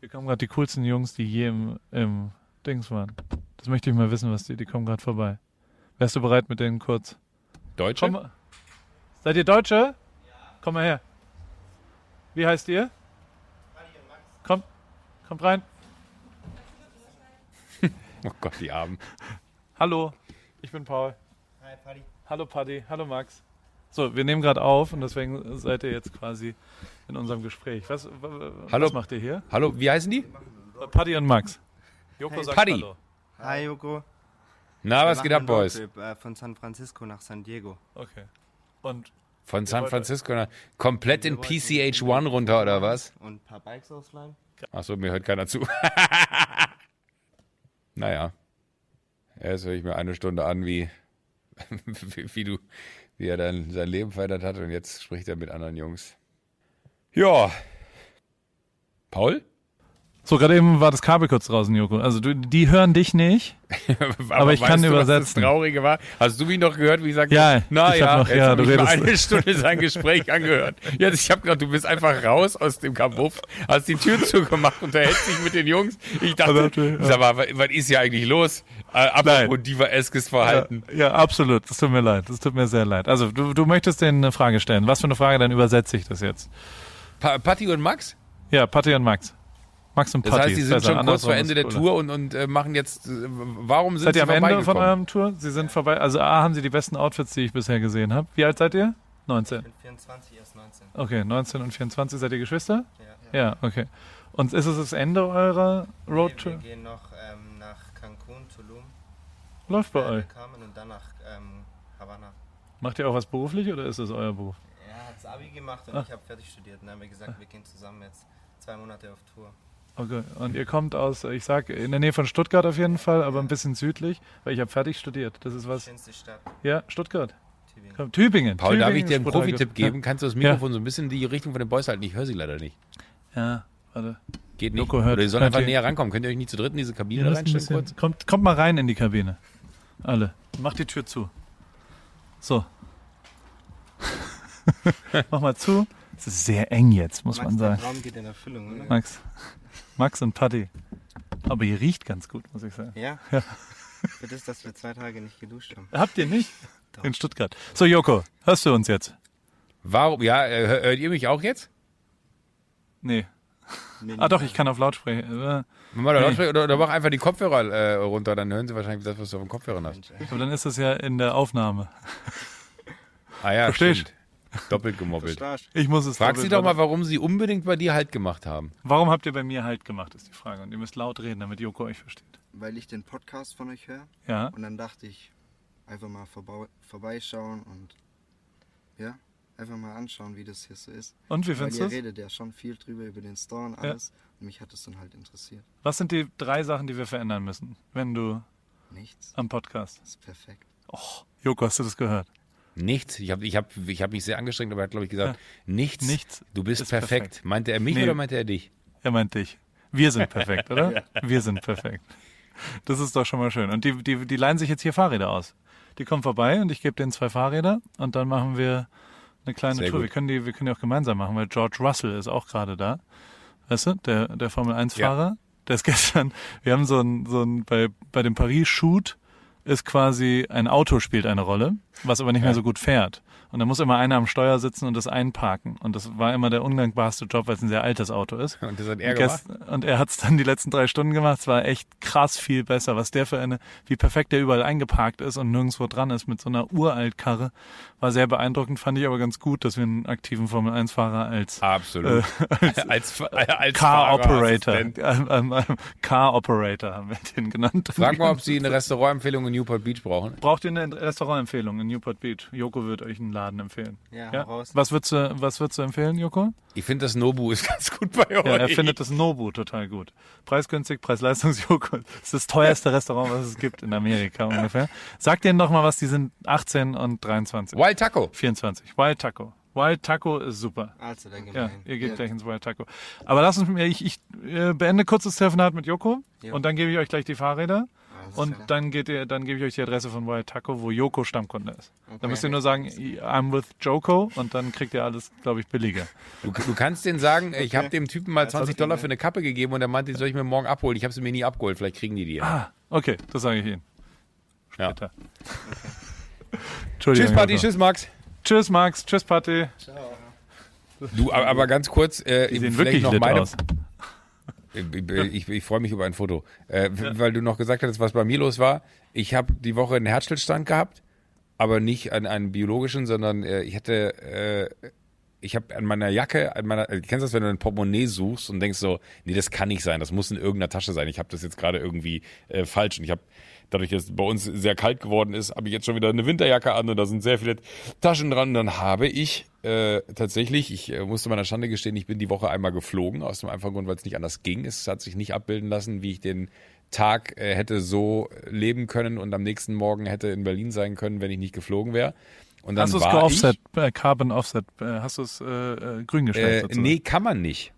Hier kommen gerade die coolsten Jungs, die je im, im Dings waren. Das möchte ich mal wissen, was die, die kommen gerade vorbei. Wärst du bereit mit denen kurz?
Deutsche?
Komm, mal- seid ihr Deutsche? Ja. Komm mal her. Wie heißt ihr? Kommt, kommt rein.
Oh Gott, die Armen.
Hallo, ich bin Paul.
Hi, Paddy.
Hallo Paddy, hallo Max. So, wir nehmen gerade auf und deswegen seid ihr jetzt quasi in unserem Gespräch. Was,
Hallo.
was macht ihr hier?
Hallo, wie heißen die?
Paddy und Max. Joko
Hey.
sagt
Paddy.
Hallo.
Hi, Joko.
Na,
Wir
was geht ab, Boys?
Äh, von San Francisco nach San Diego.
Okay. Und
Von San Francisco nach, komplett in
Wir wollten
PCH1 runter, oder was?
Und ein paar Bikes ausleihen.
Achso, mir hört keiner zu. naja. Erst höre ich mir eine Stunde an, wie, wie, wie du, wie er dann sein Leben verändert hat und jetzt spricht er mit anderen Jungs. Ja. Paul?
So, gerade eben war das Kabel kurz draußen, Joko. Also du, die hören dich nicht. Aber ich kann
du, Was
übersetzen.
das Traurige war? Hast du mich noch gehört, wie ich sagte?
Ja,
na
ich
ja,
noch-
jetzt
ja,
hab
du
ich
redest-
eine Stunde sein Gespräch angehört. Jetzt, ich habe gedacht, du bist einfach raus aus dem Kabuff, hast die Tür zugemacht, unterhältst dich mit den Jungs. Ich dachte,
Also, ja.
sag mal, was, was ist hier eigentlich los? Äh, apropos diva-eskes Verhalten.
Ja, ja, absolut. Das tut mir leid. Das tut mir sehr leid. Also du, du möchtest denen eine Frage stellen. Was für eine Frage? Dann übersetze ich das jetzt.
Pa Patti und Max?
Ja, Patti und Max. Max und
Das
Patti.
heißt, die sind schon kurz vor Ende der. Tour und, und äh, machen jetzt, äh, warum sind
Seid
sie
ihr am Ende von eurem Tour? Sie sind vorbei. Also A, haben sie die besten Outfits, die ich bisher gesehen habe. Wie alt seid ihr? 19.
Ich bin 24, erst 19.
Okay, 19 und 24. Seid ihr Geschwister?
Ja.
Ja, okay. Und ist es das Ende eurer
Wir, wir
Roadtrip?
gehen noch ähm, nach Cancun, Tulum,
Läuft bei
äh,
euch.
Und dann nach ähm, Havanna.
Macht ihr auch was beruflich oder ist es euer Beruf?
Er hat das Abi gemacht und
Ah.
ich habe fertig studiert. Und dann haben wir gesagt, wir gehen zusammen jetzt zwei Monate auf Tour.
Okay. Und ihr kommt aus, ich sag, in der Nähe von Stuttgart auf jeden Fall, aber ein bisschen südlich, weil ich habe fertig studiert. Das ist was.
Schönste Stadt,
Ja, Stuttgart.
Tübingen.
Komm, Tübingen.
Paul,
Tübingen
darf ich dir einen Profi-Tipp geben? Kannst du das Mikrofon so ein bisschen in die Richtung von den Boys halten? Ich höre sie leider nicht.
Ja, ja warte.
Geht nicht.
Joko hört-
Oder ihr sollt einfach näher rankommen. Könnt ihr euch nicht zu dritt in diese Kabine reinstellen kurz?
kommt, kommt mal rein in die Kabine. Alle. Mach die Tür zu. So. Mach mal zu. Es ist sehr eng jetzt, muss
Max,
man
der
sagen.
Traum geht in Erfüllung, oder?
Max. Max und Paddy. Aber ihr riecht ganz gut, muss ich sagen.
Ja?
Ja.
Für das, dass wir zwei Tage nicht geduscht haben.
Habt ihr nicht?
Doch.
In Stuttgart. So, Joko, hörst du uns jetzt?
Warum? Ja, äh, hör- hört ihr mich auch jetzt?
Nee.
Nee,
Ah doch, ich kann auf Lautsprecher. Äh,
Mach
Nee.
Lautsprecher oder, oder mach einfach die Kopfhörer äh, runter, dann hören sie wahrscheinlich das, was du auf den Kopfhörern hast.
Aber dann ist es ja in der Aufnahme.
Ah ja,
Verstehst?
stimmt. Doppelt gemobbelt.
Ich muss es
Frag sie doch mal, warum sie unbedingt bei dir Halt gemacht haben.
Warum habt ihr bei mir halt gemacht, ist die Frage. Und ihr müsst laut reden, damit Joko euch versteht.
weil ich den Podcast von euch höre.
Ja.
Und dann dachte ich, einfach mal vorbei, vorbeischauen und ja, einfach mal anschauen, wie das hier so ist.
Und wie findest
ihr
du es?
redet ja schon viel drüber, über den Store und
Ja.
alles. Und mich hat es dann halt interessiert.
Was sind die drei Sachen, die wir verändern müssen, wenn du
Nichts.
am Podcast?
Das ist perfekt.
Joko, hast du das gehört?
Nichts. Ich habe ich hab, ich hab mich sehr angestrengt, aber er hat, glaube ich, gesagt, nichts.
Nichts
Du bist
ist
perfekt.
perfekt.
Meinte er mich
Nee.
oder meinte er dich?
Er meint dich. Wir sind perfekt, oder? Wir sind perfekt. Das ist doch schon mal schön. Und die, die, die leihen sich jetzt hier Fahrräder aus. Die kommen vorbei und ich gebe denen zwei Fahrräder und dann machen wir eine kleine
Sehr
Tour.
gut.
Wir können die, wir können die auch gemeinsam machen, weil George Russell ist auch gerade da. Weißt du, der, der Formel 1 Fahrer. Der ist gestern, wir haben so ein, so ein, bei, bei dem Paris-Shoot ist quasi ein Auto spielt eine Rolle, was aber nicht mehr so gut fährt. Und da muss immer einer am Steuer sitzen und das einparken. Und das war immer der undankbarste Job, weil es ein sehr altes Auto ist.
Und das hat er
Und,
gemacht.
und er hat es dann die letzten drei Stunden gemacht. Es war echt krass viel besser, was der für eine, wie perfekt der überall eingeparkt ist und nirgendwo dran ist mit so einer Uraltkarre. War sehr beeindruckend, fand ich aber ganz gut, dass wir einen aktiven Formel-1-Fahrer als
Absolut. als, als
Car Operator,
Fahrerassistent.
ähm, ähm, ähm, Car Operator haben wir den genannt.
Frag mal, ob Sie eine Restaurantempfehlung in Newport Beach brauchen.
Braucht ihr eine Restaurantempfehlung in Newport Beach? Joko wird euch einen Laden empfehlen.
Ja,
Ja?
raus.
Was würdest du, was würdest du empfehlen, Joko?
Ich finde, das Nobu ist ganz gut bei euch.
Ja, er findet das Nobu total gut. Preisgünstig, Preis-Leistungs-Joko. Das ist das teuerste Restaurant, was es gibt in Amerika ungefähr. Sag denen doch mal was, die sind 18 und 23.
Wild Taco.
24. Wild Taco. Wild Taco ist super.
Also, dann gehen
Ja,
wir hin.
ihr geht
Ja.
gleich ins Wild Taco. Aber lass uns, ich, ich äh, beende kurz das Telefonat mit Joko
Jo.
und dann gebe ich euch gleich die Fahrräder und dann geht ihr, dann gebe ich euch die Adresse von Wild Taco, wo Joko Stammkunde ist. Dann
Okay.
müsst ihr nur sagen, I'm with Joko und dann kriegt ihr alles, glaube ich, billiger.
Du, du kannst denen sagen, ich habe dem Typen mal 20 Dollar für eine Kappe gegeben und er meinte, die soll ich mir morgen abholen. Ich habe sie mir nie abgeholt. Vielleicht kriegen die die. ja.
Ah, okay, das sage ich Ihnen.
Ja.
Später. Entschuldigung.
Tschüss, Party. Tschüss, Max.
Tschüss, Max. Tschüss, Party.
Du, aber, aber ganz kurz, äh,
Die sehen
vielleicht
wirklich
noch
lit
meine,
aus.
Ich, ich, ich freue mich über ein Foto. Äh, Weil du noch gesagt hattest, was bei mir los war. Ich habe die Woche einen Herzstillstand gehabt, aber nicht an einen biologischen, sondern äh, ich hatte, äh, ich habe an meiner Jacke, an meiner, äh, kennst du das, wenn du ein Portemonnaie suchst und denkst so, nee, das kann nicht sein, das muss in irgendeiner Tasche sein. Ich habe das jetzt gerade irgendwie äh, falsch und ich habe dadurch, dass es bei uns sehr kalt geworden ist, habe ich jetzt schon wieder eine Winterjacke an und da sind sehr viele Taschen dran. Und dann habe ich äh, tatsächlich, ich äh, musste meiner Schande gestehen, ich bin die Woche einmal geflogen, aus dem einfachen Grund, weil es nicht anders ging. Es hat sich nicht abbilden lassen, wie ich den Tag äh, hätte so leben können und am nächsten Morgen hätte in Berlin sein können, wenn ich nicht geflogen wäre. Und dann
Hast du es
war
geoffset, äh, Carbon Offset, äh, hast du es äh, grün gestellt?
äh,
sozusagen?
nee, kann man nicht.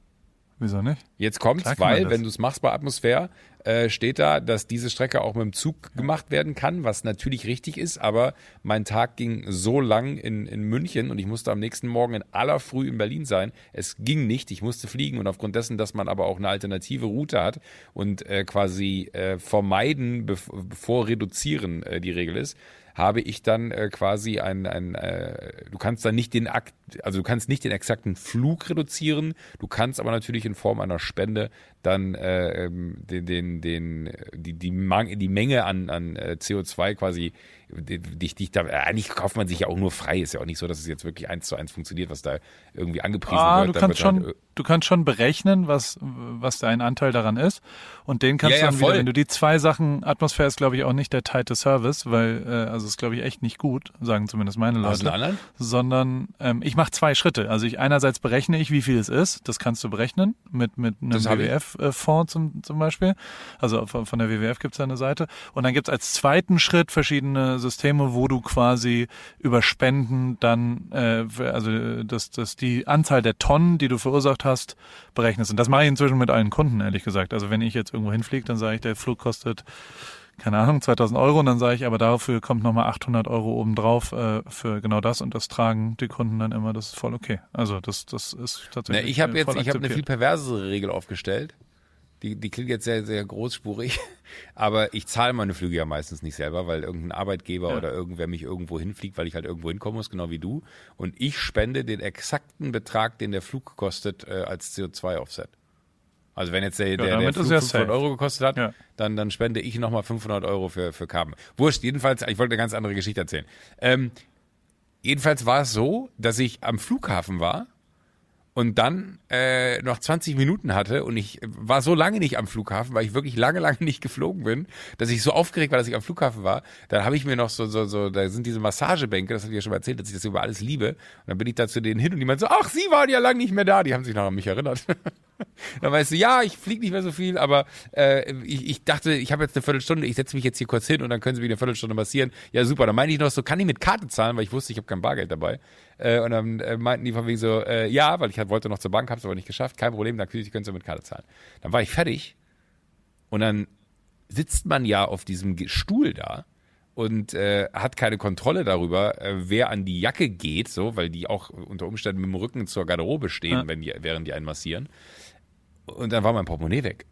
Wieso nicht?
Jetzt kommt's,
Klar
weil, wenn du es machst bei Atmosphäre, äh, steht da, dass diese Strecke auch mit dem Zug gemacht werden kann, was natürlich richtig ist, aber mein Tag ging so lang in, in München und ich musste am nächsten Morgen in aller Früh in Berlin sein. Es ging nicht, ich musste fliegen und aufgrund dessen, dass man aber auch eine alternative Route hat und äh, quasi äh, vermeiden, bev bevor reduzieren äh, die Regel ist, habe ich dann äh, quasi ein, ein äh, du kannst dann nicht den Akt, also du kannst nicht den exakten Flug reduzieren, du kannst aber natürlich in Form einer Spende dann äh, ähm, den, den, den, die, die, Mang die Menge an, an äh, CO2 quasi, die, die, da, eigentlich kauft man sich ja auch nur frei, ist ja auch nicht so, dass es jetzt wirklich eins zu eins funktioniert, was da irgendwie angepriesen
Ah,
wird.
du kannst
halt,
schon,
äh,
du kannst schon berechnen, was, was dein Anteil daran ist. Und den kannst
Ja, ja,
du dann wieder,
voll.
wenn du die zwei Sachen, Atmosphäre ist, glaube ich, auch nicht der tighte Service, weil, äh, also ist, glaube ich, echt nicht gut, sagen zumindest meine Leute. Sondern ähm, ich mache zwei Schritte. Also ich einerseits berechne ich, wie viel es ist. Das kannst du berechnen mit, mit einem
ich.
WWF-Fonds zum, zum Beispiel. Also von, von der WWF gibt's da eine Seite. Und dann gibt's als zweiten Schritt verschiedene Systeme, wo du quasi über Spenden dann, äh, also das, das die Anzahl der Tonnen, die du verursacht hast, berechnest. Und das mache ich inzwischen mit allen Kunden, ehrlich gesagt. Also wenn ich jetzt irgendwo hinfliege, dann sage ich, der Flug kostet keine Ahnung, 2000 Euro und dann sage ich, aber dafür kommt nochmal 800 Euro obendrauf äh, für genau das und das tragen die Kunden dann immer, das ist voll okay. Also das, das ist
Na,
tatsächlich
ich habe jetzt, ich habe eine viel perversere Regel aufgestellt. Die, die klingt jetzt sehr, sehr großspurig, aber ich zahle meine Flüge ja meistens nicht selber, weil irgendein Arbeitgeber
Ja.
oder irgendwer mich irgendwo hinfliegt, weil ich halt irgendwo hinkommen muss, genau wie du. Und ich spende den exakten Betrag, den der Flug kostet, äh, als CO2-Offset. Also wenn jetzt der, der, der
damit
Flug
ist ja
500
safe.
Euro gekostet hat,
Ja.
dann, dann spende ich nochmal 500 Euro für, für Carbon. Wurscht, jedenfalls, ich wollte eine ganz andere Geschichte erzählen. Ähm, jedenfalls war es so, dass ich am Flughafen war und dann äh, noch 20 Minuten hatte und ich war so lange nicht am Flughafen, weil ich wirklich lange, lange nicht geflogen bin, dass ich so aufgeregt war, dass ich am Flughafen war. Dann habe ich mir noch so, so, so, da sind diese Massagebänke, das habe ich ja schon mal erzählt, dass ich das über alles liebe. Und dann bin ich da zu denen hin und die meinten so, ach, Sie waren ja lange nicht mehr da. Die haben sich noch an mich erinnert. Dann weißt du, ja, ich fliege nicht mehr so viel, aber äh, ich, ich dachte, ich habe jetzt eine Viertelstunde, ich setze mich jetzt hier kurz hin und dann können sie wieder eine Viertelstunde massieren. Ja, super. Dann meinte ich noch so, kann ich mit Karte zahlen, weil ich wusste, ich habe kein Bargeld dabei. Äh, und dann äh, meinten die von wegen so, äh, ja, weil ich halt wollte noch zur Bank, habe es aber nicht geschafft. Kein Problem, natürlich können sie mit Karte zahlen. Dann war ich fertig und dann sitzt man ja auf diesem Stuhl da und äh, hat keine Kontrolle darüber, äh, wer an die Jacke geht, so, weil die auch unter Umständen mit dem Rücken zur Garderobe stehen,
Ja.
wenn die, während die einen massieren. Und dann war mein Portemonnaie weg.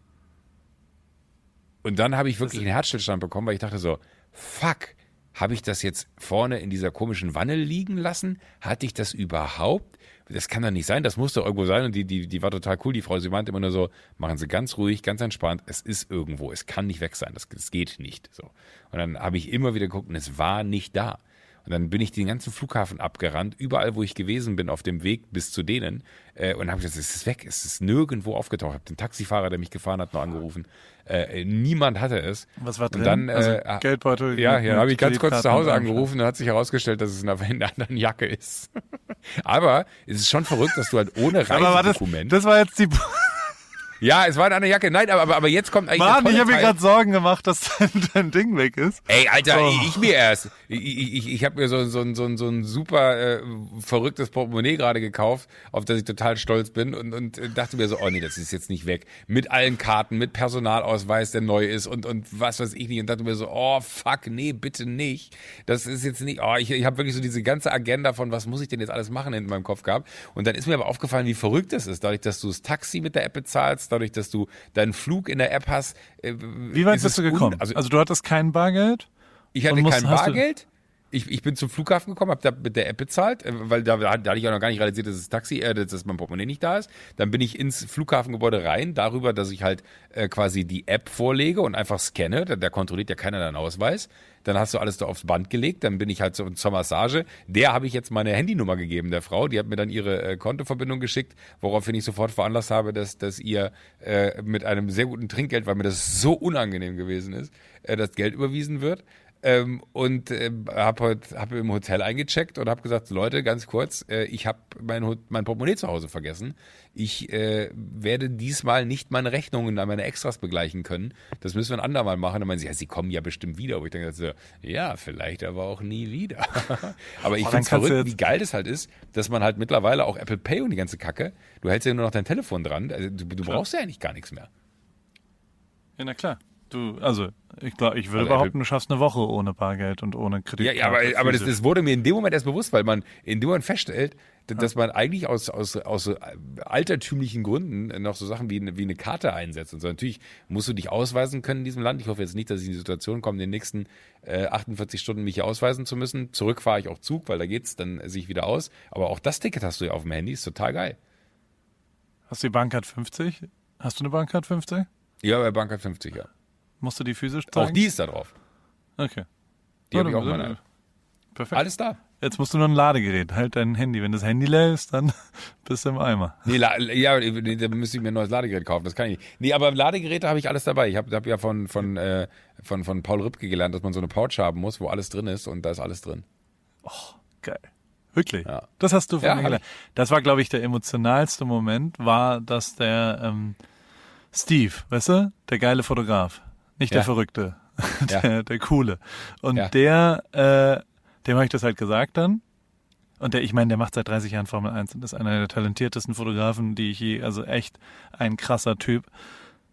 Und dann habe ich wirklich einen Herzstillstand bekommen, weil ich dachte so, fuck, habe ich das jetzt vorne in dieser komischen Wanne liegen lassen? Hatte ich das überhaupt? Das kann doch nicht sein, das muss doch irgendwo sein. Und die, die, die war total cool, die Frau. Sie meinte immer nur so, machen Sie ganz ruhig, ganz entspannt. Es ist irgendwo, es kann nicht weg sein, das, das geht nicht. So. Und dann habe ich immer wieder geguckt und es war nicht da. Und dann bin ich den ganzen Flughafen abgerannt, überall, wo ich gewesen bin, auf dem Weg bis zu denen. Äh, und habe gesagt, es ist weg, es ist nirgendwo aufgetaucht. Ich habe den Taxifahrer, der mich gefahren hat, noch angerufen. Äh, äh, niemand hatte es.
Was war drin?
Und dann,
also
äh,
Geldbeutel.
Ja, ja, habe ich ganz kurz zu Hause angerufen und hat sich herausgestellt, dass es in einer, in einer anderen Jacke ist. Aber es ist schon verrückt, dass du halt ohne
Aber war das,
Reisedokument.
das war jetzt die.
Ja, es war eine andere Jacke. Nein, aber, aber, jetzt kommt eigentlich
Mann, ich habe mir gerade Sorgen gemacht, dass dein, dein Ding weg ist.
Ey, Alter,
Oh.
ich mir erst. Ich, ich, ich, habe mir so, so, ein- so, so ein super äh, verrücktes Portemonnaie gerade gekauft, auf das ich total stolz bin und, und dachte mir so, oh nee, das ist jetzt nicht weg. Mit allen Karten, mit Personalausweis, der neu ist und, und was weiß ich nicht. Und dachte mir so, oh fuck, nee, bitte nicht. Das ist jetzt nicht, oh, ich, ich habe wirklich so diese ganze Agenda von, was muss ich denn jetzt alles machen in meinem Kopf gehabt. Und dann ist mir aber aufgefallen, wie verrückt das ist. Dadurch, dass du das Taxi mit der App bezahlst, dadurch, dass du deinen Flug in der App hast. äh,
Wie weit
ist
bist du gekommen?
also
also du hattest kein Bargeld?
ich hatte
musst-
kein Bargeld. Ich, ich bin zum Flughafen gekommen, habe da mit der App bezahlt, äh, weil da, da hatte ich auch noch gar nicht realisiert, dass das Taxi, äh, dass mein Portemonnaie nicht da ist. Dann bin ich ins Flughafengebäude rein, darüber, dass ich halt äh, quasi die App vorlege und einfach scanne. Da, da kontrolliert ja keiner deinen Ausweis. Dann hast du alles da aufs Band gelegt. Dann bin ich halt so, zur Massage. Der habe ich jetzt meine Handynummer gegeben, der Frau. Die hat mir dann ihre äh, Kontoverbindung geschickt, woraufhin ich sofort veranlasst habe, dass, dass ihr äh, mit einem sehr guten Trinkgeld, weil mir das so unangenehm gewesen ist, äh, das Geld überwiesen wird. Ähm, und äh, habe heute hab im Hotel eingecheckt und habe gesagt, Leute, ganz kurz, äh, ich habe mein, mein Portemonnaie zu Hause vergessen. Ich äh, werde diesmal nicht meine Rechnungen an meine Extras begleichen können. Das müssen wir ein andermal machen. Und dann meinen sie, ja, sie kommen ja bestimmt wieder. Wo ich denke, so, ja, vielleicht aber auch nie wieder. aber ich
Oh,
finde es verrückt, wie geil das halt ist, dass man halt mittlerweile auch Apple Pay und die ganze Kacke, du hältst ja nur noch dein Telefon dran. Also, du, du brauchst ja eigentlich gar nichts mehr.
Ja, na klar. Du, also, ich glaube, ich würde
Also
behaupten, du schaffst eine Woche ohne Bargeld und ohne
Ja,
Kreditkarte.
ja aber, aber das, das wurde mir in dem Moment erst bewusst, weil man in dem Moment feststellt, dass man eigentlich aus, aus, aus so altertümlichen Gründen noch so Sachen wie eine, wie eine Karte einsetzt. Und so natürlich musst du dich ausweisen können in diesem Land. Ich hoffe jetzt nicht, dass ich in die Situation komme, in den nächsten äh, 48 Stunden mich hier ausweisen zu müssen. Zurück fahre ich auch Zug, weil da geht's dann sich wieder aus. Aber auch das Ticket hast du ja auf dem Handy, ist total geil.
Hast du die Bahncard 50? Hast du eine Bahncard 50?
Ja, bei Bank hat 50, ja.
Musst du die physisch zeigen?
Auch die ist da drauf.
Okay.
Die habe ich auch in.
Perfekt.
Alles da.
Jetzt musst du nur ein Ladegerät. Halt dein Handy. Wenn das Handy leer ist, dann bist du im Eimer.
Nee, La ja, nee, da müsste ich mir ein neues Ladegerät kaufen. Das kann ich nicht. Nee, aber Ladegeräte habe ich alles dabei. Ich habe hab ja von, von, äh, von, von Paul Ripke gelernt, dass man so eine Pouch haben muss, wo alles drin ist und da ist alles drin.
Geil. Wirklich?
Ja.
Das hast du von
Ja,
mir gelernt. Das war, glaube ich, der emotionalste Moment, war, dass der ähm, Steve, weißt du, der geile Fotograf, nicht der
Ja.
Verrückte,
Ja.
der, der Coole. Und
Ja.
der, äh, dem habe ich das halt gesagt dann. Und der, ich meine, der macht seit 30 Jahren Formel 1 und ist einer der talentiertesten Fotografen, die ich je, also echt ein krasser Typ.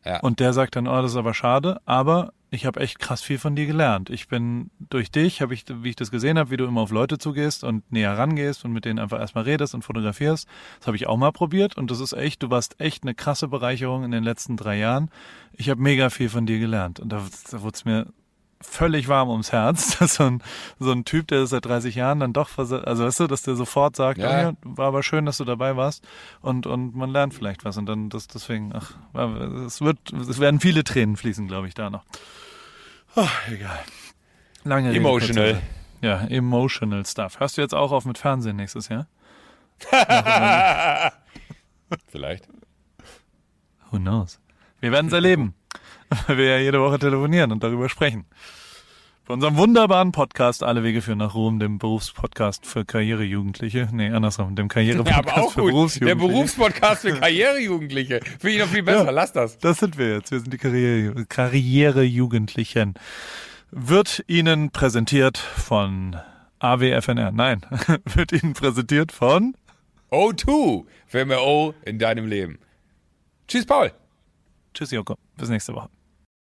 Ja.
Und der sagt dann, oh, das ist aber schade, aber ich habe echt krass viel von dir gelernt. Ich bin durch dich, habe ich, wie ich das gesehen habe, wie du immer auf Leute zugehst und näher rangehst und mit denen einfach erstmal redest und fotografierst. Das habe ich auch mal probiert und das ist echt, du warst echt eine krasse Bereicherung in den letzten drei Jahren. Ich habe mega viel von dir gelernt und da, da wurde es mir völlig warm ums Herz, dass so ein, so ein Typ, der das seit 30 Jahren dann doch, also weißt du, dass der sofort sagt,
Ja.
oh ja, war aber schön, dass du dabei warst und, und man lernt vielleicht was und dann das, deswegen, ach, es wird, es werden viele Tränen fließen, glaube ich, da noch. Ach, egal. Lange Rede,
Emotional.
Ja, emotional stuff. Hörst du jetzt auch auf mit Fernsehen nächstes Jahr?
Vielleicht.
Who knows? Wir werden es erleben, weil wir ja jede Woche telefonieren und darüber sprechen. Bei unserem wunderbaren Podcast Alle Wege führen nach Ruhm, dem Berufspodcast für Karrierejugendliche. Nee, andersrum, dem
Ja,
Karrierepodcast
aber auch
für
gut. Der
Berufsjugendliche.
Berufspodcast für Karrierejugendliche. Finde ich noch viel besser.
Ja.
Lass das.
Das sind wir jetzt. Wir sind die Karriere, Karrierejugendlichen. Wird Ihnen präsentiert von AWFNR. Nein, wird Ihnen präsentiert von
O2 für mehr O in deinem Leben. Tschüss, Paul.
Tschüss, Joko. Bis nächste Woche.